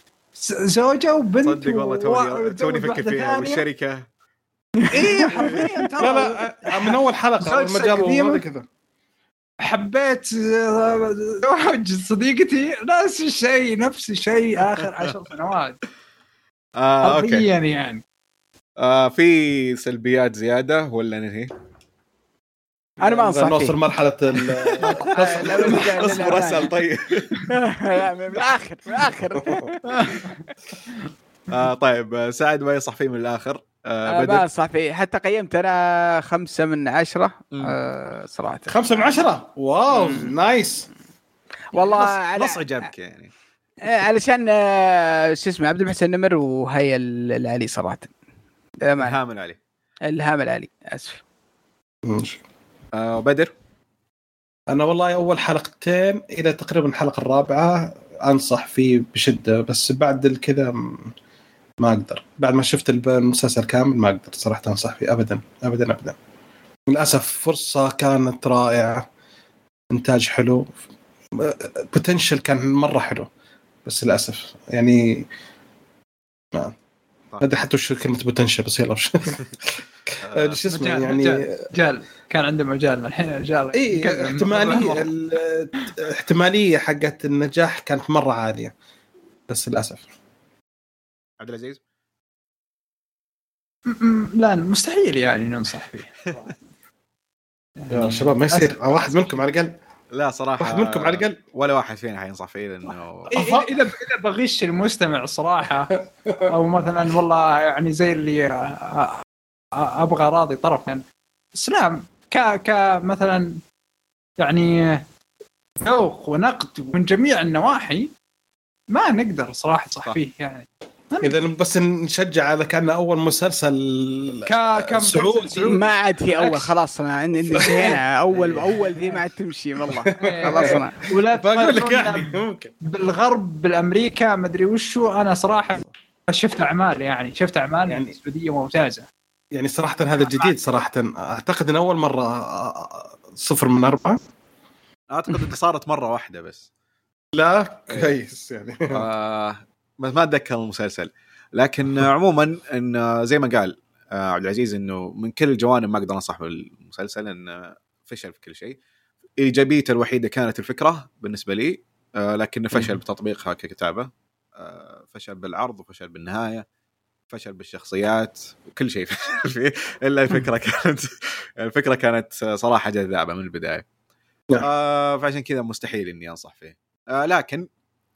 زوجة وبنت صدق والله توني توني واحدة فيها. والشركة. إيه حرفيا ترى. لا لا من أول حلقة قديم. هذا كذا. حبيت آه، زوج صديقتي نفس الشيء نفس الشيء آخر عشر سنوات. آه أوكي. حرفيا يعني. آه في سلبيات زيادة ولا ننهي؟ أنا ما أنصح نوصل مرحلة اصبر اسال طيب. من الآخر من الآخر آه طيب سعد ما ينصح فيه من الآخر. آه آه، ما أنصح فيه. حتى قيمت أنا خمسة من عشرة. آه، صراحة. خمسة من عشرة؟ واو. نايس. والله نص, على نص عجبك يعني. آه، علشان شو اسمه عبد المحسن نمر وهي ال- العلي صراحة. للأمانة. هامل علي الهام العلي. آسف. آه بدر؟ أنا والله أول حلقتين إلى تقريبا الحلقة الرابعة أنصح فيه بشدة بس بعد الكذا م- ما أقدر. بعد ما شفت المسلسل كامل ما أقدر صراحة أنصح فيه ابدا ابدا ابدا. للأسف فرصة كانت رائعة إنتاج حلو بوتنشل كان مرة حلو بس للأسف. يعني ما ما أدري حتى وش كلمة بوتنشل بس يلا. آه شو اسمه مجال- يعني. جال. كان عنده مجال الحين الرجال اي احتمالية مرة. ال- احتمالية حقت النجاح كانت مرة عالية. بس للأسف. عبد العزيز؟ لا مستحيل يعني ننصح فيه. يا شباب ما يصير. واحد منكم على الأقل. لا صراحة واحد منكم على الأقل. ولا واحد فينا حينصح فيه لأنه إيه، اذا اذا إذا بغش المستمع صراحة أو مثلا والله يعني زي اللي أبغى راضي طرف يعني بس لا ك ك مثلا يعني ذوق ونقد من جميع النواحي ما نقدر صراحة صح. صح فيه يعني. إذا بس نشجع على كانه أول مسلسل ك سعودي. ما عاد في أول. خلاص أنا عندي انتهينا. اول أول ذي ما عاد تمشي والله. خلاص أنا ولا بقول لك يعني ممكن. بالغرب بالأمريكا ما أدري وشو. أنا صراحة شفت أعمال يعني شفت أعمال يعني- السعوديه ممتازة. يعني صراحة هذا جديد صراحة. أعتقد إن أول مرة صفر من أربعة. أعتقد انها صارت مرة واحدة بس. لا كويس يعني. آه، ما أتذكر المسلسل. لكن عموما إن زي ما قال عبد العزيز إنه من كل الجوانب ما أقدر انصح بالمسلسل انه فشل في كل شيء. إيجابيته الوحيدة كانت الفكرة بالنسبة لي لكنه فشل. بتطبيقها ككتابه فشل بالعرض وفشل بالنهاية. فشل بالشخصيات وكل شيء فشل فيه إلا الفكرة كانت الفكرة كانت صراحة جذابة من البداية. نعم. آه، فعشان كذا مستحيل إني أنصح فيه. آه، لكن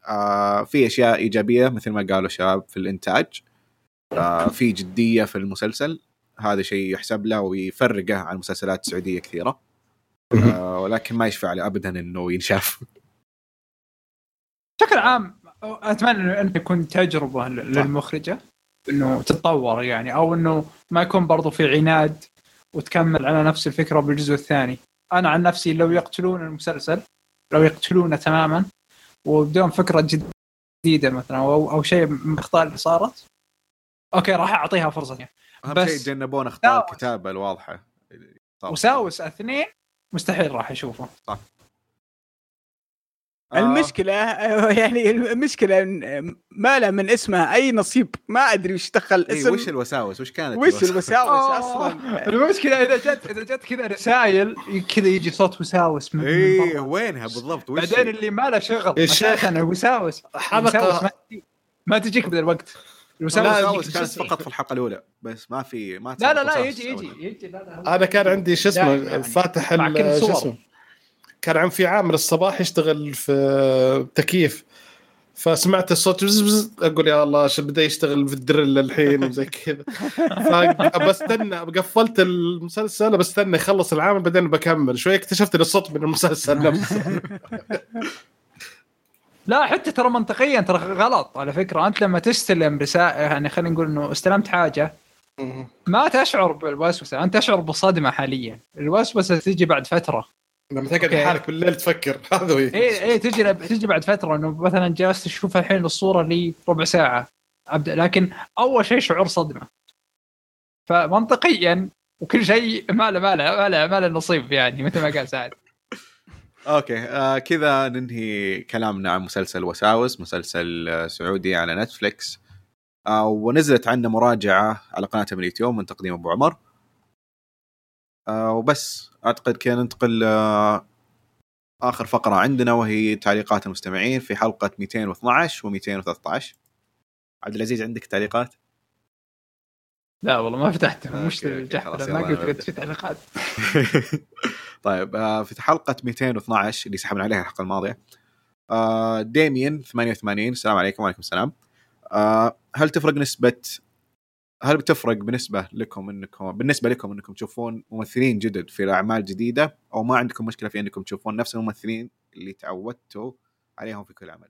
آه في أشياء إيجابية مثل ما قالوا الشباب في الإنتاج. آه في جدية في المسلسل. هذا شيء يحسب له ويفرقه عن مسلسلات سعودية كثيرة. آه ولكن ما يشفع له ابدا إنه ينشاف. بشكل عام أتمنى إنه يكون تجربة للمخرجة. إنه تتطور يعني أو إنه ما يكون برضو في عناد وتكمل على نفس الفكرة بالجزء الثاني أنا عن نفسي لو يقتلون المسلسل لو يقتلونه تماما وبدون فكرة جديدة مثلا أو أو شيء من الأخطاء اللي صارت أوكي راح أعطيها فرصة ثانية أهم شيء يتجنبون اخطاء. الكتابه الواضحة. وساوس اثنين مستحيل راح اشوفه آه، المشكلة يعني المشكلة إن ما له من اسمها أي نصيب ما أدري وش دخل إيه اسم. وش الوساوس؟ وش كانت وش الوساوس؟ أصلا؟ المشكلة إذا جت إذا جت كذا رسائل كذا يجي صوت وساوس من إيه برا. وينها بالضبط؟ وش بعدين اللي ما له شغل يا شيخ، أساسا وساوس. وساوس ما, تجي- ما تجيك بذا الوقت. الوساوس لا يجيك الوساوس كانت. فقط في الحلقة الأولى بس ما في ما لا لا لا يجي. يجي يجي. لا لا أنا كان عندي شو اسمه؟ يعني فاتح مع ال- كل شو. اسمه؟ كان عم في عامل الصباح يشتغل في تكييف فسمعت الصوت بز بز أقول يا الله شو بدأ يشتغل في الدرل الحين وزي كذا. فبستنى قفلت المسلسل بستنى يخلص العامل بعدين بكمل. شوي اكتشفت إن الصوت من المسلسل نفسه. لا حتى ترى منطقيا ترى غلط على فكرة. أنت لما تستلم رسائل يعني خلينا نقول إنه استلمت حاجة ما تشعر بالوسوسة. أنت تشعر بالصدمة حاليا. الوسوسة تجي بعد فترة. لما تقعد. لحالك بالليل تفكر. هذا هو إيه إيه تجي تجي بعد فترة إنه مثلا جالس تشوف الحين الصورة لي ربع ساعة أبدأ. لكن أول شيء شعور صدمة. فمنطقيا وكل شيء ما له ما له ما له ما له نصيب يعني مثل ما قال سعد. أوكي آه كذا ننهي كلامنا عن مسلسل وساوس مسلسل سعودي على نتفليكس. آه ونزلت عنه مراجعة على قناتهم اليوتيوب من تقديم أبو عمر. آه وبس. أعتقد كذا ننتقل آه آخر فقرة عندنا وهي تعليقات المستمعين في حلقة 212 و213 عبد العزيز عندك تعليقات؟ لا والله ما فتحت مش ما قلت في تعليقات. طيب آه، في حلقة 212 اللي سحبنا عليها الحلقة الماضية آه، ديميان 88 السلام عليكم وعليكم السلام. آه، هل تفرق نسبة هل بتفرق بالنسبة لكم انكم بالنسبة لكم إنكم تشوفون ممثلين جدد في اعمال جديدة أو ما عندكم مشكلة في إنكم تشوفون نفس الممثلين اللي تعودتوا عليهم في كل عمل؟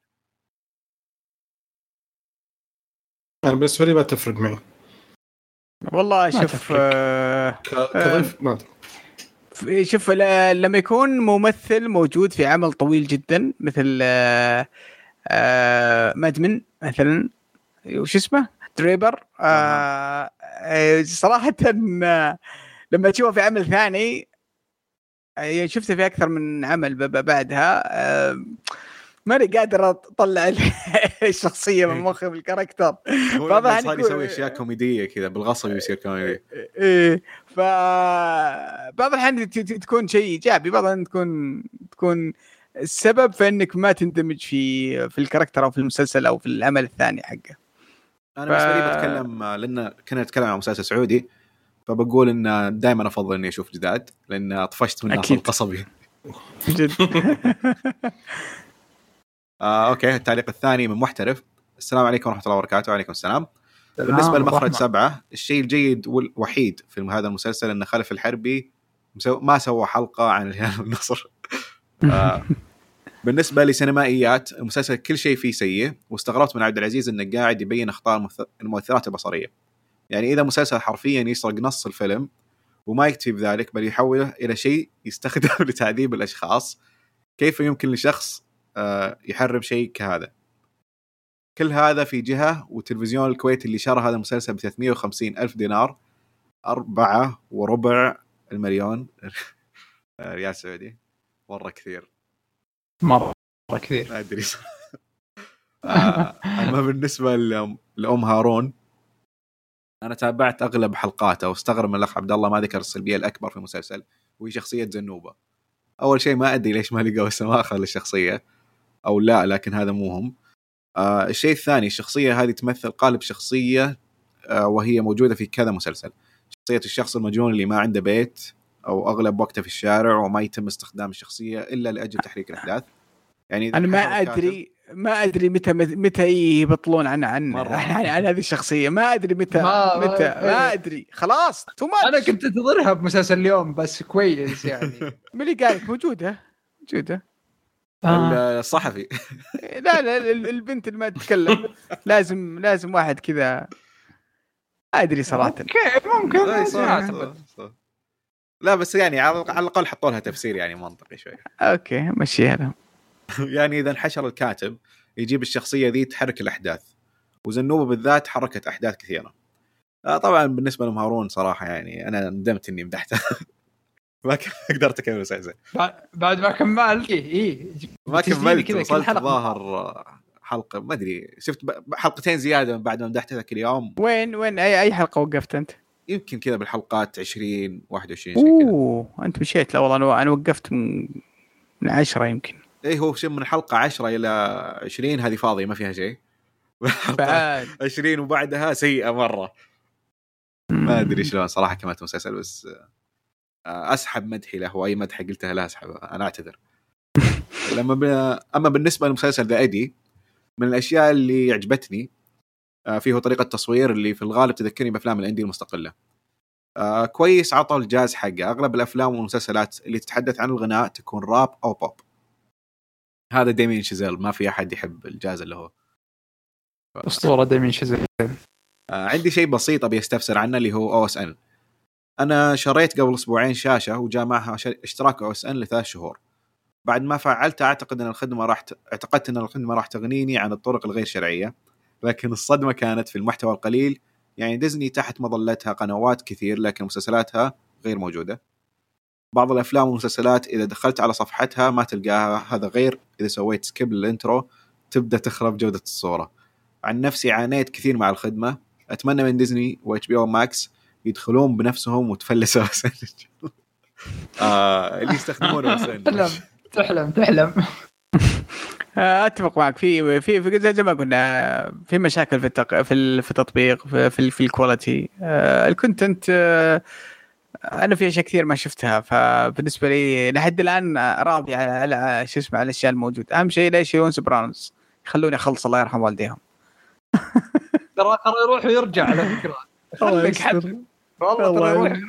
أنا بالنسبة لي ما تفرق معي والله شوف. آه كضيف ما شوف لما يكون ممثل موجود في عمل طويل جدا مثل آه آه Mad Men مثلا وش اسمه؟ Draper آه آه صراحة آه لما تشوفه في عمل ثاني آه شفته في أكثر من عمل بعدها آه ماني قادر أطلع ال- الشخصية من مخي بال character. هو صار يسوي أشياء كوميدية كذا بالغصب يصير كوميدي. إيه ف بعض الأحيان تكون شيء إيجابي بعض الأحيان تكون تكون السبب في إنك ما تندمج في في ال character أو في المسلسل أو في العمل الثاني حقه. أنا بالنسبة لي ف- بتكلم آه، لأن كنا نتكلم عن مسلسل سعودي فبقول إن دائما أفضل إني أشوف جداد لأن طفشت من ناصر أكيد. القصبي جد. آه أوكي. التعليق الثاني من محترف. السلام عليكم ورحمة الله وبركاته. وعليكم السلام. سلام بالنسبة لمخرج. سبعة الشيء الجيد والوحيد في هذا المسلسل إن خلف الحربي مسو- ما سوى حلقة عن الهلال والنصر. آه. بالنسبة لسينمائيات المسلسل كل شيء فيه سيء واستغربت من عبد العزيز إنه قاعد يبين أخطاء المؤث- المؤثرات البصرية. يعني إذا مسلسل حرفيا يسرق نص الفيلم وما يكتفي بذلك بل يحوله إلى شيء يستخدم لتعذيب الأشخاص كيف يمكن لشخص آه، يحرم شيء كهذا؟ كل هذا في جهة وتلفزيون الكويت اللي شرى هذا المسلسل ب 350 ألف دينار أربعة وربع المليون. ريال سعودي. مرة كثير. مرة كثير. ما أدري. آه، أما بالنسبة لأم لأم هارون أنا تابعت أغلب حلقاته واستغرب من الأخ عبد الله ما ذكر السلبية الأكبر في المسلسل وهي شخصية زنوبة. أول شيء ما أدري ليش ما لقوا سماخة للشخصية أو لا لكن هذا مو هم. آه الشيء الثاني الشخصية هذه تمثل قالب شخصية آه وهي موجودة في كذا مسلسل. شخصية الشخص المجنون اللي ما عنده بيت أو أغلب وقته في الشارع وما يتم استخدام الشخصية إلا لأجل تحريك الأحداث. يعني أنا ما أدري ما أدري متى متى يبطلون عن عن. عن, عن هذه الشخصية. ما أدري متى ما- متى ما- أدري. خلاص تو أنا كنت أنتظرها بمسلسل اليوم بس كويس يعني. من اللي قالك موجودة موجودة. آه. الصحفي. لا لا ال- البنت اللي ما تتكلم لازم لازم واحد كذا. ما أدري صراحة. أوكي ممكن. لا بس يعني على على الأقل حطوا لها تفسير يعني منطقي شوي. أوكي مشيها لهم يعني إذا انحشر الكاتب يجيب الشخصية ذي تحرك الأحداث وزنوبة بالذات حركت أحداث كثيرة. آه طبعا بالنسبة لهم هارون صراحة يعني أنا ندمت إني مدحته ما قدرت أكمل المسلسل بعد- بعد ما كملت اي اي ما كملت وصلت حلقة. ظاهر حلقة ما أدري. شفت ب- حلقتين زيادة من بعد ما مدحت ذاك اليوم وين وين اي أي حلقة وقفت أنت؟ يمكن كذا بالحلقات 20 21 شيء كذا. أوه أنت مشيت. لا والله أنا أنا وقفت من من عشرة يمكن. إيه هو شيء من الحلقة 10 إلى 20 هذه فاضية ما فيها شيء. بعد. 20 وبعدها سيئة مرة. ما أدري شلون صراحة كملت المسلسل بس آه، أسحب مدحي له وأي مدح قلتها لا اسحبها أنا أعتذر. لما ب... أما بالنسبة لمسلسل The Eddy من الأشياء اللي عجبتني فيه طريقة تصوير اللي في الغالب تذكرني بأفلام ال indie المستقلة. آه كويس عطوا الجاز حقه. أغلب الأفلام والمسلسلات اللي تتحدث عن الغناء تكون راب أو بوب هذا ديمين شيزيل ما في أحد يحب الجاز اللي هو. أسطورة ديمين شيزل آه، عندي شيء بسيط أبي أستفسر عنه اللي هو OSN أنا شريت قبل أسبوعين شاشة وجاء معها اشتراك OSN لثلاث شهور. بعد ما فعلت أعتقد أن الخدمة راح. اعتقدت أن الخدمة راح تغنيني عن الطرق الغير شرعية. لكن الصدمة كانت في المحتوى القليل. يعني ديزني تحت مظلتها قنوات كثير لكن مسلسلاتها غير موجودة. بعض الأفلام والمسلسلات إذا دخلت على صفحتها ما تلقاها هذا غير. إذا سويت skip لل intro تبدأ تخرب جودة الصورة. عن نفسي عانيت كثير مع الخدمة. أتمنى من ديزني و HBO Max يدخلون بنفسهم وتفلسوا آه اللي يستخدمون. تحلم تحلم تحلم. أتفق معك. في في في زي ما قلنا في مشاكل في التق... في ال- في التطبيق في في, في ال quality آه، ال content آه، أنا في أشياء كثير ما شفتها فبالنسبة لي لحد الآن راضي على على شو اسمه على الأشياء الموجودة. أهم شيء لا يشيلون Sopranos يخلوني أخلص الله يرحم والديهم. ترى ترى يروح ويرجع على فكره خليك حد والله ترى يروح ويرجع.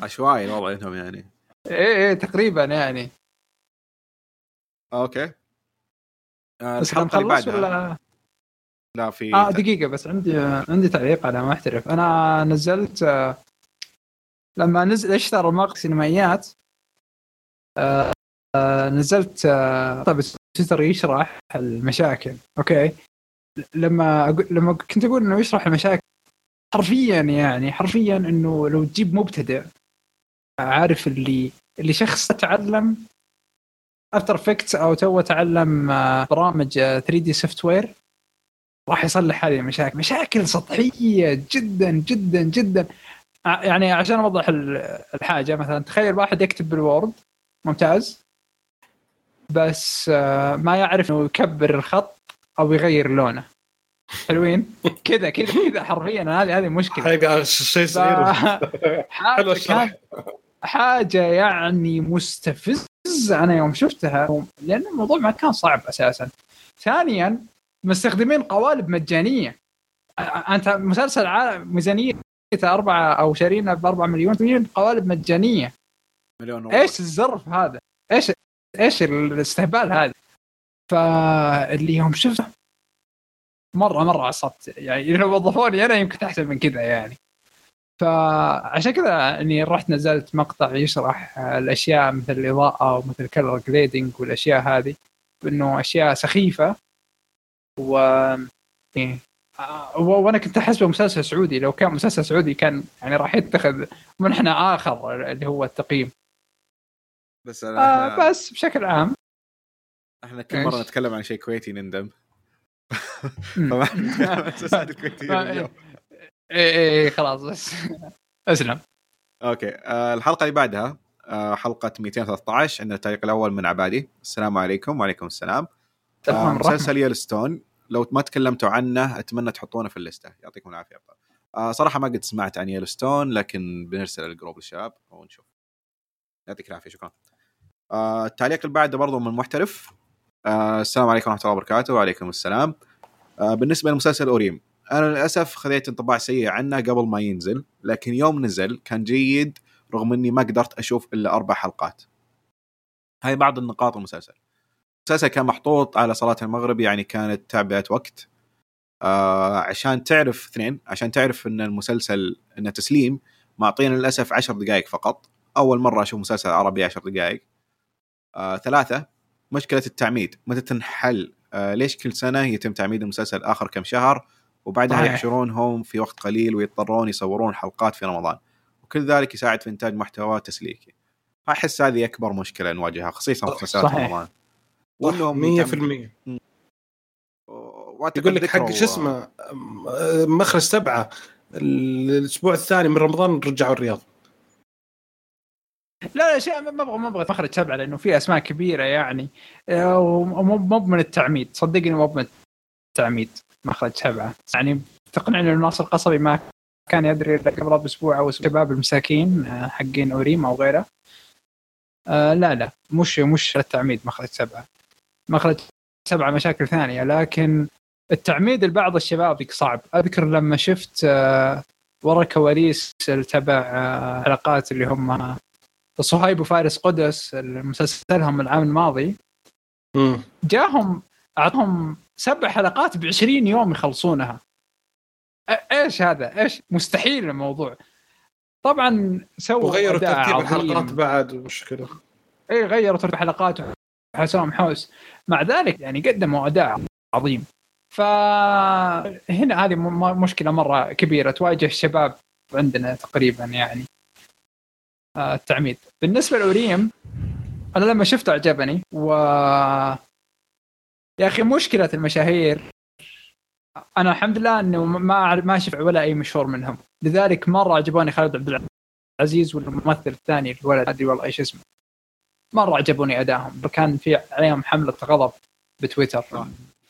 عشوائي الوضع عندهم يعني. إيه إيه تقريبا يعني. أوكي. آه بس الحلقة اللي بعدها. ولا؟ لا في آه دقيقة بس عندي عندي تعليق على محترف أنا نزلت آه، لما نزل أشترى المقطع سينمائيات آه، آه، نزلت آه، طيب تويتر يشرح المشاكل أوكي؟ لما أقول لما كنت أقول إنه يشرح المشاكل حرفيا يعني حرفيا إنه لو تجيب مبتدئ عارف اللي اللي شخص تعلم After Effects أو تو تعلم آه، برامج 3D software راح يصلح هذه المشاكل. مشاكل سطحية جدا جدا جدا. ع- يعني عشان أوضح ال- الحاجة مثلا تخيل واحد يكتب بالوورد ممتاز بس آه، ما يعرف إنه يكبر الخط أو يغير لونه. حلوين؟ كذا كذا كذا. حرفيا هذه هذه مشكلة. حقيقة شيء صغير. حلو حاجة الشرح. حاجة يعني مستفزة. أنا يوم شفتها لأن الموضوع ما كان صعب أساسا ثانيا مستخدمين قوالب مجانية أنت مسلسل عالم ميزانيته أربعة أو شارينه ب 4 مليون قوالب مجانية مليون ورا. إيش الزرف هذا؟ إيش إيش الاستهبال هذا؟ فاللي يوم شفته مرة مرة عصبت يعني لو وظفوني أنا يمكن أحسن من كذا يعني فعشان كذا إني رحت نزلت مقطع يشرح الأشياء مثل الإضاءة ومثل color grading والأشياء هذه إنه أشياء سخيفة و إيه. آه، وأنا كنت احسبه مسلسل سعودي لو كان مسلسل سعودي كان يعني راح يتخذ منحنى آخر اللي هو التقييم بس آه بس بشكل عام إحنا كل مرة؟ نتكلم عن شيء كويتي نندم. فما اليوم. إيه إيه إيه، خلاص بس. أسلم. أوكي. آه الحلقة اللي بعدها آه حلقة 213 عندنا التعليق الأول من عبادي. السلام عليكم وعليكم السلام. آه. مسلسل يلستون لو ما تكلمتوا عنه أتمنى تحطونه في الليستة. يعطيكم العافية. ابطال آه صراحة ما قد سمعت عن يلستون لكن بنرسل الجروب للشباب ونشوف. يعطيك العافية شكرا. آه التعليق اللي بعده برضو من محترف آه السلام عليكم ورحمة الله وبركاته. وعليكم السلام. آه بالنسبة لمسلسل أوريم. أنا للأسف خذيت انطباع سيء عنه قبل ما ينزل لكن يوم نزل كان جيد رغم إني ما قدرت أشوف إلا أربع حلقات. هاي بعض النقاط المسلسل. المسلسل كان محطوط على صلاة المغرب يعني كانت تعبئة وقت. آه عشان تعرف اثنين عشان تعرف إن المسلسل انه تسليم معطينا للأسف عشر دقائق فقط. أول مرة أشوف مسلسل عربي عشر دقائق. آه ثلاثة مشكلة التعميد. متى تنحل؟ آه ليش كل سنة يتم تعميد المسلسل آخر كم شهر؟ وبعدها صحيح. يحشرونهم في وقت قليل ويضطرون يصورون حلقات في رمضان. وكل ذلك يساعد في إنتاج محتوى تسليكي. احس هذه أكبر مشكلة نواجهها خصيصا في مسلسلات صحيح. رمضان. وإنهم 100% يتعمد- وأعتقد يقول لك حق شو اسمه مخرج سبعة. الأسبوع الثاني من رمضان رجعوا الرياض. لا لا شيء ما أبغى ما أبغى مخرج سبعة لأنه في أسماء كبيرة يعني. آه، ومو مو من التعميد. صدقني مو من التعميد. مخرج سبعه يعني تقنعني إنه ناصر القصبي ما كان يدري إلا قبل بأسبوع أو شباب المساكين آه، حقين أوريم أو غيره. آه لا لا مش مش التعميد مخرج سبعه مخرج سبعه مشاكل ثانية لكن التعميد لبعض الشباب صعب. أذكر لما شفت آه ورا الكواليس تبع آه حلقات اللي هم صهيب وفارس قدس مسلسلهم العام الماضي. مم. جاهم اعطهم سبع حلقات ب 20 يوم يخلصونها. إيش هذا؟ إيش؟ مستحيل الموضوع. طبعا سووا وغيروا ترتيب. الحلقات بعد مشكلة. اي غيروا ترتيب الحلقات. وحسام حوس. مع ذلك يعني قدموا اداء عظيم فهنا هذه مشكلة مرة كبيرة تواجه الشباب عندنا تقريبا يعني. آه، التعميد. بالنسبة لأوريم أنا لما شفته عجبني و يا أخي مشكله المشاهير. أنا الحمد لله إنه ما أعرف- ما شفت ولا أي مشهور منهم. لذلك مرة عجبوني خالد عبد العزيز والممثل الثاني الولد ما أدري والله إيش اسمه. مرة عجبوني ادائهم كان في عليهم حملة غضب بتويتر.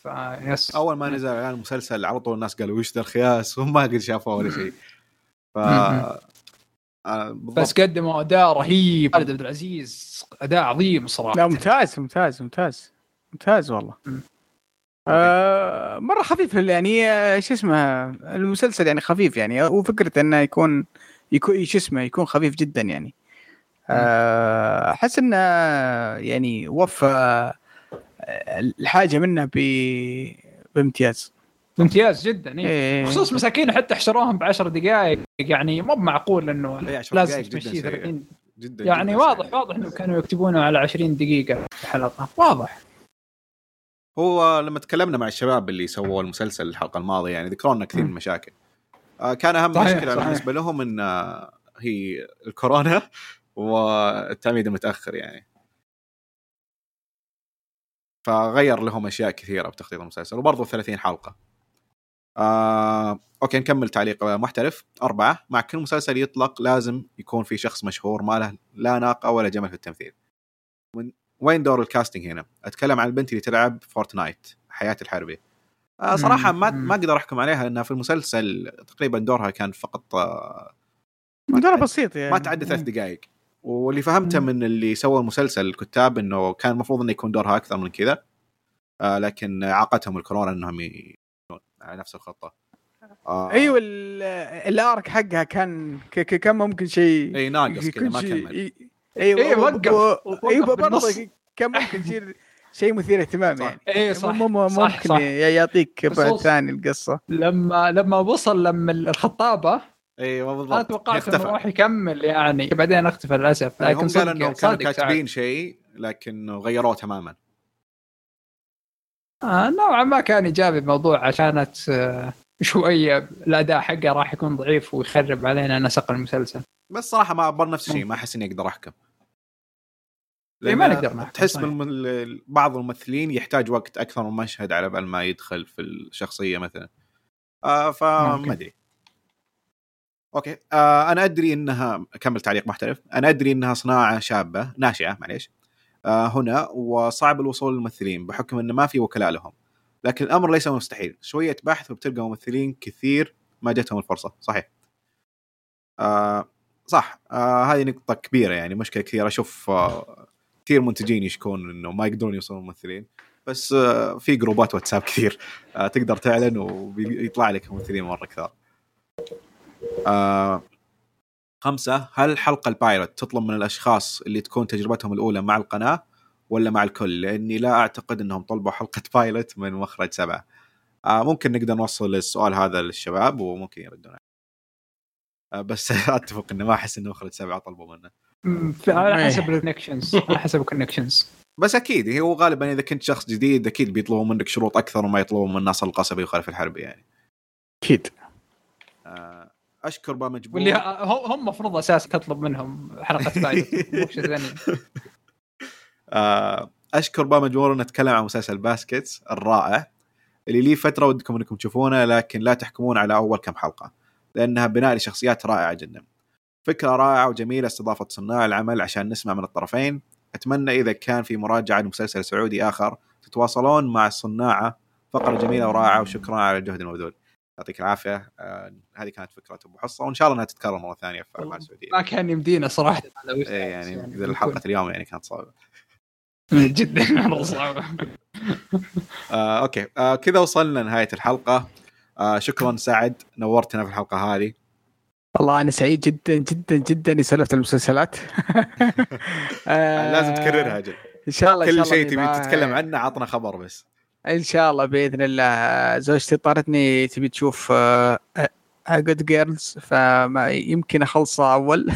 فيس أول ما نزل إعلان المسلسل على طول الناس قالوا وش ذا الخياس؟ وهم ما قد شافوه ولا شيء. ف. آه،. بس قدموا أداء رهيب. خالد عبد العزيز أداء عظيم صراحة. لا ممتاز ممتاز ممتاز. ممتاز والله. آه مرة خفيف يعني آه، شو اسمه المسلسل يعني خفيف يعني وفكرة إنه يكون يكون شو اسمه يكون خفيف جدا يعني آه، أحس إنه يعني وفى آه، الحاجة منه ب بامتياز ممتاز جدا إيه. إيه. بخصوص مساكين حتى حشروهم بعشر دقائق يعني مو معقول إنه لازم سريع. 30 جدا يعني جداً واضح. واضح إنه كانوا يكتبونه على 20 دقيقة في حلقة واضح هو لما تكلمنا مع الشباب اللي سووا المسلسل الحلقة الماضية يعني ذكروا لنا كثير من. المشاكل آه، كان أهم صحيح، مشكلة صحيح. بالنسبة لهم إن آه، هي الكورونا والتعميد المتاخر يعني. فغير لهم أشياء كثيرة بتخطيط المسلسل وبرضه 30 حلقة. آه، أوكي نكمل تعليق محترف. أربعة مع كل مسلسل يطلق لازم يكون في شخص مشهور ما له لا ناقة ولا جمل في التمثيل. وين دور ال casting هنا؟ أتكلم عن البنت اللي تلعب Fortnite حياة الحربي. آه صراحة ما. ما أقدر أحكم عليها لأنها في المسلسل تقريبا دورها كان فقط آه، دور بسيط يعني. ما تعدى ثلاث دقائق واللي فهمته. من اللي سوى المسلسل الكتاب إنه كان المفروض إنه يكون دورها أكثر من كذا آه لكن عاقتهم الكورونا إنهم يكونون على نفس الخطة. آه. أيوه ال- الأرك حقها كان كان ممكن شيء اي ناقص كذا ما كمل. أيوه إيه، و- وقف. أيوه برضه. كان ممكن يصير شيء مثير اهتمام. يعني إيه صح مو- مو- صح ممكن صح يعطيك بعد ثاني القصة لما لما وصل لما الخطابة أيوه بالضبط أنا توقعت إنه. راح يكمل يعني بعدين اختفى للأسف يعني لكن هم قالوا انهم كانوا صادق سعد. كاتبين شيء لكن غيروه تماما آه نوعا ما كان إيجابي الموضوع عشانت آه، شوية الأداء حقه راح يكون ضعيف ويخرب علينا نسق المسلسل بس صراحة ما بر نفس الشيء ما أحس إني أقدر أحكم إيه، ما نقدر نحكم، تحس. ال- بعض الممثلين يحتاج وقت أكثر من مشهد على بال ما يدخل في الشخصية مثلا. آه فما. أدري. أوكي. آه أنا أدري إنها أكمل تعليق محترف. أنا أدري إنها صناعة شابة ناشئة معليش. آه هنا وصعب الوصول للممثلين بحكم انه ما في وكلاء لهم. لكن الأمر ليس مستحيل. شوية بحث وبتلقى ممثلين كثير ما جتهم الفرصة. صحيح. آه صح. آه هذه نقطة كبيرة يعني مشكلة كثير أشوف آه كثير منتجين يشكون إنه ما يقدرون يوصلون ممثلين. بس آه في جروبات واتساب كثير. آه تقدر تعلن ويطلع لك ممثلين مرة كثار. آه خمسة هل حلقة ال pilot تطلب من الأشخاص اللي تكون تجربتهم الأولى مع القناة ولا مع الكل؟ لأني لا أعتقد أنهم طلبوا حلقة pilot من مخرج سبعة. ممكن نقدر نوصل السؤال هذا للشباب وممكن يردون عليه. بس أتفق إنه ما أحس انه مخرج سبعة طلبوا منه. على إيه. حسب ال connections على حسب ال connections بس أكيد هو غالبا إذا كنت شخص جديد أكيد بيطلبوا منك شروط أكثر وما يطلبوا من ناصر القصبي وخلف الحربي يعني. أكيد. آه أشكر با مجبور. واللي هم هم المفروض أساسا تطلب منهم حلقة pilot مو شيء ثاني. آه أشكر با مجبور انه اتكلم عن مسلسل Baskets الرائع اللي لي فترة ودكم إنكم تشوفونه لكن لا تحكمون على أول كم حلقة لأنها بناء لشخصيات رائعة جدا. فكرة رائعة وجميلة استضافة صناع العمل عشان نسمع من الطرفين. أتمنى إذا كان في مراجعة لمسلسل سعودي آخر تتواصلون مع الصناعة. فقرة جميلة ورائعة وشكرا على الجهد المبذول. يعطيك العافية. آه هذه كانت فكرة أبو حصة وإن شاء الله إنها تتكرر مرة ثانية في اعمال سعودية. ما كان يمدينا صراحة على وش- إيه يعني بيكون. الحلقة اليوم يعني كانت صعبة. جدا مرة صعبة. آه، أوكي. آه، كذا وصلنا لنهاية الحلقة. آه، شكرا سعد نورتنا في الحلقة هذه. والله أنا سعيد جدا جدا جدا اني سولفت المسلسلات. آه، لازم تكررها أجل إن شاء الله كل الله شيء تبي تتكلم عنه عطنا خبر بس. إن شاء الله بإذن الله. زوجتي طارتني تبي تشوف Good Girls فما يمكن اخلصه أول.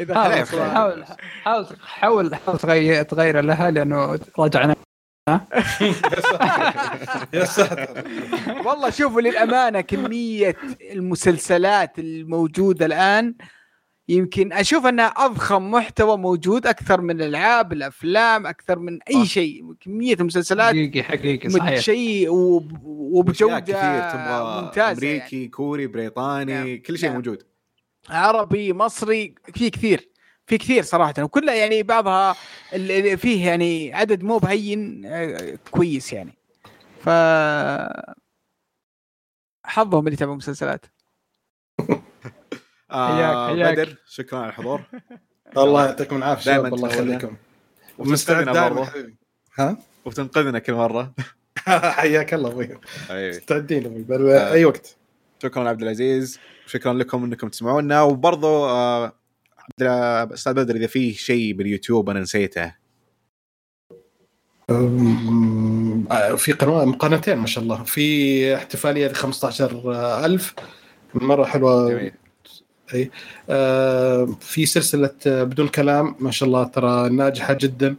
إذا حاول حاول حاول حاول تغير تغير لها لأنه رجعنا يا ساتر والله شوفوا للأمانة كمية المسلسلات الموجودة الآن يمكن أشوف أنها أضخم محتوى موجود أكثر من الألعاب الأفلام أكثر من أي. شيء كمية المسلسلات حقيقي حقيقي صحيح شيء وبجودة كثير تبغى ممتازة أمريكي يعني. كوري بريطاني نعم. كل شيء نعم. موجود عربي مصري في كثير في كثير صراحة وكلها يعني بعضها اللي فيه يعني عدد مو بهين آه، كويس يعني. ف حظهم اللي يتابعوا مسلسلات. آه حياك- حياك. بدر شكرا على الحضور. الله يعطيكم العافية دايماً شباب الله. يخليكم ومستعد دائما. ها؟ وتنقذنا كل مرة. حياك الله أبوي. أيوة. مستعدين أبوي بل- أي وقت. شكرا عبد العزيز. شكرا لكم إنكم تسمعونا. وبرضو آه أستاذ بدر إذا في شيء باليوتيوب أنا نسيته. في قناة قناتين ما شاء الله. في احتفالية ل 15000 مرة حلوة. جميل. آه، في سلسلة بدون كلام ما شاء الله ترى ناجحة جدا.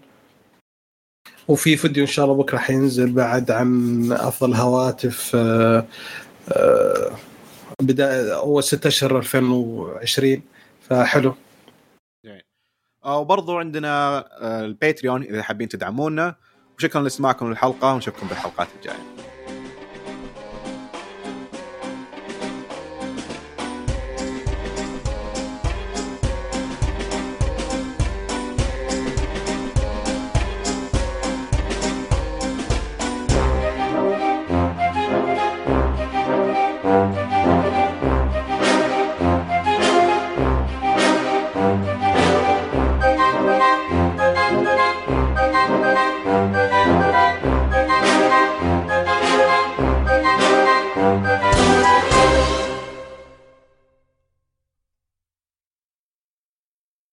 وفي فيديو إن شاء الله بكرة حينزل بعد عن أفضل هواتف آه، آه، بداية أول ست اشهر 2020 فحلو. وبرضو عندنا آه، الباتريون إذا حابين تدعمونا. وشكرا لإستماعكم للحلقة ونشوفكم بالحلقات الجاية.